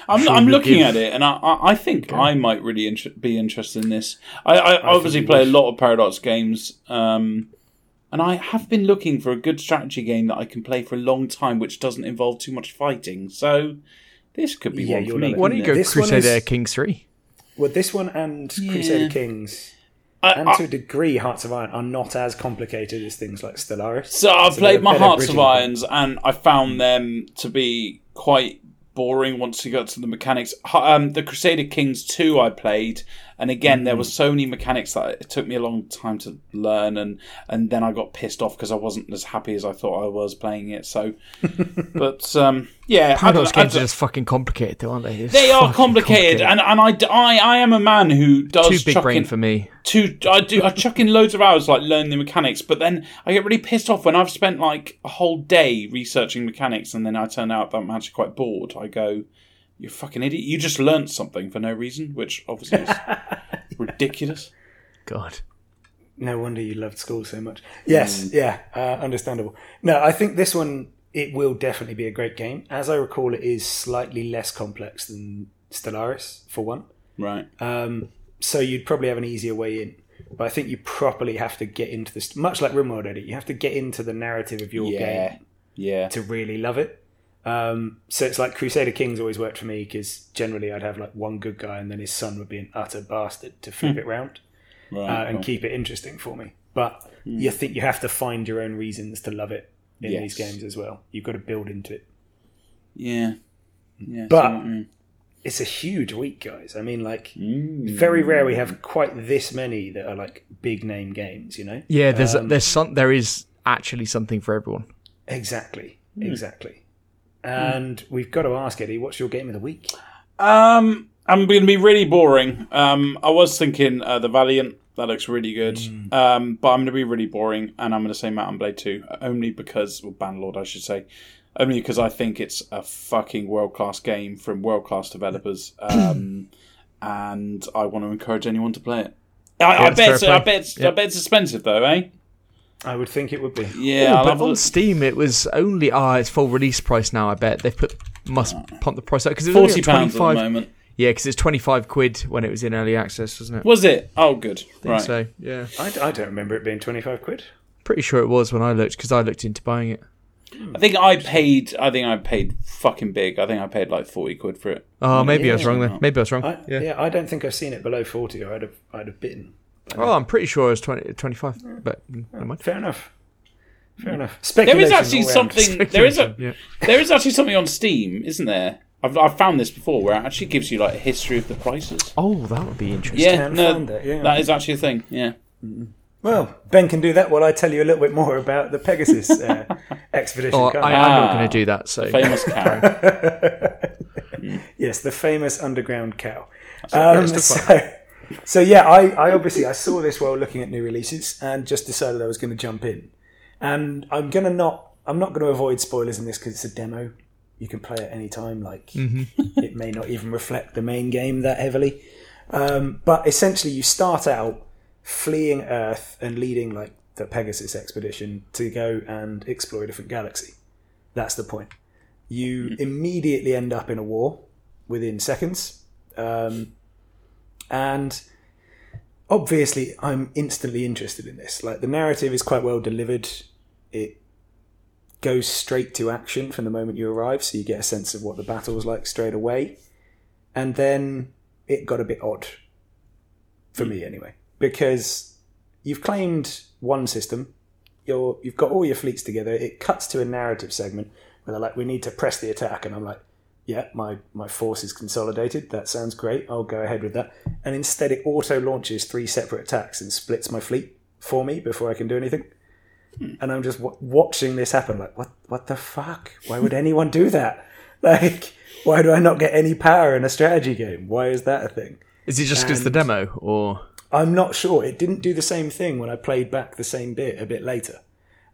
I'm, Should I'm looking give- at it, and I, I I think I might really inter- be interested in this. I, I, obviously play a lot of Paradox games, um, and I have been looking for a good strategy game that I can play for a long time, which doesn't involve too much fighting. So this could be Yeah, one for you're me. Why don't you go This Crusader is- Kings 3? Well, this one and Crusader Kings, I- and I- to a degree, Hearts of Iron are not as complicated as things like Stellaris. So I've So played my Hearts of bridging point. Irons, and I found them to be quite boring once you got to the mechanics. Um, the Crusader Kings 2 I played, and again, there were Mm. so many mechanics that it took me a long time to learn, and, and then I got pissed off because I wasn't as happy as I thought I was playing it. So, but um, yeah, Paradox games are just fucking complicated, though, aren't they? It's they are fucking complicated, and, and I, I, I am a man who does Too big chuck brain in- for me. too I do I chuck in loads of hours like learning the mechanics, but then I get really pissed off when I've spent like a whole day researching mechanics and then I turn out that I'm actually quite bored. I go, You fucking idiot, you just learnt something for no reason, which obviously is ridiculous. God. No wonder you loved school so much. Yes, yeah, uh, understandable. No, I think this one it will definitely be a great game. As I recall, it is slightly less complex than Stellaris for one. Right. Um, so you'd probably have an easier way in. But I think you properly have to get into this, much like RimWorld Edit. You have to get into the narrative of your Yeah. game Yeah. to really love it. Um, so it's like Crusader Kings always worked for me because generally I'd have like one good guy and then his son would be an utter bastard to flip it round Right. uh, and cool. keep it interesting for me. But you think you have to find your own reasons to love it in Yes. these games as well. You've got to build into it. yeah. Yeah. But- see what you mean. It's a huge week, guys. I mean, like, Mm. very rare we have quite this many that are like big name games, you know? Yeah, there's Um, there's some there is actually something for everyone. Exactly. Exactly. And we've got to ask Eddie, what's your game of the week? Um, I'm going to be really boring. Um, I was thinking uh, the Valiant. That looks really good. Mm. Um, but I'm going to be really boring, and I'm going to say Mount and Blade 2 only because, well, Bannerlord, I should say, only because I think it's a fucking world class game from world class developers, um, and I want to encourage anyone to play it. I, I bet, it's. I bet, it's, I bet it's expensive though, eh? I would think it would be. Yeah, Oh, I'll but on look. Steam it was only ah, it's full release price now. I bet they've put must pump the price up because it was Forty pounds at the moment. Yeah, because it's twenty five quid when it was in early access, wasn't it? Was it? Oh, good. I Right. think so yeah, I, I don't remember it being 25 quid. pretty sure it was when I looked because I looked into buying it. I think I paid. I think I paid fucking big. I think I paid like forty quid for it. Oh, maybe I was wrong there. Maybe I was wrong. I, yeah. yeah. I don't think I've seen it below 40 or I'd have, I'd have bitten. Oh, I'm pretty sure it was 20, 25, but mm, never mind. Fair enough. Fair enough. There is actually something. There is a. Yeah. There is actually something on Steam, isn't there? I've, I've found this before, where it actually gives you like a history of the prices. Oh, that would be interesting. Yeah, no, it, yeah. that is actually a thing. Yeah. Well, Ben can do that while I tell you a little bit more about the Pegasus uh, expedition. Oh, I, I? I'm not Ah. going to do that. So Famous cow. Yes, the famous underground cow. right, Um, so, so yeah, I, I obviously I saw this while looking at new releases and just decided I was going to jump in. And I'm gonna not I'm not going to avoid spoilers in this because it's a demo. You can play at any time. Like it may not even reflect the main game that heavily. Um, but essentially, you start out fleeing Earth and leading like the Pegasus expedition to go and explore a different galaxy. That's the point. You immediately end up in a war within seconds. Um, and obviously, I'm instantly interested in this. Like, the narrative is quite well delivered. It goes straight to action from the moment you arrive, so you get a sense of what the battle was like straight away. And then it got a bit odd. For me, anyway. Because you've claimed one system, you're, you've got all your fleets together, it cuts to a narrative segment where they're like, we need to press the attack. And I'm like, yeah, my, my force is consolidated. That sounds great. I'll go ahead with that. And instead, it auto launches three separate attacks and splits my fleet for me before I can do anything. And I'm just w- watching this happen. Like, what? What the fuck? Why would anyone do that? Like, why do I not get any power in a strategy game? Why is that a thing? is it just because the demo, or I'm not sure. It didn't do the same thing when I played back the same bit a bit later.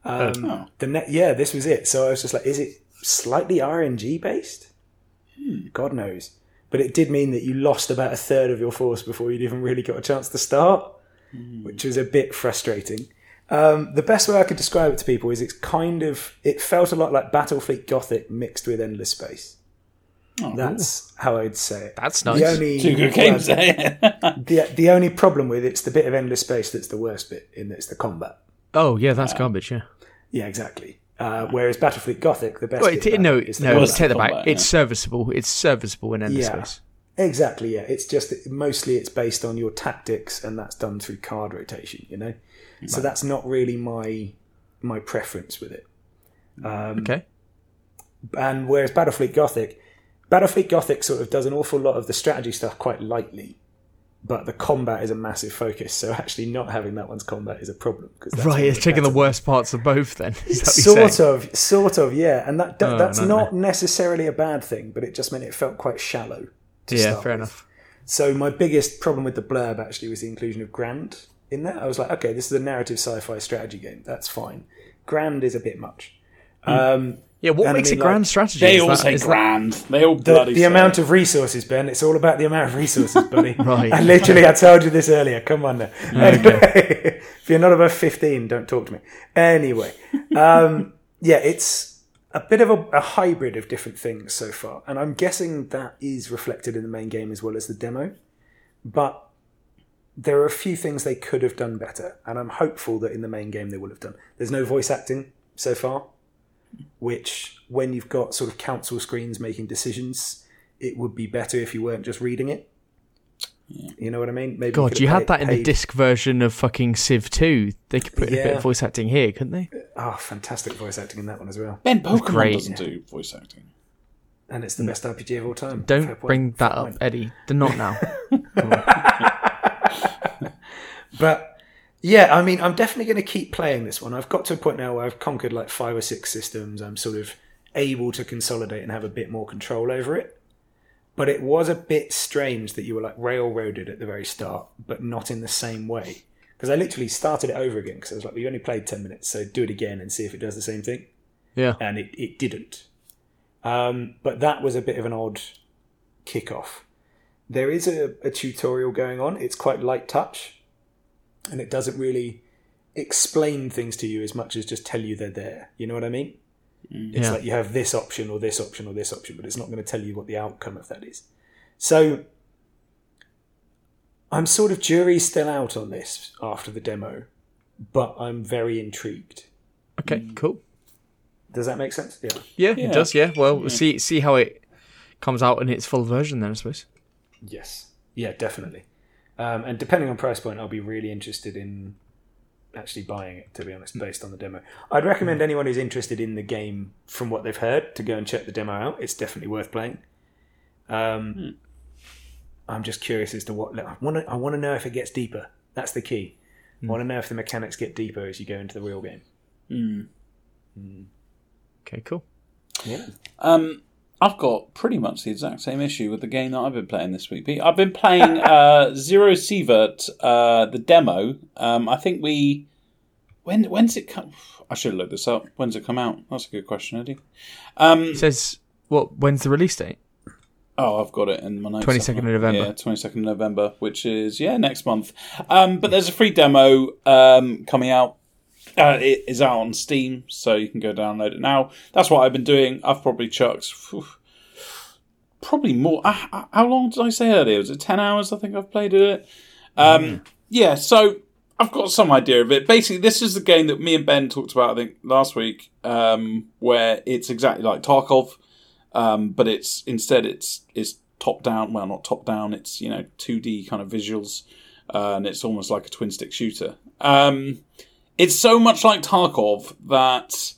Um, Oh. The ne- yeah, this was it. So I was just like, is it slightly RNG based? God knows. But it did mean that you lost about a third of your force before you'd even really got a chance to start, hmm. which was a bit frustrating. Um, the best way I could describe it to people is it's kind of it felt a lot like Battlefleet Gothic mixed with Endless Space. Oh, that's how I'd say it. That's The nice. only Two good games eh? there. the the only problem with it's the bit of endless space that's the worst bit in that it's the combat. oh yeah, that's uh, garbage. Yeah. Yeah, exactly. Uh, whereas Battlefleet Gothic, the best. Wait, bit t- no, it is the no, take that back. combat, It's yeah. serviceable. It's serviceable in endless Yeah. space. Exactly. Yeah, it's just that mostly it's based on your tactics, and that's done through card rotation. You know, so that's not really my my preference with it. Um, Okay. And whereas Battlefleet Gothic, Battlefleet Gothic sort of does an awful lot of the strategy stuff quite lightly, but the combat is a massive focus. So actually, not having that one's combat is a problem because that's Right, it's taking the worst parts of both. Then is that what you're sort of, sort of, yeah. And that, that Oh, that's nightmare. not necessarily a bad thing, but it just meant it felt quite shallow. To Yeah, start fair with. enough. So my biggest problem with the blurb actually was the inclusion of Grand in there. I was like, okay, this is a narrative sci-fi strategy game. That's fine. Grand is a bit much. Um, Yeah, what And I makes mean, a grand like, strategy? they Is all that- say is that- grand. They all the, bloody the say amount of resources, Ben. It's all about the amount of resources, buddy. Right. And literally, I told you this earlier. Come on now. Anyway, if you're not above 15, don't talk to me. Anyway, um, yeah, it's a bit of a, a hybrid of different things so far. And I'm guessing that is reflected in the main game as well as the demo. But there are a few things they could have done better. And I'm hopeful that in the main game they will have done. There's no voice acting so far, which, when you've got sort of council screens making decisions, it would be better if you weren't just reading it. You know what I mean? Maybe God, could you had that in paid- the disc version of fucking Civ 2. They could put in a bit of voice acting here, couldn't they? Oh, fantastic voice acting in that one as well. Ben Pokemon great. doesn't do voice acting. And it's the mm. best RPG of all time. Don't bring that Fair up, point. Eddie. They're not now. But yeah, I mean, I'm definitely going to keep playing this one. I've got to a point now where I've conquered like five or six systems. I'm sort of able to consolidate and have a bit more control over it. But it was a bit strange that you were like railroaded at the very start, but not in the same way. Because I literally started it over again because I was like, we only played 10 minutes, so do it again and see if it does the same thing. yeah. and it, it didn't. Um, but that was a bit of an odd kickoff. There is a, a tutorial going on. It's quite light touch, and it doesn't really explain things to you as much as just tell you they're there. You know what I mean? Mm. It's like you have this option or this option or this option, but it's not going to tell you what the outcome of that is. So I'm sort of jury still out on this after the demo, but I'm very intrigued. Okay, mm. cool. Does that make sense? Yeah. Yeah, Yeah. it does. Yeah. Well, we'll see see how it comes out in its full version then, I suppose. Yes. Yeah, definitely. Um, and depending on price point, I'll be really interested in actually buying it, to be honest, based on the demo. I'd recommend anyone who's interested in the game from what they've heard to go and check the demo out. It's definitely worth playing. Um, I'm just curious as to what I want. To, I want to know if it gets deeper. That's the key. I want to know if the mechanics get deeper as you go into the real game. Okay, cool. Yeah. Um, I've got pretty much the exact same issue with the game that I've been playing this week. I've been playing uh, Zero Sievert, uh, the demo. Um, I think we when when's it come? I should have looked this up. When's it come out? That's a good question, Eddie. Um, It says what? When's the release date? Oh, I've got it in my notes. 22nd of November. Yeah, 22nd of November, which is, yeah, next month. Um, but there's a free demo um, coming out. Uh, it is out on Steam, so you can go download it now. That's what I've been doing. I've probably chucked probably more. Uh, uh, how long did I say earlier? Was it 10 hours I think I've played it? Um, Yeah, so I've got some idea of it. Basically, this is the game that me and Ben talked about, I think, last week, um, where it's exactly like Tarkov um, but it's instead it's it's top down. Well, not top down. It's you know two D kind of visuals, uh, and it's almost like a twin stick shooter. Um, it's so much like Tarkov that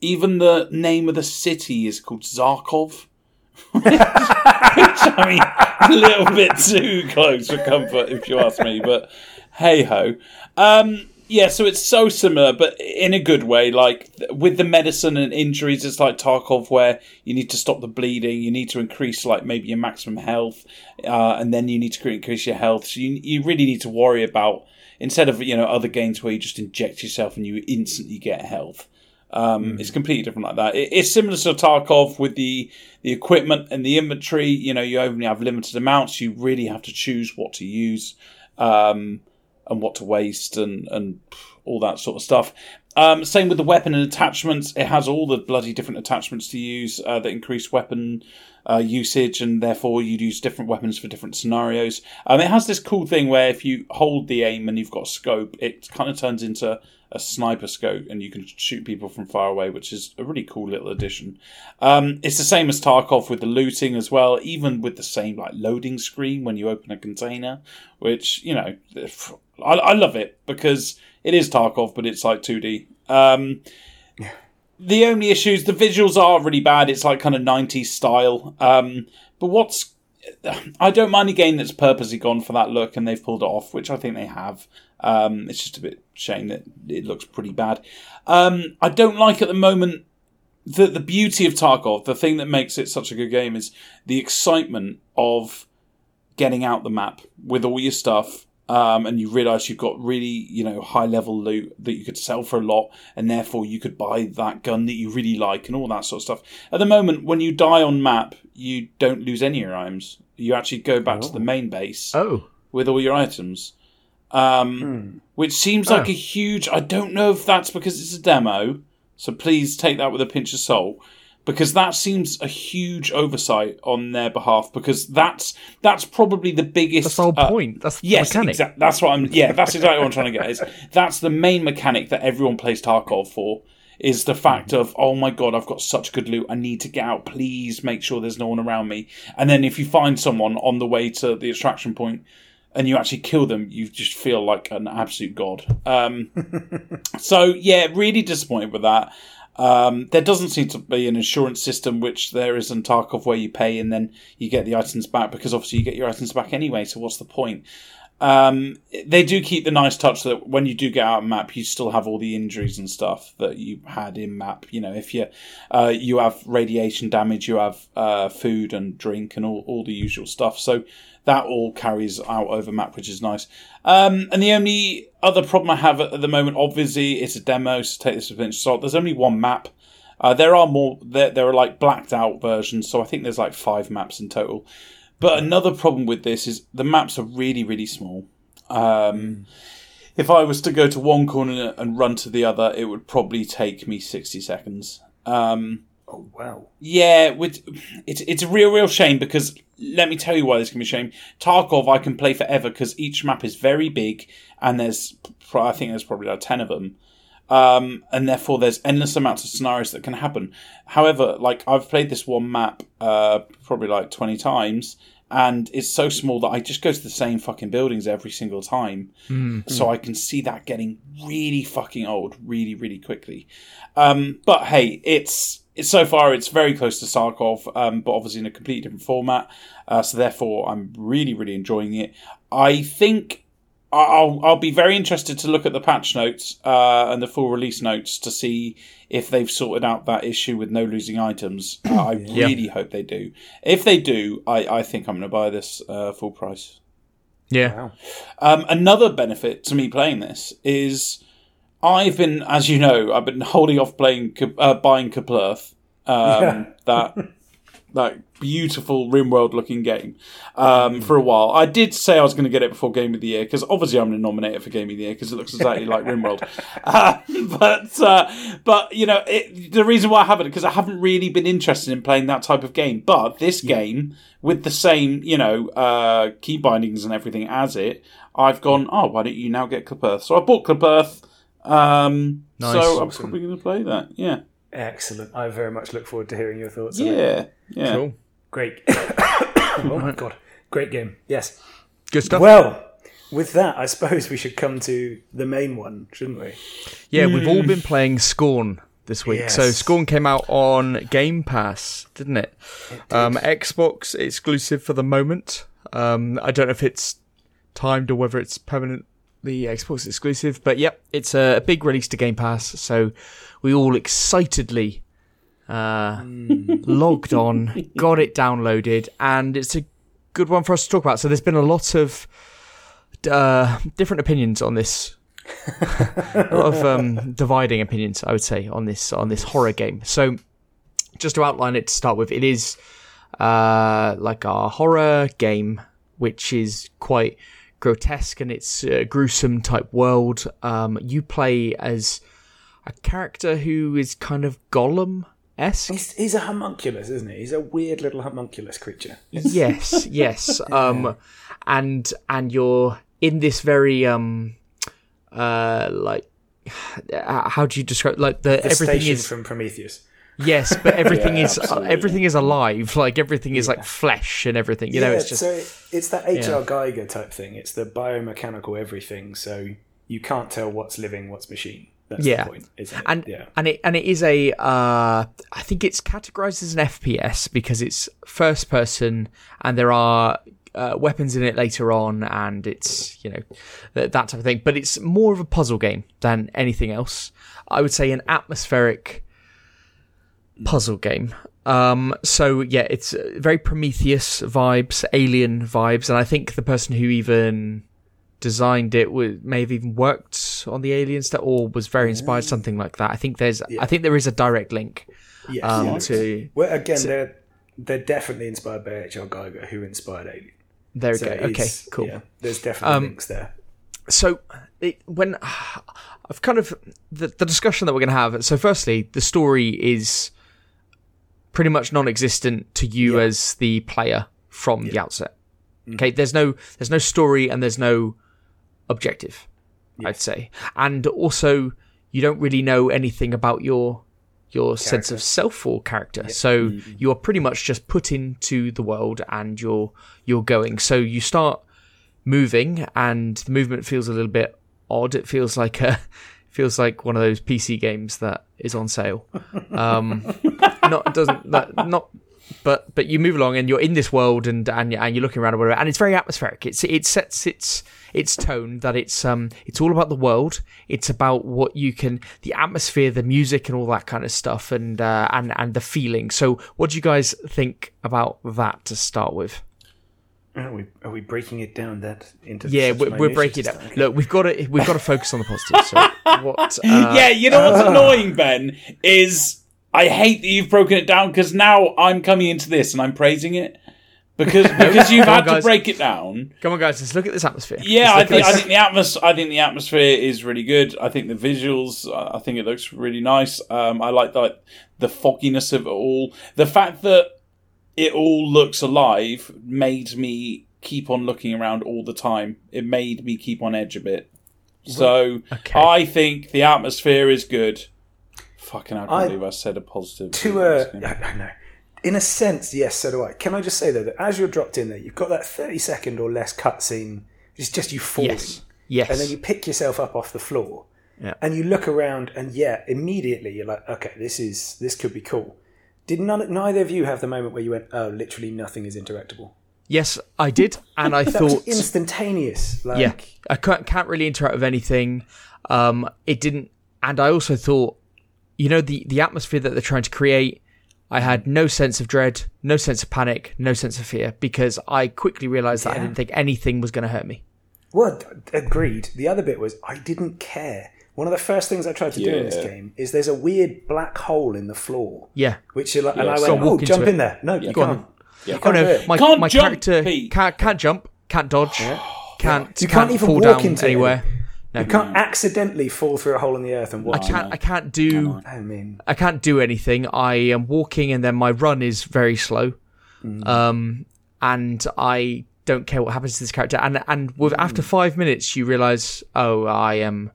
even the name of the city is called Zarkov. Which I mean, a little bit too close for comfort, if you ask me. But hey ho. Um, yeah, so it's so similar, but in a good way. Like with the medicine and injuries, it's like Tarkov, where you need to stop the bleeding, you need to increase like maybe your maximum health, uh, and then you need to increase your health. So you you really need to worry about instead of you know other games where you just inject yourself and you instantly get health. Um, It's completely different like that. It, it's similar to Tarkov with the the equipment and the inventory. You know, you only have limited amounts. You really have to choose what to use um, and what to waste and and all that sort of stuff. Um, same with the weapon and attachments. It has all the bloody different attachments to use uh, that increase weapon uh, usage, and therefore you'd use different weapons for different scenarios. Um, it has this cool thing where if you hold the aim and you've got scope, it kind of turns into a sniper scope, and you can shoot people from far away, which is a really cool little addition. Um, it's the same as Tarkov with the looting as well, even with the same like loading screen when you open a container, which you know, I, I love it because it is Tarkov, but it's like 2D. Um, the only issues, the visuals are really bad. It's like kind of 90s style. Um, but what's I don't mind a game that's purposely gone for that look and they've pulled it off, which I think they have. Um, it's just a bit shame that it looks pretty bad. Um, I don't like at the moment the the beauty of Tarkov. The thing that makes it such a good game is the excitement of getting out the map with all your stuff. Um, and you realise you've got really, you know, high level loot that you could sell for a lot, and therefore you could buy that gun that you really like and all that sort of stuff. At the moment, when you die on map, you don't lose any of your items. You actually go back to the main base Oh, with all your items, um, which seems like Oh. a huge. I don't know if that's because it's a demo, so please take that with a pinch of salt. Because that seems a huge oversight on their behalf. Because that's that's probably the biggest. that's the whole uh, point. That's the Yes, mechanic. exactly. That's what I'm. Yeah, that's exactly what I'm trying to get. Is that's the main mechanic that everyone plays Tarkov for. Is the fact of oh my god, I've got such good loot. I need to get out. Please make sure there's no one around me. And then if you find someone on the way to the extraction point and you actually kill them, you just feel like an absolute god. Um, so yeah, really disappointed with that. Um, there doesn't seem to be an insurance system, which there is in Tarkov, where you pay and then you get the items back because obviously you get your items back anyway. So what's the point? Um, they do keep the nice touch that when you do get out of map, you still have all the injuries and stuff that you had in map. You know, if you uh, you have radiation damage, you have uh, food and drink and all, all the usual stuff. So that all carries out over map, which is nice. Um, and the only other problem I have at, at the moment, obviously, it's a demo, so take this with a pinch of salt. There's only one map. Uh, there are more. There, there are like blacked out versions, so I think there's like five maps in total. But another problem with this is the maps are really, really small. Um, If I was to go to one corner and run to the other, it would probably take me 60 seconds. Um, Oh wow. yeah, with it's it's a real real shame because let me tell you why this can be a shame. Tarkov I can play forever because each map is very big and there's pro- I think there's probably like ten of them. Um, and therefore there's endless amounts of scenarios that can happen. However, like I've played this one map uh, probably like twenty times, and it's so small that I just go to the same fucking buildings every single time. So I can see that getting really fucking old really really quickly. Um, but hey, it's it's so far it's very close to Tarkov, um, but obviously in a completely different format. Uh, so therefore, I'm really really enjoying it. I think I- I'll I'll be very interested to look at the patch notes uh, and the full release notes to see if they've sorted out that issue with no losing items. Uh, I really hope they do. If they do, I, I think I'm going to buy this uh, full price. Yeah. Wow. Um, another benefit to me playing this is I've been, as you know, I've been holding off playing, uh, buying Kaplurth, um, Yeah. that that beautiful RimWorld looking game, um, for a while. I did say I was going to get it before Game of the Year because obviously I'm going to nominate it for Game of the Year because it looks exactly like RimWorld. Uh, but uh, but you know it, the reason why I haven't because I haven't really been interested in playing that type of game. But this game with the same you know uh, key bindings and everything as it, I've gone. Oh, why don't you now get Clip So I bought Clip Earth. Um, Nice. So I'm probably going to play that. Yeah, Excellent. I very much look forward to hearing your thoughts. on it. yeah, yeah. Cool. Great. oh my god. Great game. Yes. Good stuff. Well, with that, I suppose we should come to the main one, shouldn't we? Yeah, we've all been playing Scorn this week. So Scorn came out on Game Pass, didn't it? Um, Xbox exclusive for the moment. Um, I don't know if it's timed or whether it's permanently Xbox exclusive, but yep, it's a big release to Game Pass. So we all excitedly uh, logged on, got it downloaded, and it's a good one for us to talk about. So there's been a lot of uh, different opinions on this a lot of um, dividing opinions, I would say, on this on this horror game. So, just to outline it to start with, it is uh, like a horror game, which is quite grotesque and it's a gruesome type world. Um, you play as a character who is kind of Gollum esque. He's, he's a homunculus, isn't he? He's a weird little homunculus creature. yes, yes. Um, and and you're in this very um, uh, like how do you describe like the, The everything station is from Prometheus. Yes, but everything Yeah, is uh, absolutely. everything is alive. Like everything is like flesh and everything. You know, it's just so it's that H.R. Yeah. Geiger type thing. It's the biomechanical everything. So you can't tell what's living, what's machine. That's Yeah. the point, and yeah. and it and it is a uh, I think it's categorized as an FPS because it's first person and there are uh, weapons in it later on and it's you know that, that type of thing. But it's more of a puzzle game than anything else. I would say an atmospheric puzzle game. Um, so yeah, it's uh, very Prometheus vibes, Alien vibes, and I think the person who even designed it would may have even worked on the Alien stuff or was very inspired, something like that. I think there's, I think there is a direct link Yes. um, yeah. to. Well, again, they're they're definitely inspired by H.R. Geiger, who inspired Alien. There we So go. Okay, cool. Yeah, there's definitely Um, links there. so it, when I've kind of the, the discussion that we're going to have. So, firstly, the story is pretty much non-existent to you Yeah. as the player from the outset. Mm. Okay, there's no there's no story and there's no objective. I'd say, and also you don't really know anything about your your sense of self or character. So mm-hmm. you're pretty much just put into the world and you're you're going. So you start moving and the movement feels a little bit odd. It feels like a feels like one of those PC games that is on sale. Um, not doesn't that, not but but you move along and you're in this world and and, and you're looking around or whatever and it's very atmospheric. It's it sets its its tone that it's um it's all about the world. It's about what you can the atmosphere, the music, and all that kind of stuff, and uh, and and the feeling. So, what do you guys think about that to start with? Are we, are we breaking it down that into? Yeah, such we're, we're breaking it just- down. okay. Look, we've got to we've got to focus on the positive. So, what? Uh, yeah, you know what's annoying, Ben, is I hate that you've broken it down because now I'm coming into this and I'm praising it. because because you've Come on, had to break it down. Come on, guys, let's look at this atmosphere. Yeah, I think I think the atmos I think the atmosphere is really good. I think the visuals. uh, I think it looks really nice. Um, I like that the fogginess of it all. The fact that it all looks alive made me keep on looking around all the time. It made me keep on edge a bit. So Okay. I think the atmosphere is good. Fucking, I can't I- believe I said a positive. to uh, I know. In a sense, yes, so do I. Can I just say though that as you're dropped in there, you've got that thirty second or less cutscene. It's just you falling, Yes. Yes. and then you pick yourself up off the floor, Yeah. and you look around, and yeah, immediately you're like, okay, this is this could be cool. Did none, neither of you have the moment where you went, oh, literally nothing is interactable? yes, I did, and I thought, instantaneous. Like, yeah, I can't, can't really interact with anything. Um, it didn't, and I also thought, you know, the the atmosphere that they're trying to create. I had no sense of dread, no sense of panic, no sense of fear because I quickly realised that I didn't think anything was going to hurt me. Well, agreed. The other bit was I didn't care. One of the first things I tried to do in this game is there's a weird black hole in the floor. Yeah. Which you're like, and I so went, walk oh, into jump it. in there. No, you Go can't. Yeah. You Oh can't do no, it. my Can't my jump, character Pete. can't can't jump, can't dodge, can't You can't, can't even fall walk down into it. anywhere. No, You can't mm. accidentally fall through a hole in the earth and I walk. can't I can't do I mean, I can't do anything. I am walking and then my run is very slow. Mm. Um, and I don't care what happens to this character. And and with mm. after five minutes, you realize, oh, I am.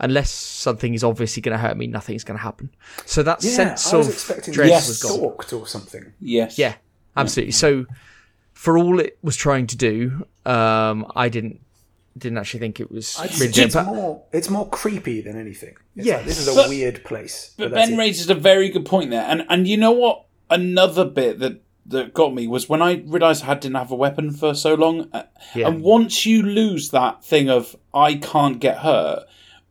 Unless something is obviously going to hurt me, nothing's going to happen. So that yeah, sense I was of expecting dread to Yes. get was gone. stalked or something. Yes. Yeah, absolutely. So for all it was trying to do, um, I didn't didn't actually think it was I'd really it's But more it's more creepy than anything. It's Yes. like, this is a But- weird place. But that's Ben it. raises a very good point there, and and you know what? Another bit that that got me was when I realised I didn't have a weapon for so long, uh, Yeah. and once you lose that thing of I can't get hurt,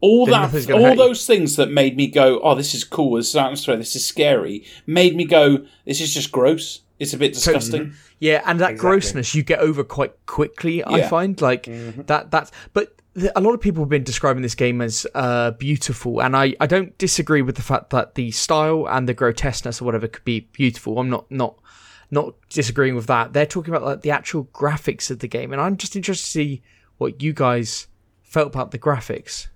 all Then that, all hurt you. those things that made me go, oh, this is cool, this is atmosphere, this is scary, made me go, this is just gross. It's a bit disgusting. Yeah, and that Exactly. grossness you get over quite quickly. I find like Mm-hmm. that. That's but th- a lot of people have been describing this game as uh, beautiful, and I, I don't disagree with the fact that the style and the grotesqueness or whatever could be beautiful. I'm not not not disagreeing with that. They're talking about like the actual graphics of the game, and I'm just interested to see what you guys felt about the graphics.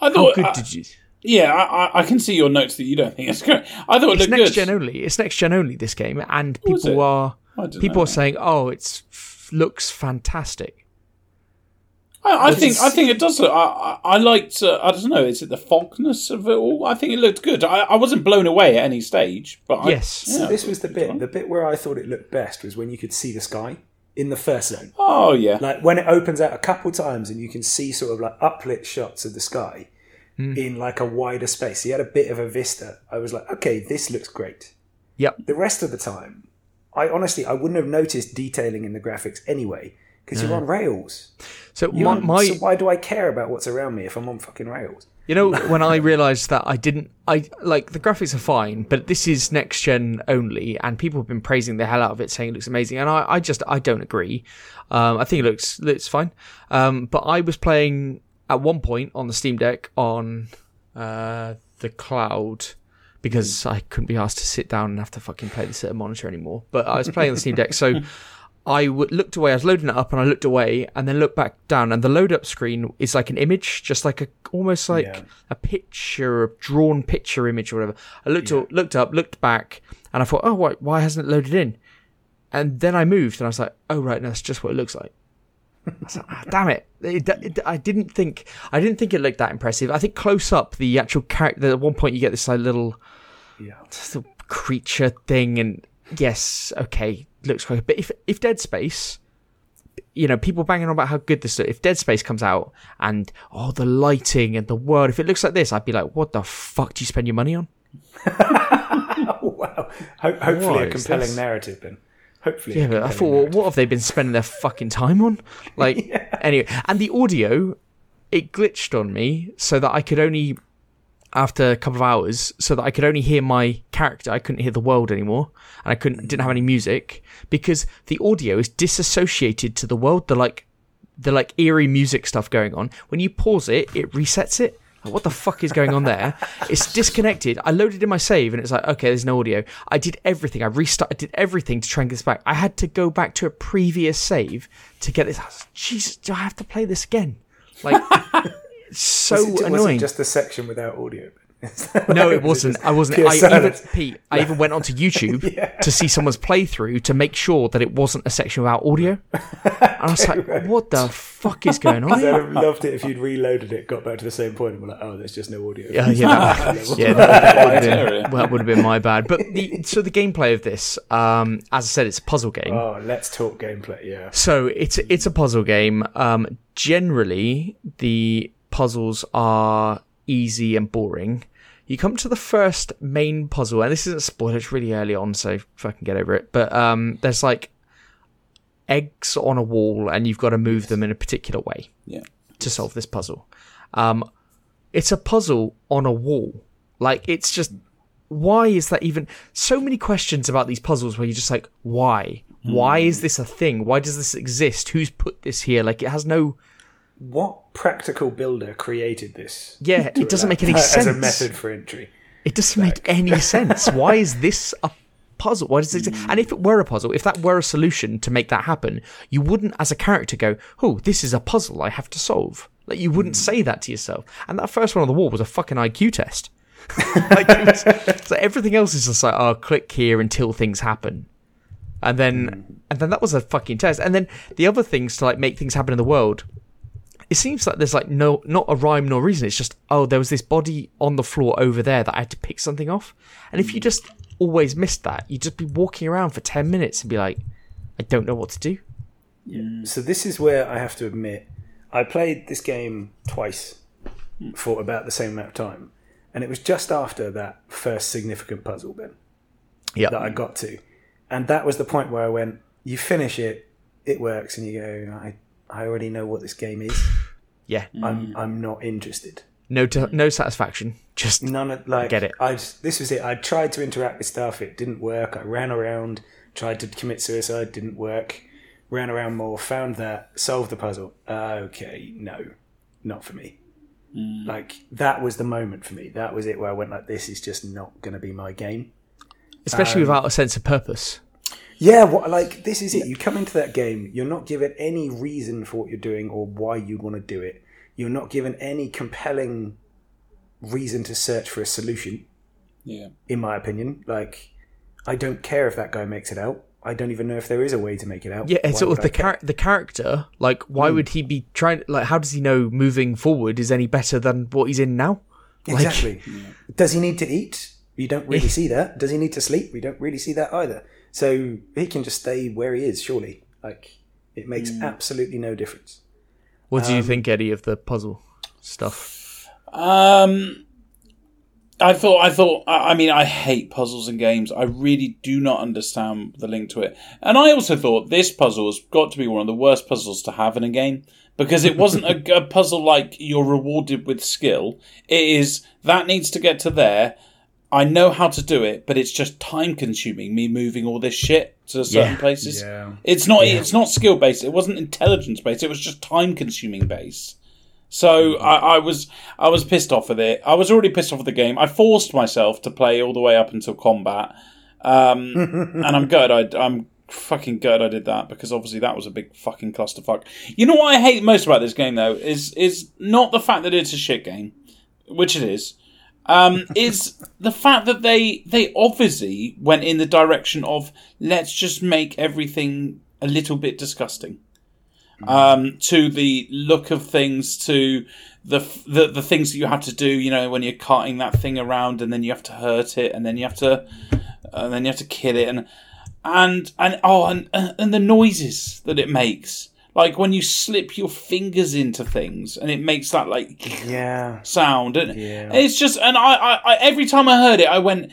I thought. How thought, good uh, did you? yeah, I, I- I can see your notes that you don't think it's good. I thought it It's looked next good. gen only. It's next gen only. This game, and people are people know are saying, "Oh, it's f- looks fantastic." I, I think It's- I think it does. Look, I I, I liked. Uh, I don't know. Is it the fogness of it all? I think it looked good. I, I wasn't blown away at any stage, but I, Yes. yeah, this was the bit. one. The bit where I thought it looked best was when you could see the sky in the first zone. Oh yeah, Like when it opens out a couple times and you can see sort of like uplit shots of the sky Hmm. in like a wider space. You had a bit of a vista. I was like, okay, this looks great. Yep. The rest of the time, I honestly I wouldn't have noticed detailing in the graphics anyway because you're on rails. So You're my, on- my so why do I care about what's around me if I'm on fucking rails? You know, when I realised that I didn't, I like the graphics are fine, but this is next gen only, and people have been praising the hell out of it, saying it looks amazing, and I, I just, I don't agree. Um, I think it looks, looks fine. Um, but I was playing at one point on the Steam Deck on uh, the cloud because I couldn't be asked to sit down and have to fucking play this at a monitor anymore. But I was playing the Steam Deck, so. I w- looked away. I was loading it up, and I looked away, and then looked back down, and the load up screen is like an image, just like a almost like Yeah. a picture, a drawn picture image or whatever. I looked looked up, looked back, and I thought, oh, why, why hasn't it loaded in? And then I moved, and I was like, oh right, no, that's just what it looks like. I was like, ah, damn it. It- it- I didn't think I didn't think it looked that impressive. I think close up, the actual character. At one point, you get this like little Yeah. little creature thing, and yes, okay, looks quite. But if if Dead Space, you know, people banging on about how good this. If Dead Space comes out and oh, the lighting and the world, if it looks like this, I'd be like, what the fuck do you spend your money on? Oh, wow. Ho- hopefully Why a compelling this? narrative then. Hopefully. Yeah, but I thought, narrative. what have they been spending their fucking time on? Like, anyway, and the audio, it glitched on me so that I could only, after a couple of hours, so that I could only hear my character. I couldn't hear the world anymore, and I couldn't didn't have any music because the audio is disassociated to the world. The like, the like eerie music stuff going on. When you pause it, it resets it. Like, what the fuck is going on there? It's disconnected. I loaded in my save and it's like, okay, there's no audio. I did everything. I restarted, I did everything to try and get this back. I had to go back to a previous save to get this. I was, Jesus, do I have to play this again? Like, so Was it- was it annoying. just the section without audio. No, it Was wasn't. I wasn't. I even. Pete, I even went onto YouTube to see someone's playthrough to make sure that it wasn't a section without audio. And I was like, what the fuck is going on I'd have loved it if you'd reloaded it, got back to the same point, and were like, "Oh, there's just no audio." Yeah, yeah, that, yeah, that, that would have been, well, that would have been my bad. But the so the gameplay of this, um, as I said, it's a puzzle game. Oh, let's talk gameplay. Yeah. So it's it's a puzzle game. Um, generally, the puzzles are easy and boring. You come to the first main puzzle, and this isn't spoiler; it's really early on, so fucking get over it. But um, there's like eggs on a wall, and you've got to move them in a particular way Yeah. to solve this puzzle. Um, it's a puzzle on a wall. Like it's just why is that even so many questions about these puzzles where you're just like why why is this a thing why does this exist who's put this here like it has no What practical builder created this? yeah it doesn't make any sense. as a method for entry. it doesn't make any sense. Why is this a puzzle? Why does it exist? Mm. and if it were a puzzle if that were a solution to make that happen you wouldn't as a character go oh this is a puzzle i have to solve. Like you wouldn't mm. say that to yourself. And that first one on the wall was a fucking iq test. Like was, so everything else is just like oh click here until things happen. And then mm. and then that was a fucking test. And then the other things to like make things happen in the world it seems like there's like no not a rhyme nor reason. It's just oh there was this body on the floor over there that i had to pick something off. And if you hmm. just always missed that you'd just be walking around for 10 minutes and be like i don't know what to do. So this is where I have to admit, I played this game twice for about the same amount of time, and it was just after that first significant puzzle bit yeah. that I got to, and that was the point where I went, you finish it, it works, and you go, I I already know what this game is. Yeah I'm mm. I'm not interested. no to, no satisfaction just None of like Get it. I this was it. I tried to interact with stuff. It didn't work. I ran around, tried to commit suicide. Didn't work. Ran around more. Found that. Solved the puzzle. Okay, no, not for me. Mm. Like that was the moment for me. That was it where I went like, this is just not going to be my game. especially um, without a sense of purpose Yeah, what like this is it. You come into that game, you're not given any reason for what you're doing or why you'd want to do it. You're not given any compelling reason to search for a solution. Yeah. in my opinion. Like, I don't care if that guy makes it out. I don't even know if there is a way to make it out. Yeah, Why sort of the char- the character. Like, why Hmm. would he be trying? Like, how does he know moving forward is any better than what he's in now? Like, Exactly. Does he need to eat? You don't really see that. Does he need to sleep? We don't really see that either. So he can just stay where he is, surely. Like, it makes Hmm. absolutely no difference. What do you Um, think, Eddie, of the puzzle stuff? Um, I thought, I thought, I I mean, I hate puzzles and games. I really do not understand the link to it. And I also thought this puzzle has got to be one of the worst puzzles to have in a game because it wasn't a, a puzzle like you're rewarded with skill. It is that needs to get to there. I know how to do it, but it's just time consuming. Me moving all this shit to certain Yeah. places. Yeah. It's not. It's not skill based. It wasn't intelligence based. It was just time consuming based. So I, I was I was pissed off with it. I was already pissed off with the game. I forced myself to play all the way up until combat, um, and I'm good. I, I'm fucking good. I did that because obviously that was a big fucking clusterfuck. You know what I hate most about this game though is is not the fact that it's a shit game, which it is. Um, is the fact that they they obviously went in the direction of let's just make everything a little bit disgusting um, to the look of things, to the, the the things that you have to do. You know, when you're carting that thing around, and then you have to hurt it, and then you have to, and then you have to kill it, and and and oh, and and the noises that it makes, like when you slip your fingers into things, and it makes that like Yeah. sound, and Yeah. it's just, and I, I, I, every time I heard it, I went,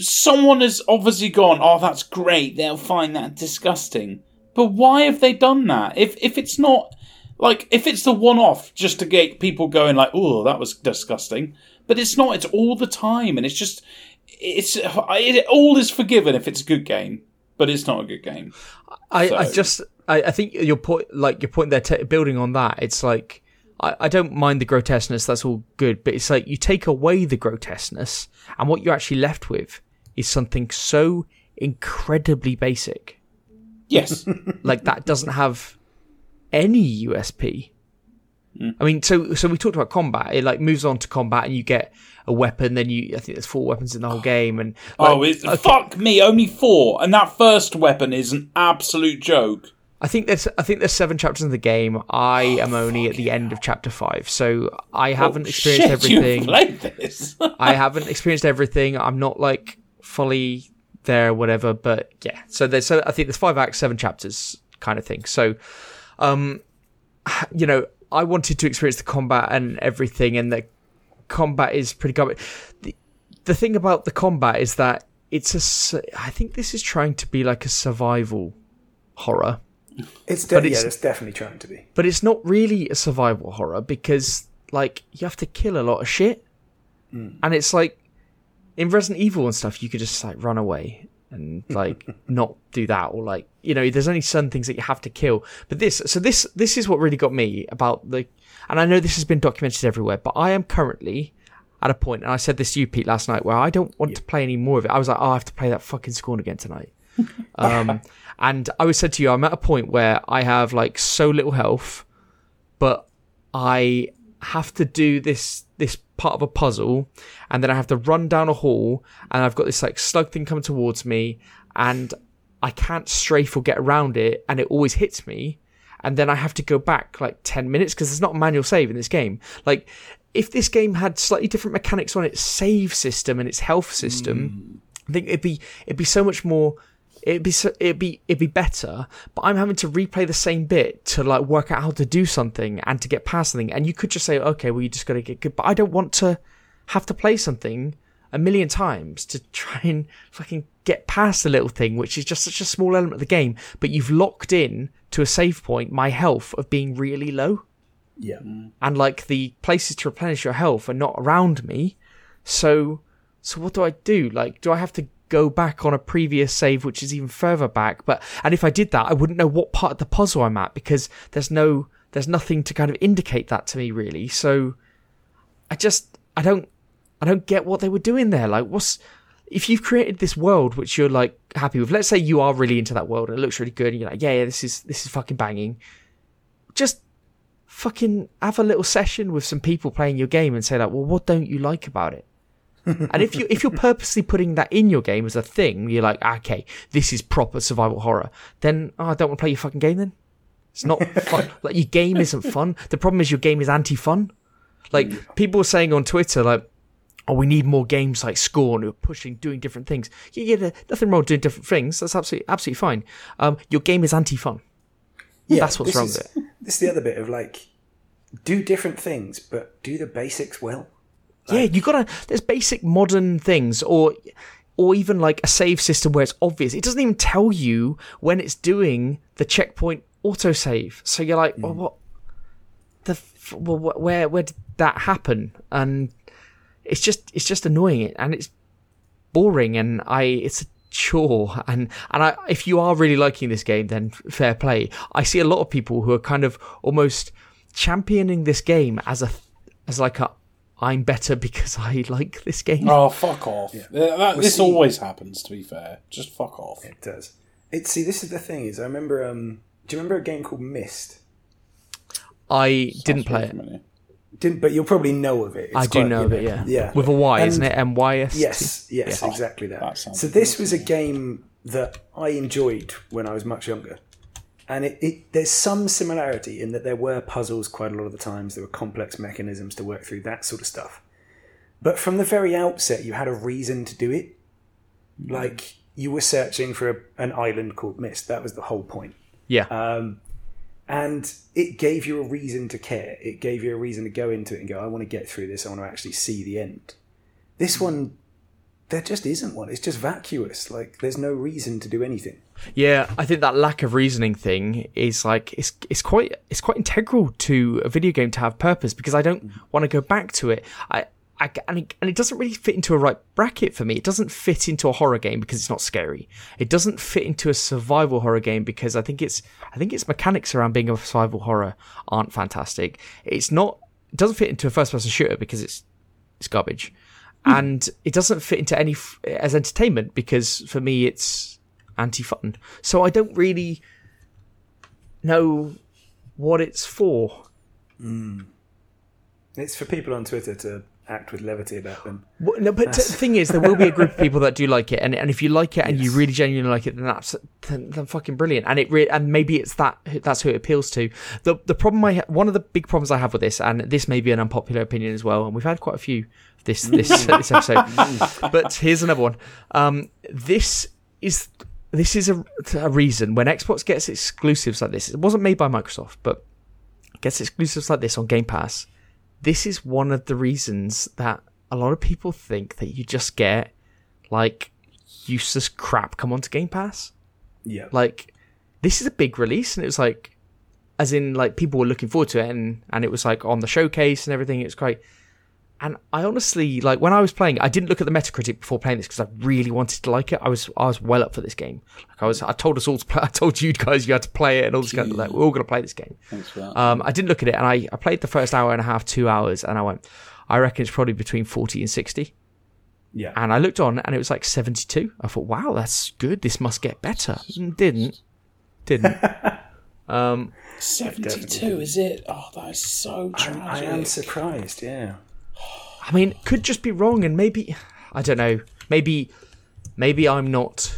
someone has obviously gone, oh, that's great. They'll find that disgusting. But why have they done that? If if it's not like if it's the one off just to get people going like, oh, that was disgusting. But it's not. It's all the time, and it's just it's it all is forgiven if it's a good game, but it's not a good game. I, I just I, I think your point like your point there t- building on that it's like I, I don't mind the grotesqueness. That's all good, but it's like you take away the grotesqueness, and what you're actually left with is something so incredibly basic. Yes. Like that doesn't have any USP. Hmm. I mean, so so we talked about combat. It like moves on to combat, and you get a weapon. Then you, I think there's four weapons in the whole oh. game, and oh, like, oh, it's, fuck me, only four, and that first weapon is an absolute joke. I think there's I think there's seven chapters in the game. I am only at the end of chapter five, so I haven't experienced Oh, Shit, you've everything. played this. I haven't experienced everything. I'm not like fully there, whatever. But yeah, so there's so I think there's five acts, seven chapters, kind of thing. So, um, you know, I wanted to experience the combat and everything, and the combat is pretty good. The the thing about the combat is that it's a. I think this is trying to be like a survival horror It's, de- But yeah, it's- it's definitely trying to be. but it's not really a survival horror because like you have to kill a lot of shit. And it's like in resident evil and stuff you could just like run away and like not do that or like you know there's only certain things that you have to kill. But this so this this is what really got me about the and i know this has been documented everywhere but i am currently at a point and i said this to you pete last night where i don't want to play any more of it. I was like oh i have to play that fucking scorn again tonight. Um, and I was said to you, I'm at a point where I have like so little health, but I have to do this this part of a puzzle, and then I have to run down a hall, and I've got this like slug thing coming towards me, and I can't strafe or get around it, and it always hits me, and then I have to go back like ten minutes because there's not a manual save in this game. Like, if this game had slightly different mechanics on its save system and its health system, hmm. I think it'd be it'd be so much more. It'd be so, it'd be it'd be better, but I'm having to replay the same bit to like work out how to do something and to get past something. And you could just say, okay, well, you just got to get good. But I don't want to have to play something a million times to try and fucking get past a little thing, which is just such a small element of the game. But you've locked in to a save point my health of being really low Yeah. and like the places to replenish your health are not around me. So, so what do I do? Like, do I have to go back on a previous save, which is even further back? But and if I did that, I wouldn't know what part of the puzzle I'm at because there's no, there's nothing to kind of indicate that to me really. So, I just, I don't, I don't get what they were doing there. Like, what's if you've created this world which you're like happy with? Let's say you are really into that world and it looks really good, and you're like, yeah, yeah, this is this is fucking banging. Just fucking have a little session with some people playing your game and say like, well, what don't you like about it? And if you if you're purposely putting that in your game as a thing, you're like, okay, this is proper survival horror. Then oh, I don't want to play your fucking game. Then it's not fun. like your game isn't fun. The problem is your game is anti-fun. Like people were saying on Twitter, like, oh, we need more games like Scorn who are pushing, doing different things. Yeah, yeah, nothing wrong with doing different things. That's absolutely absolutely fine. Um, your game is anti-fun. Yeah, That's what's wrong is- with it. This is the other bit of like, do different things, but do the basics well. Yeah, you gotta. There's basic modern things, or or even like a save system where it's obvious. It doesn't even tell you when it's doing the checkpoint autosave. So you're like, well, mm. what the f- well, where where did that happen? And it's just it's just annoying, and it's boring, and I it's a chore. And and I if you are really liking this game, then fair play. I see a lot of people who are kind of almost championing this game as a as like a I'm better because I like this game. Oh, fuck off. Uh, that- this see- always happens, to be fair. Just fuck off. It does. It see. This is the thing is, I remember. Um, do you remember a game called Myst? I didn't play very it. Didn't, but you'll probably know of it. It's I do know of it, yeah. Yeah, With a Y, And- isn't it? M Y S. Yes, yes, Yeah. exactly that. that sounds so this was a game that I enjoyed when I was much younger, and it, it there's some similarity in that there were puzzles quite a lot of the times. There were complex mechanisms to work through that sort of stuff, but from the very outset, you had a reason to do it. Like you were searching for a, an island called Myst. That was the whole point Yeah. Um, and it gave you a reason to care. It gave you a reason to go into it and go, I want to get through this. I want to actually see the end. This one, there just isn't one. It's just vacuous. Like there's no reason to do anything. Yeah, I think that lack of reasoning thing is like it's it's quite it's quite integral to a video game to have purpose because I don't want to go back to it. I I, and, it, and it doesn't really fit into a right bracket for me. It doesn't fit into a horror game because it's not scary. It doesn't fit into a survival horror game because I think it's I think its mechanics around being a survival horror aren't fantastic. It's not. It doesn't fit into a first person shooter because it's it's garbage, and it doesn't fit into any f- as entertainment because for me it's anti fun. So I don't really know what it's for. Hmm. It's for people on Twitter to act with levity about them. Well, no, but the thing is, there will be a group of people that do like it, and and if you like it and you really genuinely like it, then that's then, then fucking brilliant. And it re- and maybe it's that that's who it appeals to. The the problem I ha- one of the big problems I have with this, and this may be an unpopular opinion as well, and we've had quite a few this this this episode. but here's another one. Um, this is this is a, a reason when Xbox gets exclusives like this. It wasn't made by Microsoft, but gets exclusives like this on Game Pass. This is one of the reasons that a lot of people think that you just get like useless crap come onto Game Pass. Yeah. Like this is a big release, and it was like, as in like people were looking forward to it, and and it was like on the showcase and everything. It was great. And I honestly like when I was playing, I didn't look at the Metacritic before playing this because I really wanted to like it. I was I was well up for this game. Like I was, I told us all to play. I told you guys you had to play it and all this kind of like we're all going to play this game. Thanks for that. Um, I didn't look at it, and I, I played the first hour and a half, two hours, and I went, I reckon it's probably between forty and sixty. Yeah. And I looked on, and it was like seventy-two. I thought, wow, that's good. This must get better. Mm, Didn't, didn't. um, 72, is it? Oh, that is so tragic. I am surprised, yeah. I mean, could just be wrong, and maybe I don't know. Maybe, maybe I'm not.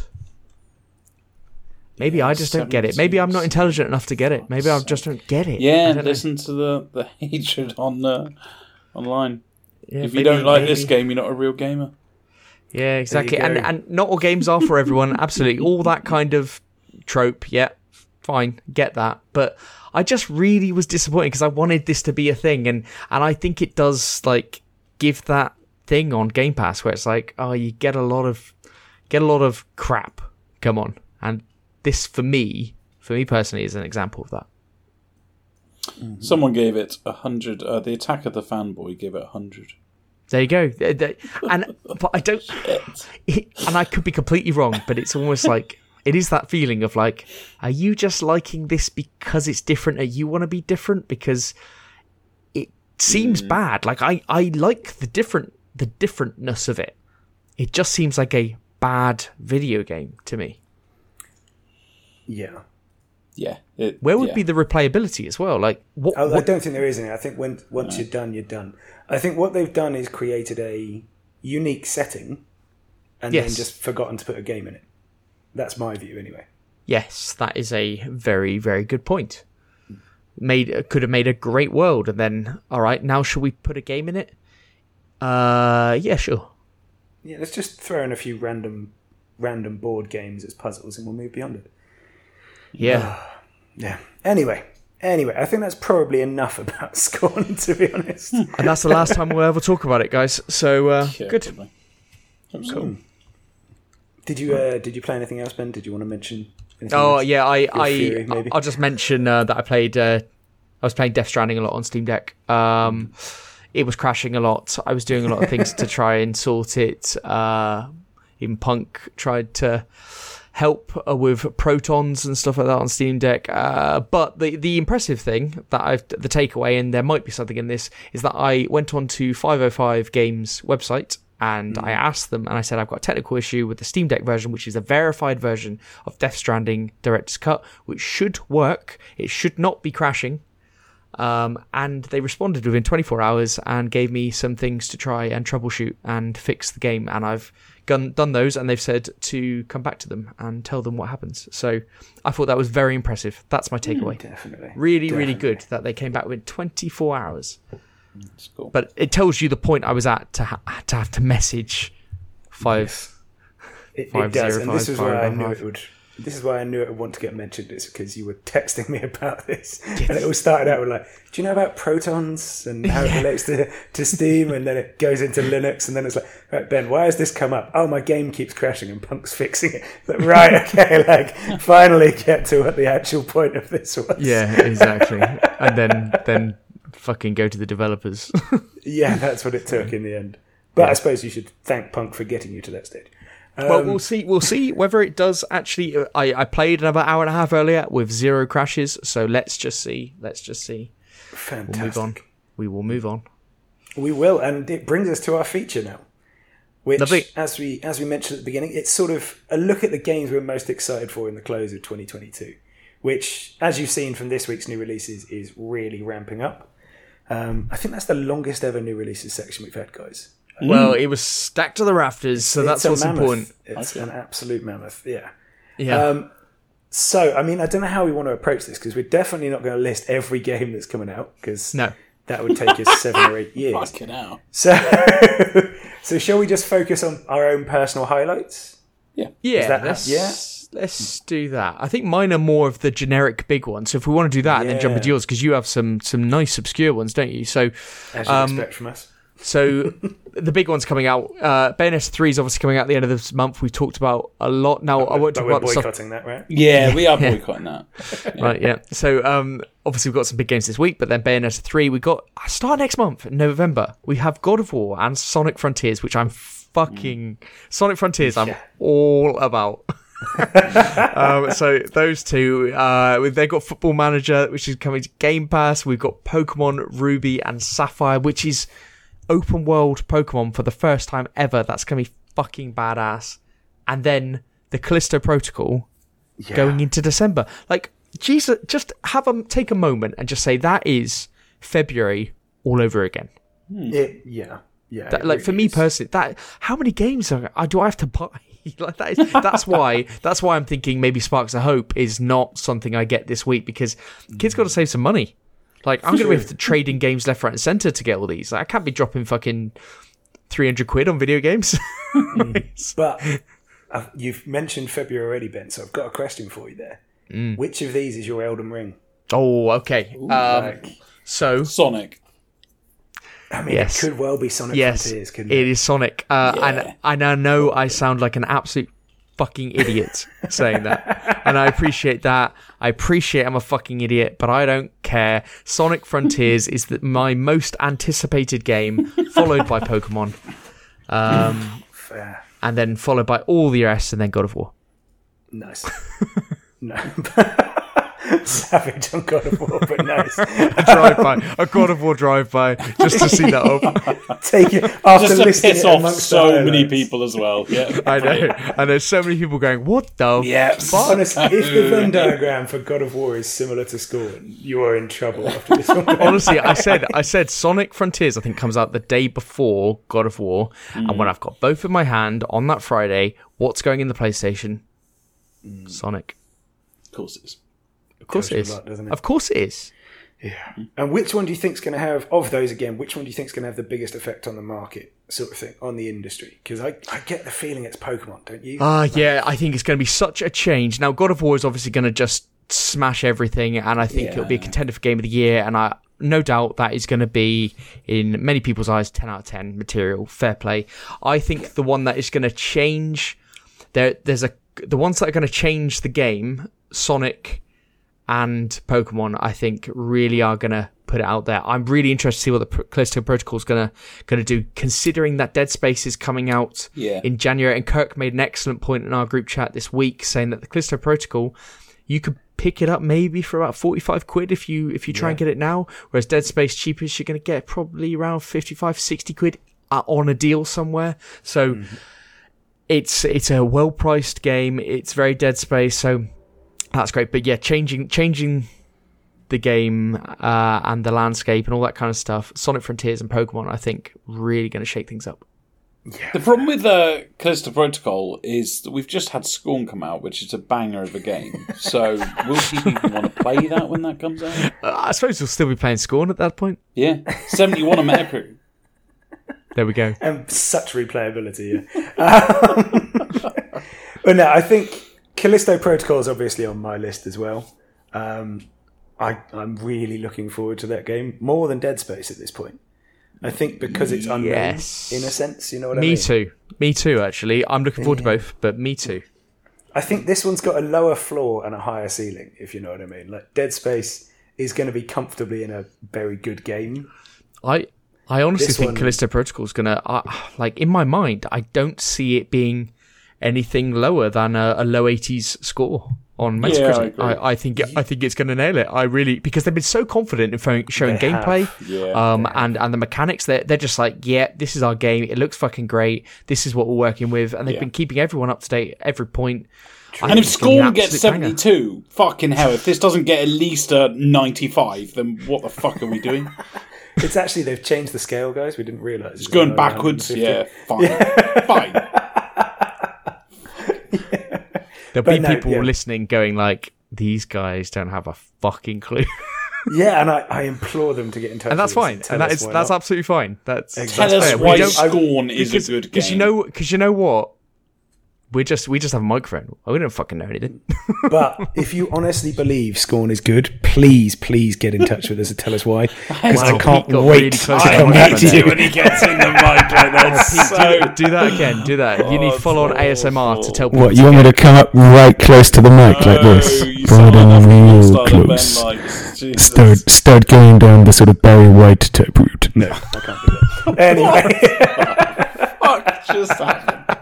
Maybe I just don't get it. Maybe I'm not intelligent enough to get it. Maybe I just don't get it. Yeah, don't know. listen to the, the hatred on uh, online. Yeah, if you maybe- don't like this game, you're not a real gamer. Yeah, exactly. And and not all games are for everyone. Absolutely, all that kind of trope. Yeah, fine, get that. But I just really was disappointed because I wanted this to be a thing, and and I think it does like give that thing on Game Pass where it's like, oh, you get a lot of get a lot of crap. Come on, and this for me, for me personally, is an example of that. Someone gave it a hundred. Uh, the Attack of the Fanboy gave it a hundred. There you go. And but I don't. And I could be completely wrong, but it's almost like it is that feeling of like, are you just liking this because it's different? Or you want to be different because it seems mm. bad? Like I, I like the different, the differentness of it. It just seems like a bad video game to me. Yeah. Yeah. It, Where would yeah. be the replayability as well? Like what? Oh, I, I don't think there is any. I think when once you're done, you're done. I think what they've done is created a unique setting and then just forgotten to put a game in it. That's my view, anyway. Yes, that is a very, very good point. Made could have made a great world, and then all right, now shall we put a game in it? Uh, yeah, sure. Yeah, let's just throw in a few random, random board games as puzzles, and we'll move beyond it. Yeah, Yeah. Anyway, anyway, I think that's probably enough about Scorn, to be honest. and that's the last time we'll ever talk about it, guys. So uh, Yeah, good. probably. Cool. Did you uh, did you play anything else, Ben? Did you want to mention? anything Oh else? yeah, I I Fury, maybe? I'll just mention uh, that I played. Uh, I was playing Death Stranding a lot on Steam Deck. Um, it was crashing a lot. I was doing a lot of things to try and sort it. Uh, even Punk tried to help uh, with protons and stuff like that on Steam Deck. Uh, but the the impressive thing that I've the takeaway, and there might be something in this, is that I went on to 505 Games website and I asked them, and I said I've got a technical issue with the Steam Deck version, which is a verified version of Death Stranding Director's Cut, which should work. It should not be crashing. Um, and they responded within 24 hours and gave me some things to try and troubleshoot and fix the game. And I've done, done those, and they've said to come back to them and tell them what happens. So I thought that was very impressive. That's my takeaway. Definitely. Really, really good that they came back within 24 hours. It's cool. But it tells you the point I was at to ha- to have to message five. It, Five it does, zero and this is why I knew five. it would. This is why I knew it would want to get mentioned. Is because you were texting me about this, and it all started out with like, "Do you know about protons and how it relates to, to Steam?" And then it goes into Linux, and then it's like, "Right, Ben, why has this come up? Oh, my game keeps crashing, and Punk's fixing it." Like, right, okay, like finally get to what the actual point of this was. Yeah, exactly. and then then fucking go to the developers. Yeah, that's what it took in the end. But I suppose you should thank Punk for getting you to that stage. well, um, we'll see. We'll see whether it does actually. Uh, I, I played another hour and a half earlier with zero crashes. So let's just see. Let's just see. Fantastic. We'll move on. We will move on. We will, and it brings us to our feature now. Which, Lovely. as we as we mentioned at the beginning, it's sort of a look at the games we're most excited for in the close of 2022. Which, as you've seen from this week's new releases, is really ramping up. Um, I think that's the longest ever new releases section we've had, guys. Well, it was stacked to the rafters, so that's It's a what's mammoth. important. It's an absolute mammoth. Yeah. Yeah. Um, so, I mean, I don't know how we want to approach this because we're definitely not going to list every game that's coming out because no. that would take us seven or eight years. Fucking hell. So, so shall we just focus on our own personal highlights? Yeah, that- let's, yeah? Let's do that. I think mine are more of the generic big ones. So if we want to do that, and then jump into yours because you have some some nice obscure ones, don't you? So As you Um, expect from us. so the big ones coming out. Uh, Bayonetta three is obviously coming out at the end of this month. We've talked about a lot. Now I won't But talk we're about the stuff boycotting that, right? Yeah, we are boycotting that. Right, yeah. So um, obviously we've got some big games this week, but then Bayonetta 3, we got start next month in November. We have God of War and Sonic Frontiers, which I'm fucking Sonic Frontiers. I'm Yeah. all about. um, so those two, uh, they've got Football Manager, which is coming to Game Pass. We've got Pokemon Ruby and Sapphire, which is open world Pokemon for the first time ever. That's gonna be fucking badass. And then the Callisto Protocol, Yeah. going into December. Like, Jesus, just have a take a moment and just say that is February all over again. It, yeah. Yeah. That, it like for me is. personally, that how many games are, uh, do I have to buy? like that is that's why that's why I'm thinking maybe Sparks of Hope is not something I get this week because kids got to save some money. Like I'm going to be able to trade in games left, right, and center to get all these. Like, I can't be dropping fucking three hundred quid on video games. But uh, you've mentioned February already, Ben, so I've got a question for you there. Mm. Which of these is your Elden Ring? oh, okay. Um, like, so Sonic. I mean, yes. it could well be Sonic Yes, Frontiers, couldn't it it? is Sonic, uh, Yeah. and and I know I sound like an absolute fucking idiot saying that, and I appreciate that. I appreciate I'm a fucking idiot, but I don't care. Sonic Frontiers is the, my most anticipated game, followed by Pokemon, um, Fair. and then followed by all the rest, and then God of War. Nice. no. Savage on God of War, but nice. A drive by, a God of War drive by, just to see that up. Take it after Just to listing piss it off so many people as well. Yeah. I know, and there's so many people going, "What the Yeah, honestly, if the Venn diagram for God of War is similar to Scorn, you are in trouble after this one. honestly, I said I said Sonic Frontiers. I think comes out the day before God of War, and when mm. I've got both in my hand on that Friday, what's going in the PlayStation? Mm. Sonic. Of course it is. Of course it is. it you is. a lot, doesn't it? Of course it is. Yeah. And which one do you think is going to have of those again? Which one do you think is going to have the biggest effect on the market, sort of thing, on the industry? Because I, I get the feeling it's Pokemon, don't you? Ah, yeah. I think it's going to be such a change. Now, God of War is obviously going to just smash everything, and I think it'll be a contender for Game of the Year, and I. No doubt that is going to be, in many people's eyes, 10 out of 10 material. Fair play. I think the one that is going to change, there, there's a the ones that are going to change the game, Sonic and Pokemon, I think really are going to put it out there. I'm really interested to see what the Pro- Callisto Protocol is going to going to do, considering that Dead Space is coming out Yeah. in January. And Kirk made an excellent point in our group chat this week, saying that the Callisto Protocol, you could pick it up maybe for about 45 quid if you if you try and get it now, whereas Dead Space cheapest you're going to get probably around 55, 60 quid uh, on a deal somewhere. So. It's it's a well priced game. It's very Dead Space, so that's great. But yeah, changing changing the game uh, and the landscape and all that kind of stuff. Sonic Frontiers and Pokemon, I think, really going to shake things up. The problem with uh, Callisto Protocol is that we've just had Scorn come out, which is a banger of a game. So will people even want to play that when that comes out? Uh, I suppose we'll still be playing Scorn at that point. Yeah, seventy-one on Metacritic. There we go. and such replayability. Yeah. Um, but no, I think Callisto Protocol is obviously on my list as well. Um, I, I'm really looking forward to that game more than Dead Space at this point. I think because it's unknown, Yes. in a sense, you know what I mean. Me too. Me too. Actually, I'm looking forward to both, but me too. I think this one's got a lower floor and a higher ceiling, if you know what I mean. Like Dead Space is going to be comfortably in a very good game. I I honestly This think one- Callisto Protocol is gonna uh, like in my mind. I don't see it being anything lower than a, a low 80s score on I Metacritic. agree. I, I, think I think it's going to nail it. I really because they've been so confident in showing, showing They gameplay, Yeah, um, and and the mechanics. They're they're just like, yeah, this is our game. It looks fucking great. This is what we're working with, and they've Yeah. been keeping everyone up to date every point. I And if think it's gonna be an Scorn gets absolute banger. 72, fucking hell, if this doesn't get at least a 95, then what the fuck are we doing? It's actually they've changed the scale, guys. We didn't realize It's going backwards, yeah, fine. Fine. there'll But be no, people yeah. listening going like, these guys don't have a fucking clue, Yeah, and I, I implore them to get in touch. and that's with fine, and that us is why that's not. absolutely fine. That's Exactly. Tell us why don't- Scorn is a good game. because you know because you know what we just we just have a microphone oh, we don't fucking know anything But if you honestly believe Scorn is good, please, please get in touch with us and tell us why. Because I can't got wait really to close to the come back to microphone you. when he gets in the mic like that. so do that again do that you need Oh, full on it's asmr to tell people What, you want me to come up right close to the mic like this? Oh, you Right sound like on the real style of Ben close. Start, start going down the sort of Barry White type route. No, I can't do that. Anyway, Fuck just happened.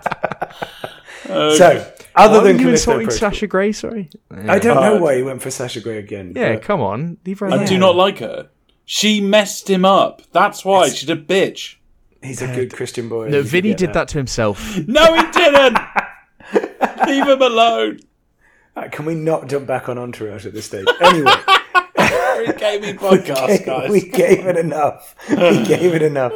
Uh, so other why than you Callisto insulting Protocol, Sasha Grey sorry I don't know Uh, why he went for Sasha Grey again. yeah but come on leave her alone. I alone do not like her. She messed him up. That's why she's a bitch. he's a good Christian boy. no Vinny forget did that to himself No, he didn't. Leave him alone. Right, can we not jump back on Entourage at this stage? Anyway, We're a gaming podcast, guys. we gave it enough. We gave it enough.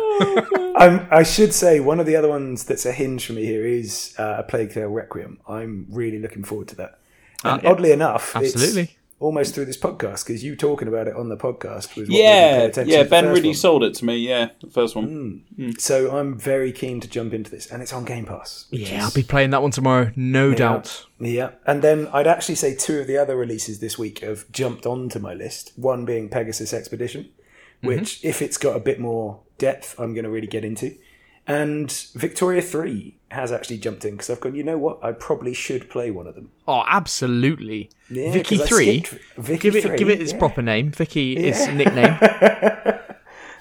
Um, I should say one of the other ones that's a hinge for me here is uh, a Plague Tale Requiem. I'm really looking forward to that. And yeah. oddly enough, Absolutely. It's almost through this podcast because you talking about it on the podcast was what made me pay Yeah, attention yeah. Ben really one. sold it to me. Yeah, the first one. Mm. Mm. So I'm very keen to jump into this, and it's on Game Pass. which yeah I'll be playing that one tomorrow no doubt Yeah, and then I'd actually say two of the other releases this week have jumped onto my list. One being Pegasus Expedition, mm-hmm. which, if it's got a bit more depth, I'm going to really get into. And Victoria 3 has actually jumped in because I've gone, you know what? I probably should play one of them. oh absolutely Yeah, Vicky 'cause I 3 Vicky give it 3, give it its yeah. proper name Vicky is nickname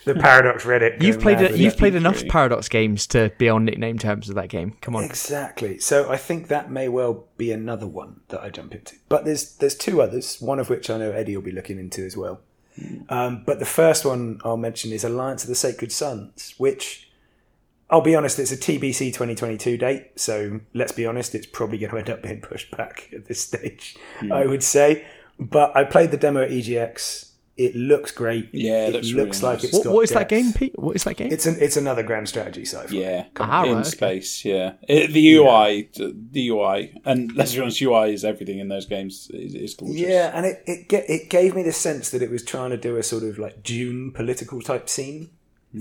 The Paradox Reddit. you've played mad it with you've played enough Three. Paradox games to be on nickname terms with that game come on Exactly. So I think that may well be another one that I jump into. But there's there's two others. One of which I know Eddie will be looking into as well. Um, but the first one I'll mention is Alliance of the Sacred Suns, which I'll be honest, it's a TBC 2022 date. So let's be honest, it's probably going to end up being pushed back at this stage. I would say. But I played the demo at EGX. It looks great. Yeah, it it looks looks really like nice. it's what, got what is that game Pete what is that game It's an it's another grand strategy sci-fi. Yeah, Ah, in right, okay. space. Yeah, It- the UI, the UI, and let's be honest, UI is everything in those games. Is, is gorgeous. Yeah, and it it, get, it gave me the sense that it was trying to do a sort of like Dune political type scene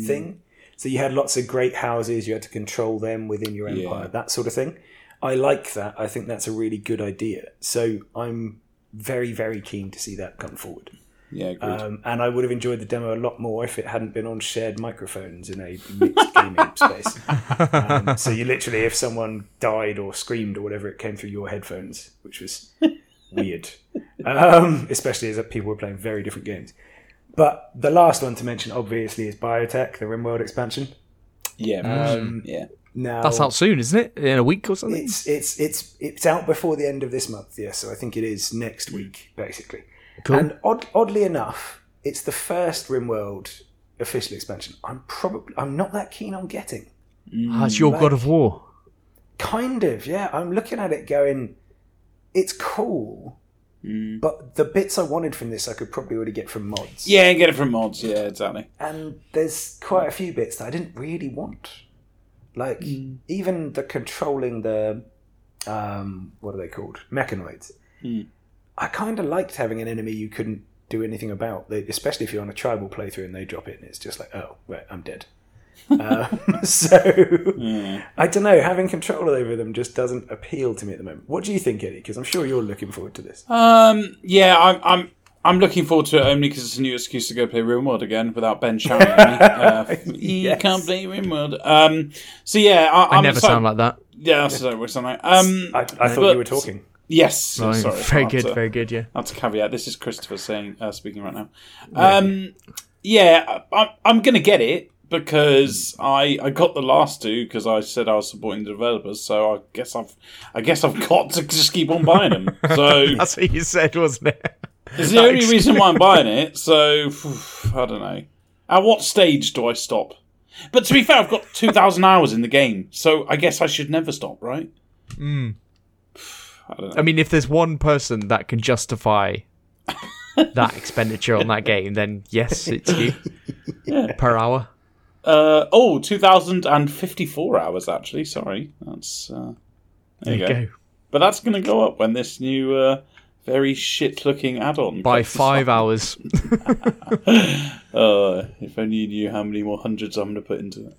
thing. So you had lots of great houses, you had to control them within your empire, Yeah. that sort of thing. I like that. I think that's a really good idea. So I'm very very keen to see that come forward. yeah. Um, and I would have enjoyed the demo a lot more if it hadn't been on shared microphones in a mixed gaming space. Um, so you literally, if someone died or screamed or whatever, it came through your headphones, which was weird. Um, especially as people were playing very different games. But the last one to mention, obviously, is Biotech, the RimWorld expansion. yeah, um, yeah. Now That's out soon, isn't it? In a week or something? It's it's it's it's out before the end of this month. Yes, so I think it is next week, basically. Cool. And odd, oddly enough, it's the first RimWorld official expansion. I'm probably I'm not that keen on getting. Ah, it's your God of War. Kind of, yeah. I'm looking at it going, it's cool, Mm. but the bits I wanted from this, I could probably already get from mods. Yeah, get it from mods. Yeah, exactly. and there's quite a few bits that I didn't really want. Like mm. even the controlling the um, what are they called? Mechanoids. Mm. I kind of liked having an enemy you couldn't do anything about, especially if you're on a tribal playthrough and they drop it and it's just like, oh, right, I'm dead. Um, so I don't know. Having control over them just doesn't appeal to me at the moment. What do you think, Eddie? Because I'm sure you're looking forward to this. Um, yeah, I'm, I'm, I'm looking forward to it only because it's a new excuse to go play RimWorld again without Ben shouting at me. Uh, You can't play RimWorld. Um, so yeah, I, I I'm never excited- sound like that. Yeah, that's what we sound like. Um, I, I thought But- you were talking. Yes, Right, sorry, very good, to- very good. Yeah. That's a caveat. This is Christopher saying, uh, speaking right now. Um, yeah, I, I'm going to get it because I I got the last two because I said I was supporting the developers. So I guess I've I guess I've got to just keep on buying them. So That's what you said, wasn't it? it's the only reason why I'm buying it. So I don't know. At what stage do I stop? But to be fair, I've got two thousand hours in the game, so I guess I should never stop, right? Hmm. I don't know. I mean, if there's one person that can justify that expenditure on that game, then yes, it's you per hour. Uh, oh, 2,054 hours, actually. Sorry. That's. Uh, there you go. go. But that's going to go up when this new, uh, very shit looking add on. By five hours. Uh, if only you knew how many more hundreds I'm going to put into it.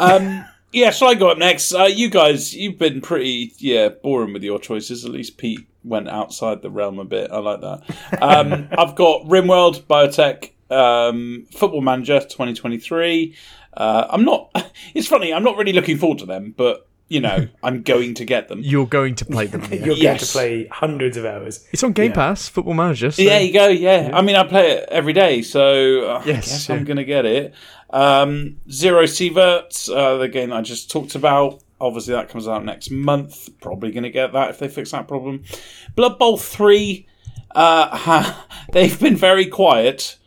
Um, yeah, shall I go up next? Uh, you guys, you've been pretty, yeah, boring with your choices. At least Pete went outside the realm a bit. I like that. Um, I've got Rimworld, Biotech, um, Football Manager 2023. Uh, I'm not, it's funny, I'm not really looking forward to them, but, you know, I'm going to get them. You're going to play them. You're going to play hundreds of hours. It's on Game Yeah. Pass, Football Manager. So. There you go. Yeah. I mean, I play it every day, so uh, I Yes, guess yeah. I'm going to get it. Um, Zero Sievert, uh, the game I just talked about. Obviously, that comes out next month. Probably going to get that if they fix that problem. Blood Bowl Three. Uh, ha- they've been very quiet.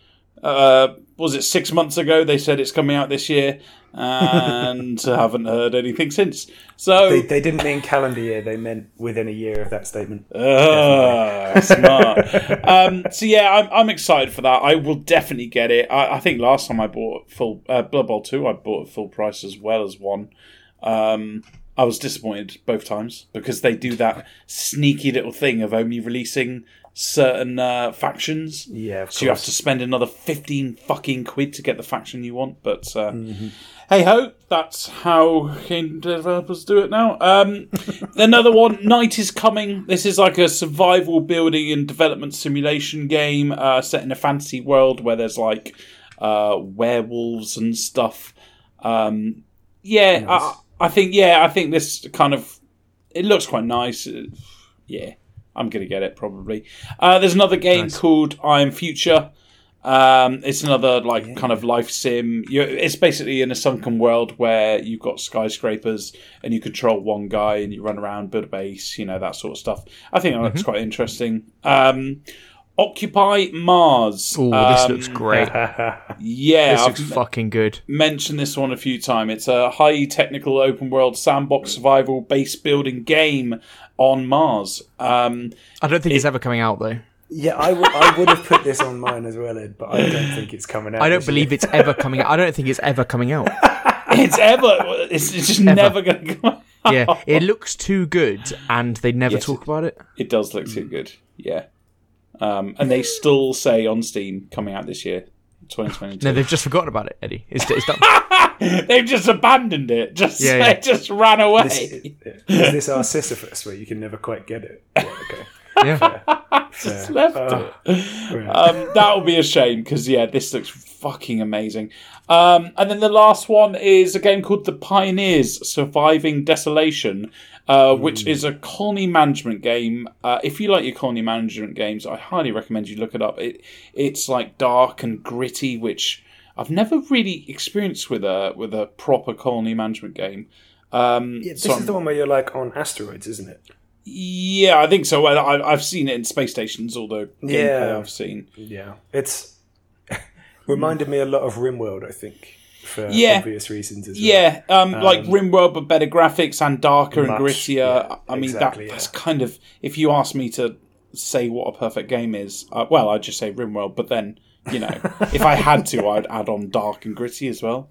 Uh, was it six months ago? They said it's coming out this year, and haven't heard anything since. So They, they didn't mean calendar year, they meant within a year of that statement. Ah, smart. um, so yeah, I'm, I'm excited for that. I will definitely get it. I, I think last time I bought full uh, Blood Bowl two, I bought at full price as well as one. Um, I was disappointed both times because they do that sneaky little thing of only releasing certain uh, factions. Yeah, of So you have to spend another fifteen fucking quid to get the faction you want. But uh, hey ho, that's how game developers do it now. Um, another one, Night is Coming. This is like a survival building and development simulation game uh, set in a fantasy world where there's like uh, werewolves and stuff. Um, yeah, I, I think yeah, I think this kind of it looks quite nice. Uh, Yeah, I'm gonna get it probably. Uh, there's another game called I Am Future. Um, it's another like kind of life sim. you it's basically in a sunken world where you've got skyscrapers and you control one guy and you run around, build a base, you know that sort of stuff. I think that looks quite interesting. Um, Occupy Mars. Oh, this Um, looks great. Yeah, This I've looks fucking good. mentioned this one a few times. It's a high technical open world sandbox survival base building game on Mars. Um, I don't think it's ever coming out though. Yeah, I would have put this on mine as well, Ed, but I don't think it's coming out. I don't believe year. it's ever coming out. I don't think it's ever coming out. it's ever, it's, it's just never going to come. out. Yeah, it looks too good, and they never Yes, talk about it. It does look too good. Yeah, um, and they still say on Steam coming out this year, 2022. No, they've just forgotten about it, Eddie. It's, it's done. They've just abandoned it. Just Yeah, they just ran away. This, is this our Sisyphus where you can never quite get it? Yeah, okay. Yeah. just Fair. left Oh, it. um, that will be a shame because yeah, this looks fucking amazing. Um, and then the last one is a game called The Pioneers: Surviving Desolation, uh, which is a colony management game. Uh, if you like your colony management games, I highly recommend you look it up. It it's like dark and gritty, which I've never really experienced with a with a proper colony management game. Um, Yeah, this so is the one where you're like on asteroids, isn't it? yeah, I think so. I, I- I've seen it in space stations. Gameplay Yeah. I've seen. Yeah, it's reminded me a lot of RimWorld. I think for Yeah. obvious reasons as well. Yeah, um, like RimWorld, but better graphics and darker and Much, grittier. yeah, I mean, exactly, that, that's yeah. kind of if you ask me to say what a perfect game is, uh, well, I'd just say RimWorld. But then, you know, if I had to, I'd add on dark and gritty as well.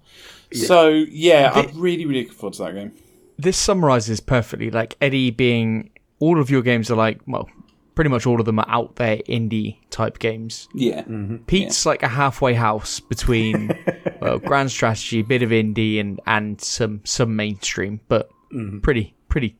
So yeah, I'm really, really looking forward to that game. this summarizes perfectly. Like Eddie being, all of your games are like, well, pretty much all of them are out there indie type games. Yeah, mm-hmm. Pete's like a halfway house between, well, grand strategy, a bit of indie, and and some some mainstream, but mm-hmm. pretty pretty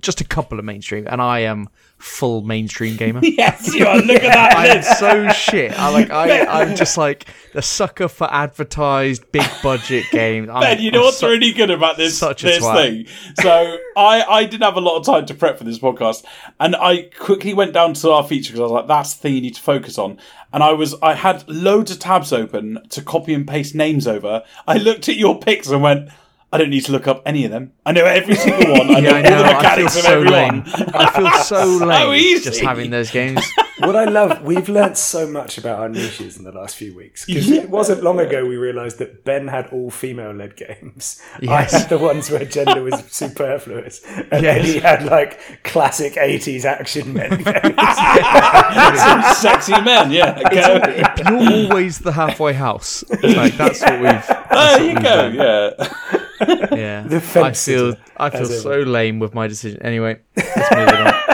just a couple of mainstream, and I am full mainstream gamer. Yes, you are. Look at that I am so shit. I like. I, I'm just like the sucker for advertised big budget games. I'm, Ben, you know I'm what's su- really good about this such this twat. thing? So I I didn't have a lot of time to prep for this podcast, and I quickly went down to our feature because I was like, "That's the thing you need to focus on." And I was I had loads of tabs open to copy and paste names over. I looked at your picks and went. I don't need to look up any of them. I know every single one. I know Yeah, I know. all the I feel mechanics of so everyone. lame. I feel so lame easy. just having those games. What I love, we've learnt so much about our niches in the last few weeks. Because it wasn't long ago we realised that Ben had all female led games. Yes. I had the ones where gender was superfluous. And Yes. then he had like classic 80s action men games. Some sexy men, yeah. Go. You're always the halfway house. Like that's what we've. There you go. Yeah. Yeah, The I feel I feel so ever. lame with my decision. Anyway, let's move it on.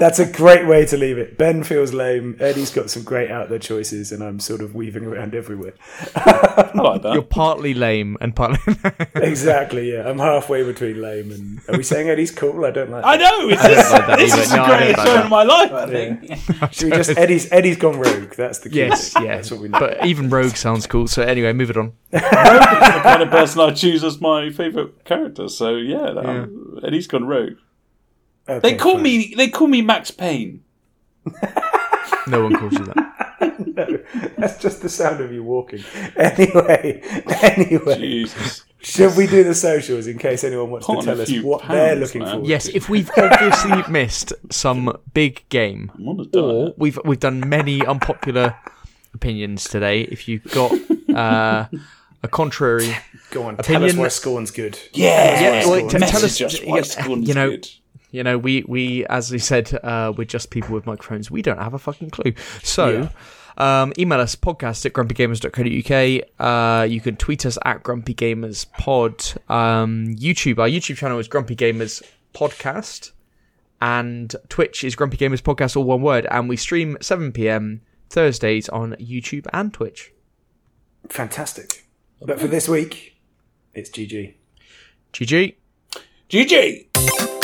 That's a great way to leave it. Ben feels lame. Eddie's got some great out there choices, and I'm sort of weaving around everywhere. I like that. You're partly lame and partly. Exactly, yeah. I'm halfway between lame and. Are we saying Eddie's cool? I don't like it. I know. It's this, like that this either. is the No, I greatest like show that. in my life. I think. Should we just Eddie's Eddie's gone rogue? That's the key. yes, thing. yeah. That's what we need. But even Rogue sounds cool. So anyway, move it on. rogue is the kind of person I choose as my favourite character. So yeah, that, and he's gone rogue. Okay, They call fine. me. They call me Max Payne. No one calls you that. no, That's just the sound of you walking. Anyway, anyway, Jesus. should we do the socials in case anyone wants Put to tell us few what they're looking man. for? Yes, if we've obviously missed some big game, I'm on a or we've we've done many unpopular opinions today. If you've got uh, a contrary, Go on, tell us Opinion- why Scorn's good. Yeah, Yeah, well, t- tell us- why yeah, Scorn's you know, good. You know, we we as we said, uh, we're just people with microphones. We don't have a fucking clue. So. Um, email us podcast at grumpygamers.co.uk. Uh, you can tweet us at grumpygamerspod. Um, YouTube, our YouTube channel is Grumpy Gamers Podcast, and Twitch is Grumpy Gamers Podcast, all one word. And we stream 7 p.m. Thursdays on YouTube and Twitch. Fantastic. But for this week, it's GG. GG. GG.